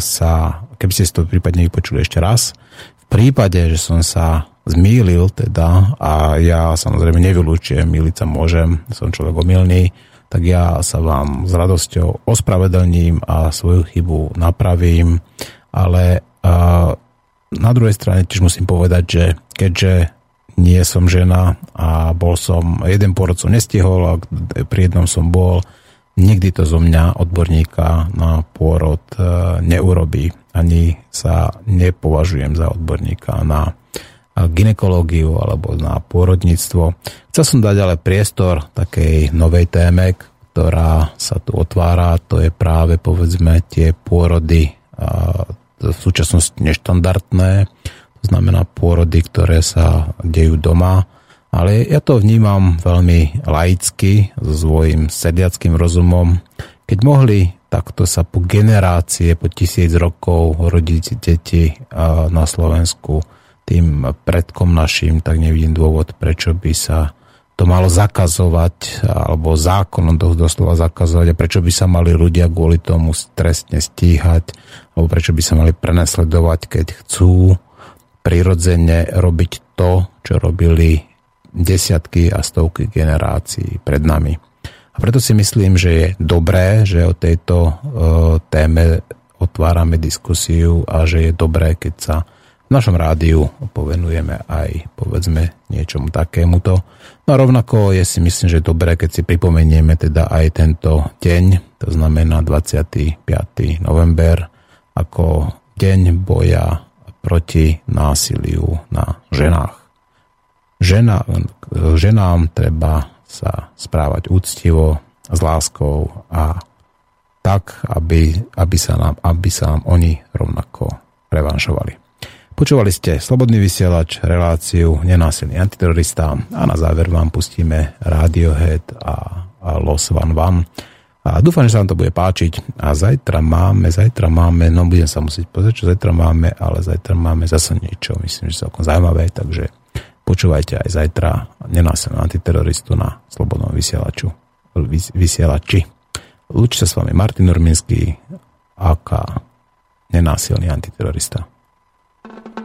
sa, keby ste si to prípadne vypočuli ešte raz. V prípade, že som sa zmýlil teda a ja samozrejme nevylučujem, miliť sa môžem, som človek omylný, tak ja sa vám s radosťou ospravedlním a svoju chybu napravím, ale uh, na druhej strane tiež musím povedať, že keďže nie som žena a bol som, jeden pôrod som nestihol a pri jednom som bol, nikdy to zo mňa odborníka na pôrod neurobí. Ani sa nepovažujem za odborníka na ginekológiu alebo na pôrodníctvo. Chcel som dať ale priestor takej novej téme, ktorá sa tu otvára, to je práve povedzme tie pôrody v súčasnosti neštandardné, to znamená pôrody, ktoré sa dejú doma, ale ja to vnímam veľmi laicky, so svojím sediackým rozumom. Keď mohli takto sa po generácie, po tisíc rokov rodiť deti na Slovensku, tým predkom našim, tak nevidím dôvod, prečo by sa to malo zakazovať, alebo zákonom to doslova zakazovať a prečo by sa mali ľudia kvôli tomu trestne stíhať, alebo prečo by sa mali prenasledovať, keď chcú prirodzene robiť to, čo robili desiatky a stovky generácií pred nami. A preto si myslím, že je dobré, že o tejto uh, téme otvárame diskusiu a že je dobré, keď sa v našom rádiu povenujeme aj povedzme niečomu takémuto. No a rovnako je si myslím, že dobré, keď si pripomenieme teda aj tento deň, to znamená 25. november, ako deň boja proti násiliu na ženách. Žena, ženám treba sa správať úctivo, s láskou a tak, aby, aby, sa nám, aby sa nám oni rovnako revanšovali. Počúvali ste Slobodný vysielač, reláciu Nenásilný antiterorista a na záver vám pustíme Radiohead a, a Los Van Van. A dúfam, že sa vám to bude páčiť. A zajtra máme, zajtra máme, no budem sa musieť pozrieť, čo zajtra máme, ale zajtra máme zase niečo, myslím, že celkom zaujímavé, takže počúvajte aj zajtra nenásilného antiteroristu na Slobodnom vysielaču, vysielači. Lúči sa s vami Martin Urminský, aká nenásilný antiterorista. Tú